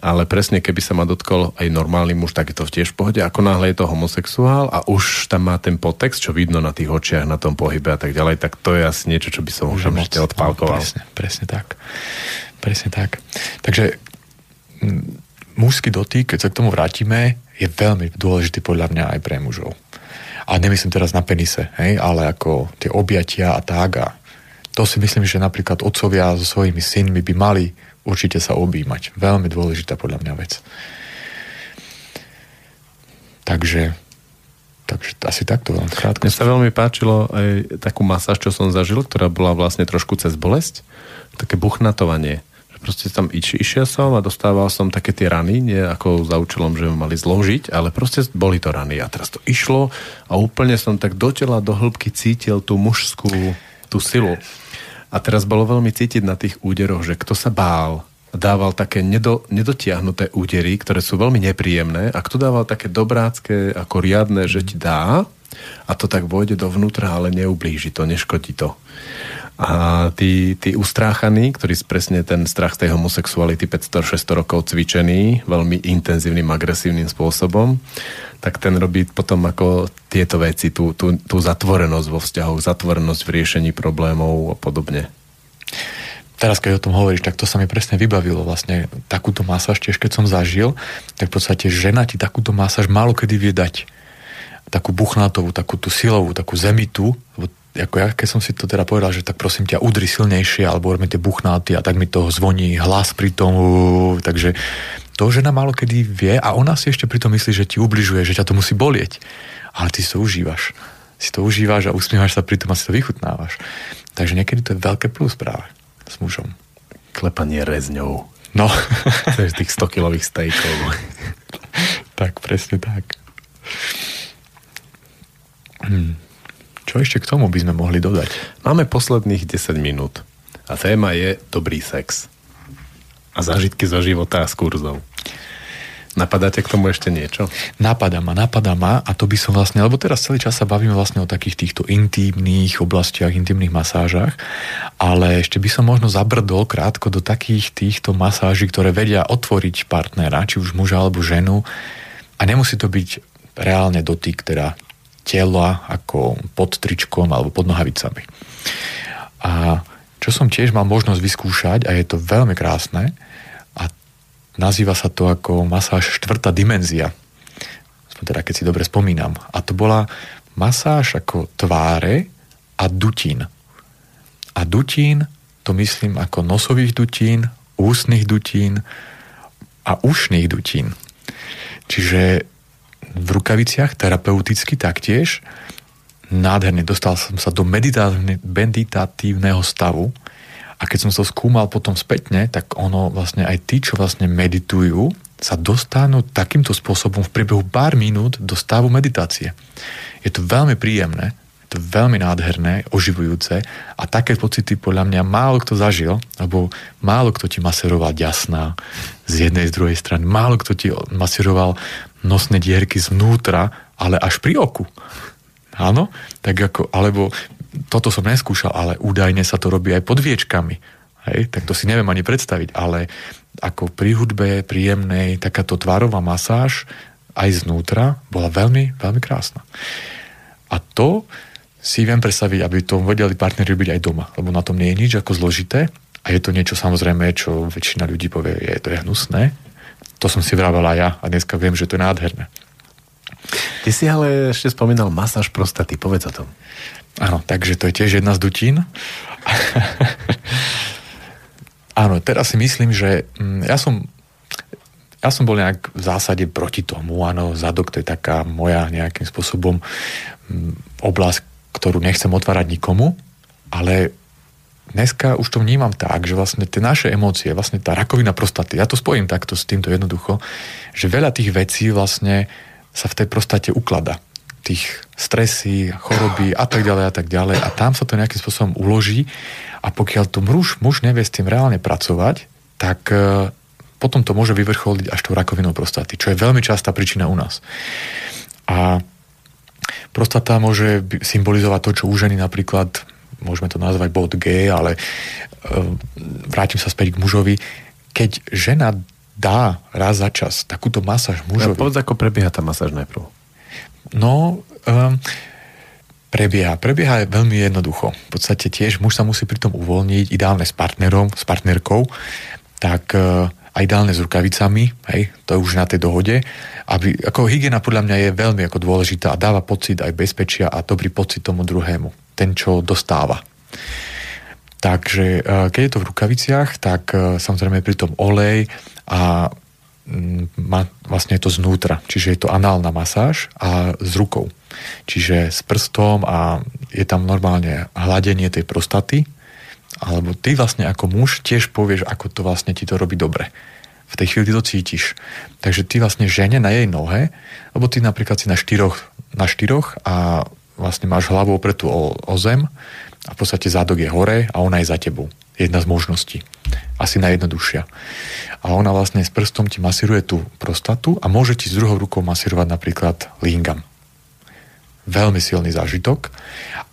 S1: ale presne keby sa ma dotkol aj normálny muž, tak je to tiež v pohode. Ako náhle je to homosexuál a už tam má ten potext, čo vidno na tých očiach, na tom pohybe a tak ďalej, tak to je asi niečo, čo by som už ešte odpálkoval.
S2: No, presne, presne tak. Presne tak. Takže mužský dotyk, keď sa k tomu vrátime, je veľmi dôležitý podľa mňa aj pre mužov. A nemyslím teraz na penise, hej, ale ako tie objatia a tak a to si myslím, že napríklad otcovia so svojimi synmi by mali určite sa objímať. Veľmi dôležitá podľa mňa vec. Takže, takže asi takto veľmi krátko.
S1: Mne sa veľmi páčilo aj takú masáž, čo som zažil, ktorá bola vlastne trošku cez bolesť. Také buchnatovanie. Proste tam iš, išiel som a dostával som také tie rany, nie ako za účelom, že mali zložiť, ale proste boli to rany. A teraz to išlo a úplne som tak do tela, do hĺbky cítil tú mužskú tú silu. A teraz bolo veľmi cítiť na tých úderoch, že kto sa bál, dával také nedo, nedotiahnuté údery, ktoré sú veľmi nepríjemné a kto dával také dobrácké, ako riadne, že ti dá a to tak vôjde dovnútra, ale neublíži to, neškodí to. A tí, tí ustráchaní, ktorí presne ten strach tej homosexuality 500-600 rokov cvičený veľmi intenzívnym, agresívnym spôsobom, tak ten robí potom ako tieto veci, tú, tú, tú zatvorenosť vo vzťahoch, zatvorenosť v riešení problémov a podobne.
S2: Teraz, keď o tom hovoríš, tak to sa mi presne vybavilo. Vlastne takúto masáž tiež, keď som zažil, tak v podstate žena ti takúto masáž málo kedy vie dať. Takú buchnatovú, takú tú silovú, takú zemitu, lebo ako ja, keď som si to teda povedal, že tak prosím ťa, udri silnejšie, alebo robíme tie buchnáty a tak mi toho zvoní hlas pri tom, takže to žena málo kedy vie a ona si ešte pritom myslí, že ti ubližuje, že ťa to musí bolieť. Ale ty si to užívaš. Si to užívaš a usmievaš sa pritom a si to vychutnávaš. Takže niekedy to je veľké plus práve s mužom.
S1: Klepanie rezňou.
S2: No.
S1: To je tých 100 kilových stejkov.
S2: tak, presne tak. Hm. Čo ešte k tomu by sme mohli dodať?
S1: Máme posledných 10 minút a téma je dobrý sex. A zážitky zo života a z kurzov. Napadáte k tomu ešte niečo?
S2: Napadá ma, napadá ma a to by som vlastne, lebo teraz celý čas sa bavíme vlastne o takých týchto intímnych oblastiach, intimných masážach, ale ešte by som možno zabrdol krátko do takých týchto masáží, ktoré vedia otvoriť partnera, či už muža alebo ženu a nemusí to byť reálne dotyk, teda tela ako pod tričkom alebo pod nohavicami. A čo som tiež mal možnosť vyskúšať a je to veľmi krásne a nazýva sa to ako masáž štvrtá dimenzia. Teda keď si dobre spomínam. A to bola masáž ako tváre a dutín. A dutín, to myslím ako nosových dutín, ústnych dutín a ušných dutín. Čiže v rukaviciach, terapeuticky taktiež. Nádherne, dostal som sa do meditatívneho stavu a keď som to skúmal potom spätne, tak ono vlastne aj tí, čo vlastne meditujú, sa dostanú takýmto spôsobom v priebehu pár minút do stavu meditácie. Je to veľmi príjemné, je to veľmi nádherné, oživujúce a také pocity podľa mňa málo kto zažil, lebo málo kto ti maseroval ďasná z jednej, z druhej strany, málo kto ti maseroval nosné dierky znútra, ale až pri oku. Áno? Tak ako, alebo toto som neskúšal, ale údajne sa to robí aj pod viečkami. Hej? Tak to si neviem ani predstaviť, ale ako pri hudbe príjemnej, takáto tvárová masáž aj znútra bola veľmi, veľmi krásna. A to si viem predstaviť, aby to vedeli partneri robiť aj doma, lebo na tom nie je nič ako zložité a je to niečo samozrejme, čo väčšina ľudí povie, je to je hnusné. To som si vravala ja a dneska viem, že to je nádherné.
S1: Ty si ale ešte spomínal masáž prostaty, povedz o tom.
S2: Áno, takže to je tiež jedna z dutín. Áno, teraz si myslím, že mm, ja som ja som bol nejak v zásade proti tomu, áno, zadok to je taká moja nejakým spôsobom mm, oblasť, ktorú nechcem otvárať nikomu, ale dneska už to vnímam tak, že vlastne tie naše emócie, vlastne tá rakovina prostaty, ja to spojím takto s týmto jednoducho, že veľa tých vecí vlastne sa v tej prostate uklada. Tých stresy, choroby a tak ďalej a tak ďalej a tam sa to nejakým spôsobom uloží a pokiaľ to muž, muž nevie s tým reálne pracovať, tak e, potom to môže vyvrcholiť až tou rakovinou prostaty, čo je veľmi častá príčina u nás. A Prostata môže symbolizovať to, čo u ženy napríklad, môžeme to nazvať bod G, ale e, vrátim sa späť k mužovi. Keď žena dá raz za čas takúto masáž mužovi...
S1: Ja, povedz, ako prebieha tá masáž najprv.
S2: No, um, prebieha. Prebieha veľmi jednoducho. V podstate tiež muž sa musí pritom uvoľniť, ideálne s partnerom, s partnerkou, tak uh, a ideálne s rukavicami, hej, to je už na tej dohode. Aby, ako hygiena podľa mňa je veľmi ako dôležitá a dáva pocit aj bezpečia a dobrý pocit tomu druhému, ten, čo dostáva. Takže e, keď je to v rukaviciach, tak e, samozrejme pri tom olej a mm, má, vlastne je to znútra, čiže je to análna masáž a s rukou. Čiže s prstom a je tam normálne hladenie tej prostaty, alebo ty vlastne ako muž tiež povieš, ako to vlastne ti to robí dobre. V tej chvíli ty to cítiš. Takže ty vlastne žene na jej nohe, lebo ty napríklad si na štyroch, na štyroch a vlastne máš hlavu opretú o, o zem a v podstate zádok je hore a ona je za tebou. Jedna z možností. Asi najjednoduchšia. A ona vlastne s prstom ti masíruje tú prostatu a môže ti s druhou rukou masírovať napríklad lingam. Veľmi silný zážitok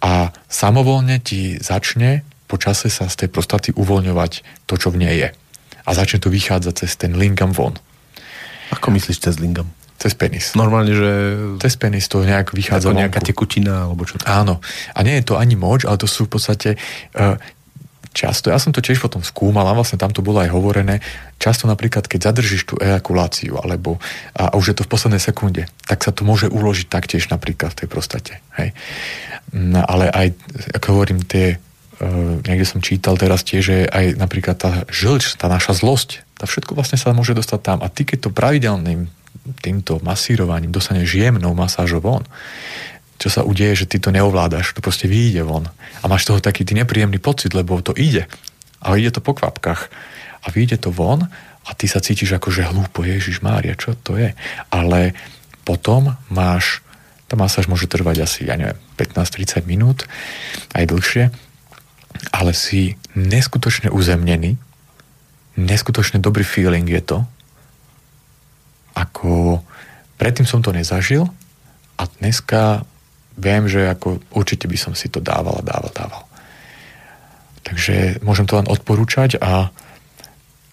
S2: a samovolne ti začne po čase sa z tej prostaty uvoľňovať to, čo v nej je. A začne to vychádzať cez ten lingam von.
S1: Ako myslíš cez lingam?
S2: Cez penis.
S1: Normálne, že...
S2: Cez penis to nejak vychádza
S1: Ako nejaká tekutina, alebo čo to?
S2: Áno. A nie je to ani moč, ale to sú v podstate uh, často, ja som to tiež potom skúmal a vlastne tam to bolo aj hovorené, často napríklad, keď zadržíš tú ejakuláciu, alebo a, a už je to v poslednej sekunde, tak sa to môže uložiť taktiež napríklad v tej prostate. Hej. No, ale aj, ako hovorím, tie niekde som čítal teraz tiež, že aj napríklad tá žlč, tá naša zlosť, tá všetko vlastne sa môže dostať tam. A ty, keď to pravidelným týmto masírovaním dostaneš jemnou masážou von, čo sa udeje, že ty to neovládaš, to proste vyjde von. A máš toho taký ty nepríjemný pocit, lebo to ide. A ide to po kvapkách. A vyjde to von a ty sa cítiš ako, že hlúpo, Ježiš Mária, čo to je? Ale potom máš, tá masáž môže trvať asi, ja neviem, 15-30 minút, aj dlhšie ale si neskutočne uzemnený, neskutočne dobrý feeling je to, ako predtým som to nezažil a dneska viem, že ako určite by som si to dával a dával, dával. Takže môžem to len odporúčať a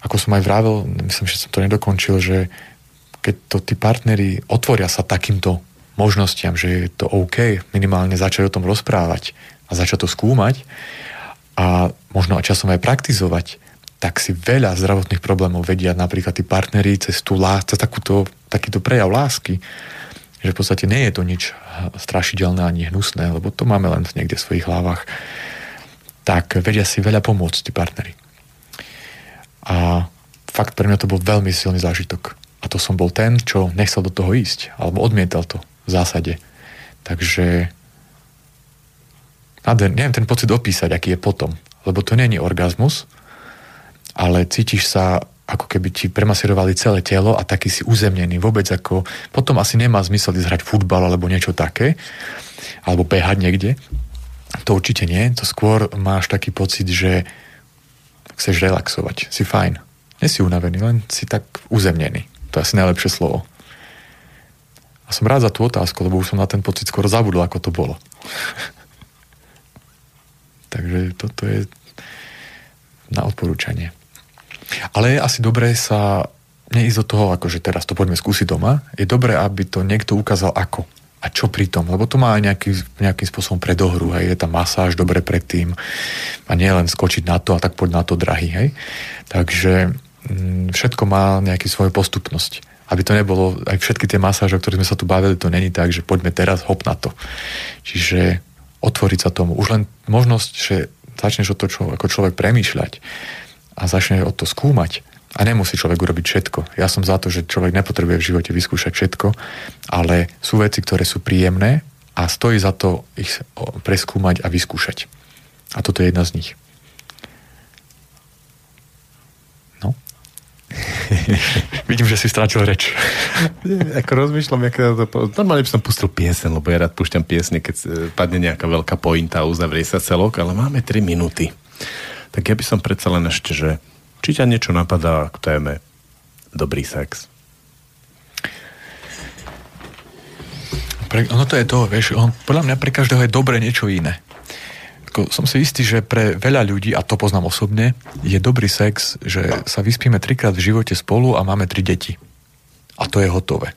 S2: ako som aj vravel, myslím, že som to nedokončil, že keď to tí partneri otvoria sa takýmto možnostiam, že je to OK, minimálne začať o tom rozprávať a začať to skúmať, a možno aj časom aj praktizovať, tak si veľa zdravotných problémov vedia napríklad tí partneri cez, tú, cez takúto, takýto prejav lásky, že v podstate nie je to nič strašidelné ani hnusné, lebo to máme len niekde v svojich hlavách, tak vedia si veľa pomôcť tí partneri. A fakt pre mňa to bol veľmi silný zážitok. A to som bol ten, čo nechcel do toho ísť, alebo odmietal to v zásade. Takže nádherný, neviem ten pocit opísať, aký je potom. Lebo to není orgazmus, ale cítiš sa ako keby ti premasírovali celé telo a taký si uzemnený. Vôbec ako, potom asi nemá zmysel ísť hrať futbal alebo niečo také, alebo behať niekde. To určite nie. To skôr máš taký pocit, že chceš relaxovať. Si fajn. Nie si unavený, len si tak uzemnený. To je asi najlepšie slovo. A som rád za tú otázku, lebo už som na ten pocit skoro zabudol, ako to bolo. Takže toto je na odporúčanie. Ale je asi dobré sa neísť do toho, akože teraz to poďme skúsiť doma. Je dobré, aby to niekto ukázal ako a čo pri tom, lebo to má aj nejaký, nejakým spôsobom predohru, hej, je tam masáž dobre predtým a nie len skočiť na to a tak poď na to drahý, hej. Takže mm, všetko má nejaký svoju postupnosť. Aby to nebolo, aj všetky tie masáže, o ktorých sme sa tu bavili, to není tak, že poďme teraz hop na to. Čiže otvoriť sa tomu. Už len možnosť, že začneš o to čo, ako človek premýšľať a začne o to skúmať. A nemusí človek urobiť všetko. Ja som za to, že človek nepotrebuje v živote vyskúšať všetko, ale sú veci, ktoré sú príjemné a stojí za to ich preskúmať a vyskúšať. A toto je jedna z nich. No. Vidím, že si strátil reč.
S1: Ako rozmýšľam, jak to... Normálne by som pustil piesen, lebo ja rád púšťam piesne, keď e, padne nejaká veľká pointa a uzavrie sa celok, ale máme 3 minúty. Tak ja by som predsa len ešte, že či ťa niečo napadá k téme dobrý sex?
S2: Pre, ono to je to, vieš, on, podľa mňa pre každého je dobre niečo iné. Ako, som si istý, že pre veľa ľudí, a to poznám osobne, je dobrý sex, že sa vyspíme trikrát v živote spolu a máme tri deti. A to je hotové.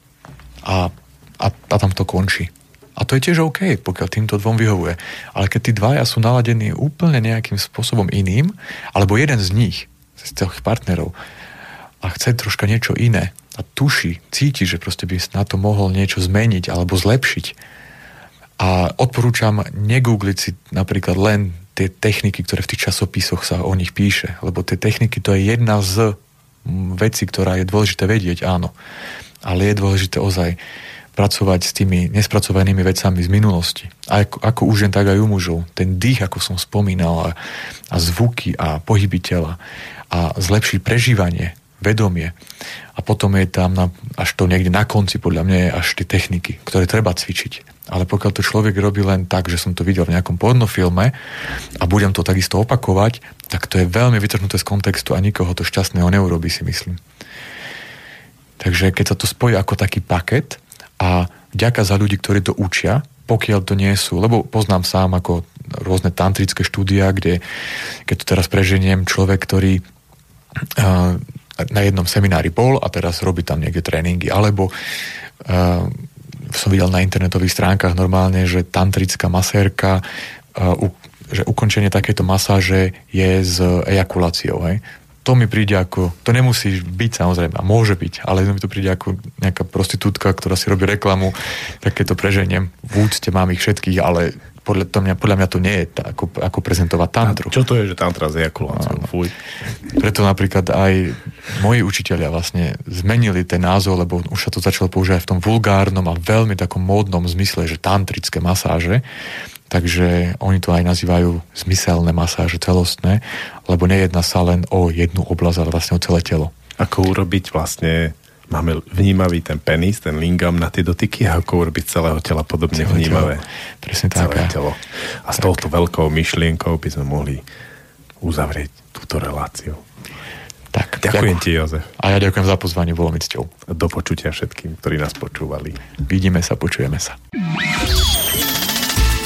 S2: A, a, a tam to končí. A to je tiež OK, pokiaľ týmto dvom vyhovuje. Ale keď tí dvaja sú naladení úplne nejakým spôsobom iným, alebo jeden z nich, z tých partnerov, a chce troška niečo iné a tuší, cíti, že proste by na to mohol niečo zmeniť alebo zlepšiť. A odporúčam negoogliť si napríklad len tie techniky, ktoré v tých časopisoch sa o nich píše, lebo tie techniky to je jedna z vecí, ktorá je dôležité vedieť, áno. Ale je dôležité ozaj pracovať s tými nespracovanými vecami z minulosti. A ako, ako už jen tak aj u mužov. Ten dých, ako som spomínal, a, a zvuky a pohyby tela a zlepšiť prežívanie, vedomie. A potom je tam na, až to niekde na konci, podľa mňa, je až tie techniky, ktoré treba cvičiť. Ale pokiaľ to človek robí len tak, že som to videl v nejakom pornofilme a budem to takisto opakovať, tak to je veľmi vytrhnuté z kontextu a nikoho to šťastného neurobi, si myslím. Takže keď sa to spojí ako taký paket, a vďaka za ľudí, ktorí to učia, pokiaľ to nie sú, lebo poznám sám ako rôzne tantrické štúdia, kde, keď to teraz preženiem, človek, ktorý uh, na jednom seminári bol a teraz robí tam niekde tréningy, alebo uh, som videl na internetových stránkach normálne, že tantrická masérka, uh, u, že ukončenie takéto masáže je s ejakuláciou. Hej? to mi príde ako, to nemusí byť samozrejme, a môže byť, ale mi to príde ako nejaká prostitútka, ktorá si robí reklamu, tak to preženiem, v úcte mám ich všetkých, ale podľa, to mňa, podľa mňa to nie je tá, ako, ako prezentovať tantru.
S1: A čo to je, že tantra s ejakuláciou? Fuj.
S2: Preto napríklad aj moji učiteľia vlastne zmenili ten názov, lebo už sa to začalo používať v tom vulgárnom a veľmi takom módnom zmysle, že tantrické masáže Takže oni to aj nazývajú zmyselné masáže celostné, lebo nejedná sa len o jednu oblasť, ale vlastne o celé telo.
S1: Ako urobiť vlastne máme vnímavý ten penis, ten lingam na tie dotyky a ako urobiť celého tela podobne celé vnímavé.
S2: Telo. Presne tak. Celé
S1: telo. A tak. s touto veľkou myšlienkou by sme mohli uzavrieť túto reláciu.
S2: Tak,
S1: ďakujem ďakujem ti, Jozef.
S2: A ja ďakujem za pozvanie, bolo mi cťou.
S1: Do počutia všetkým, ktorí nás počúvali.
S2: Vidíme sa, počujeme sa.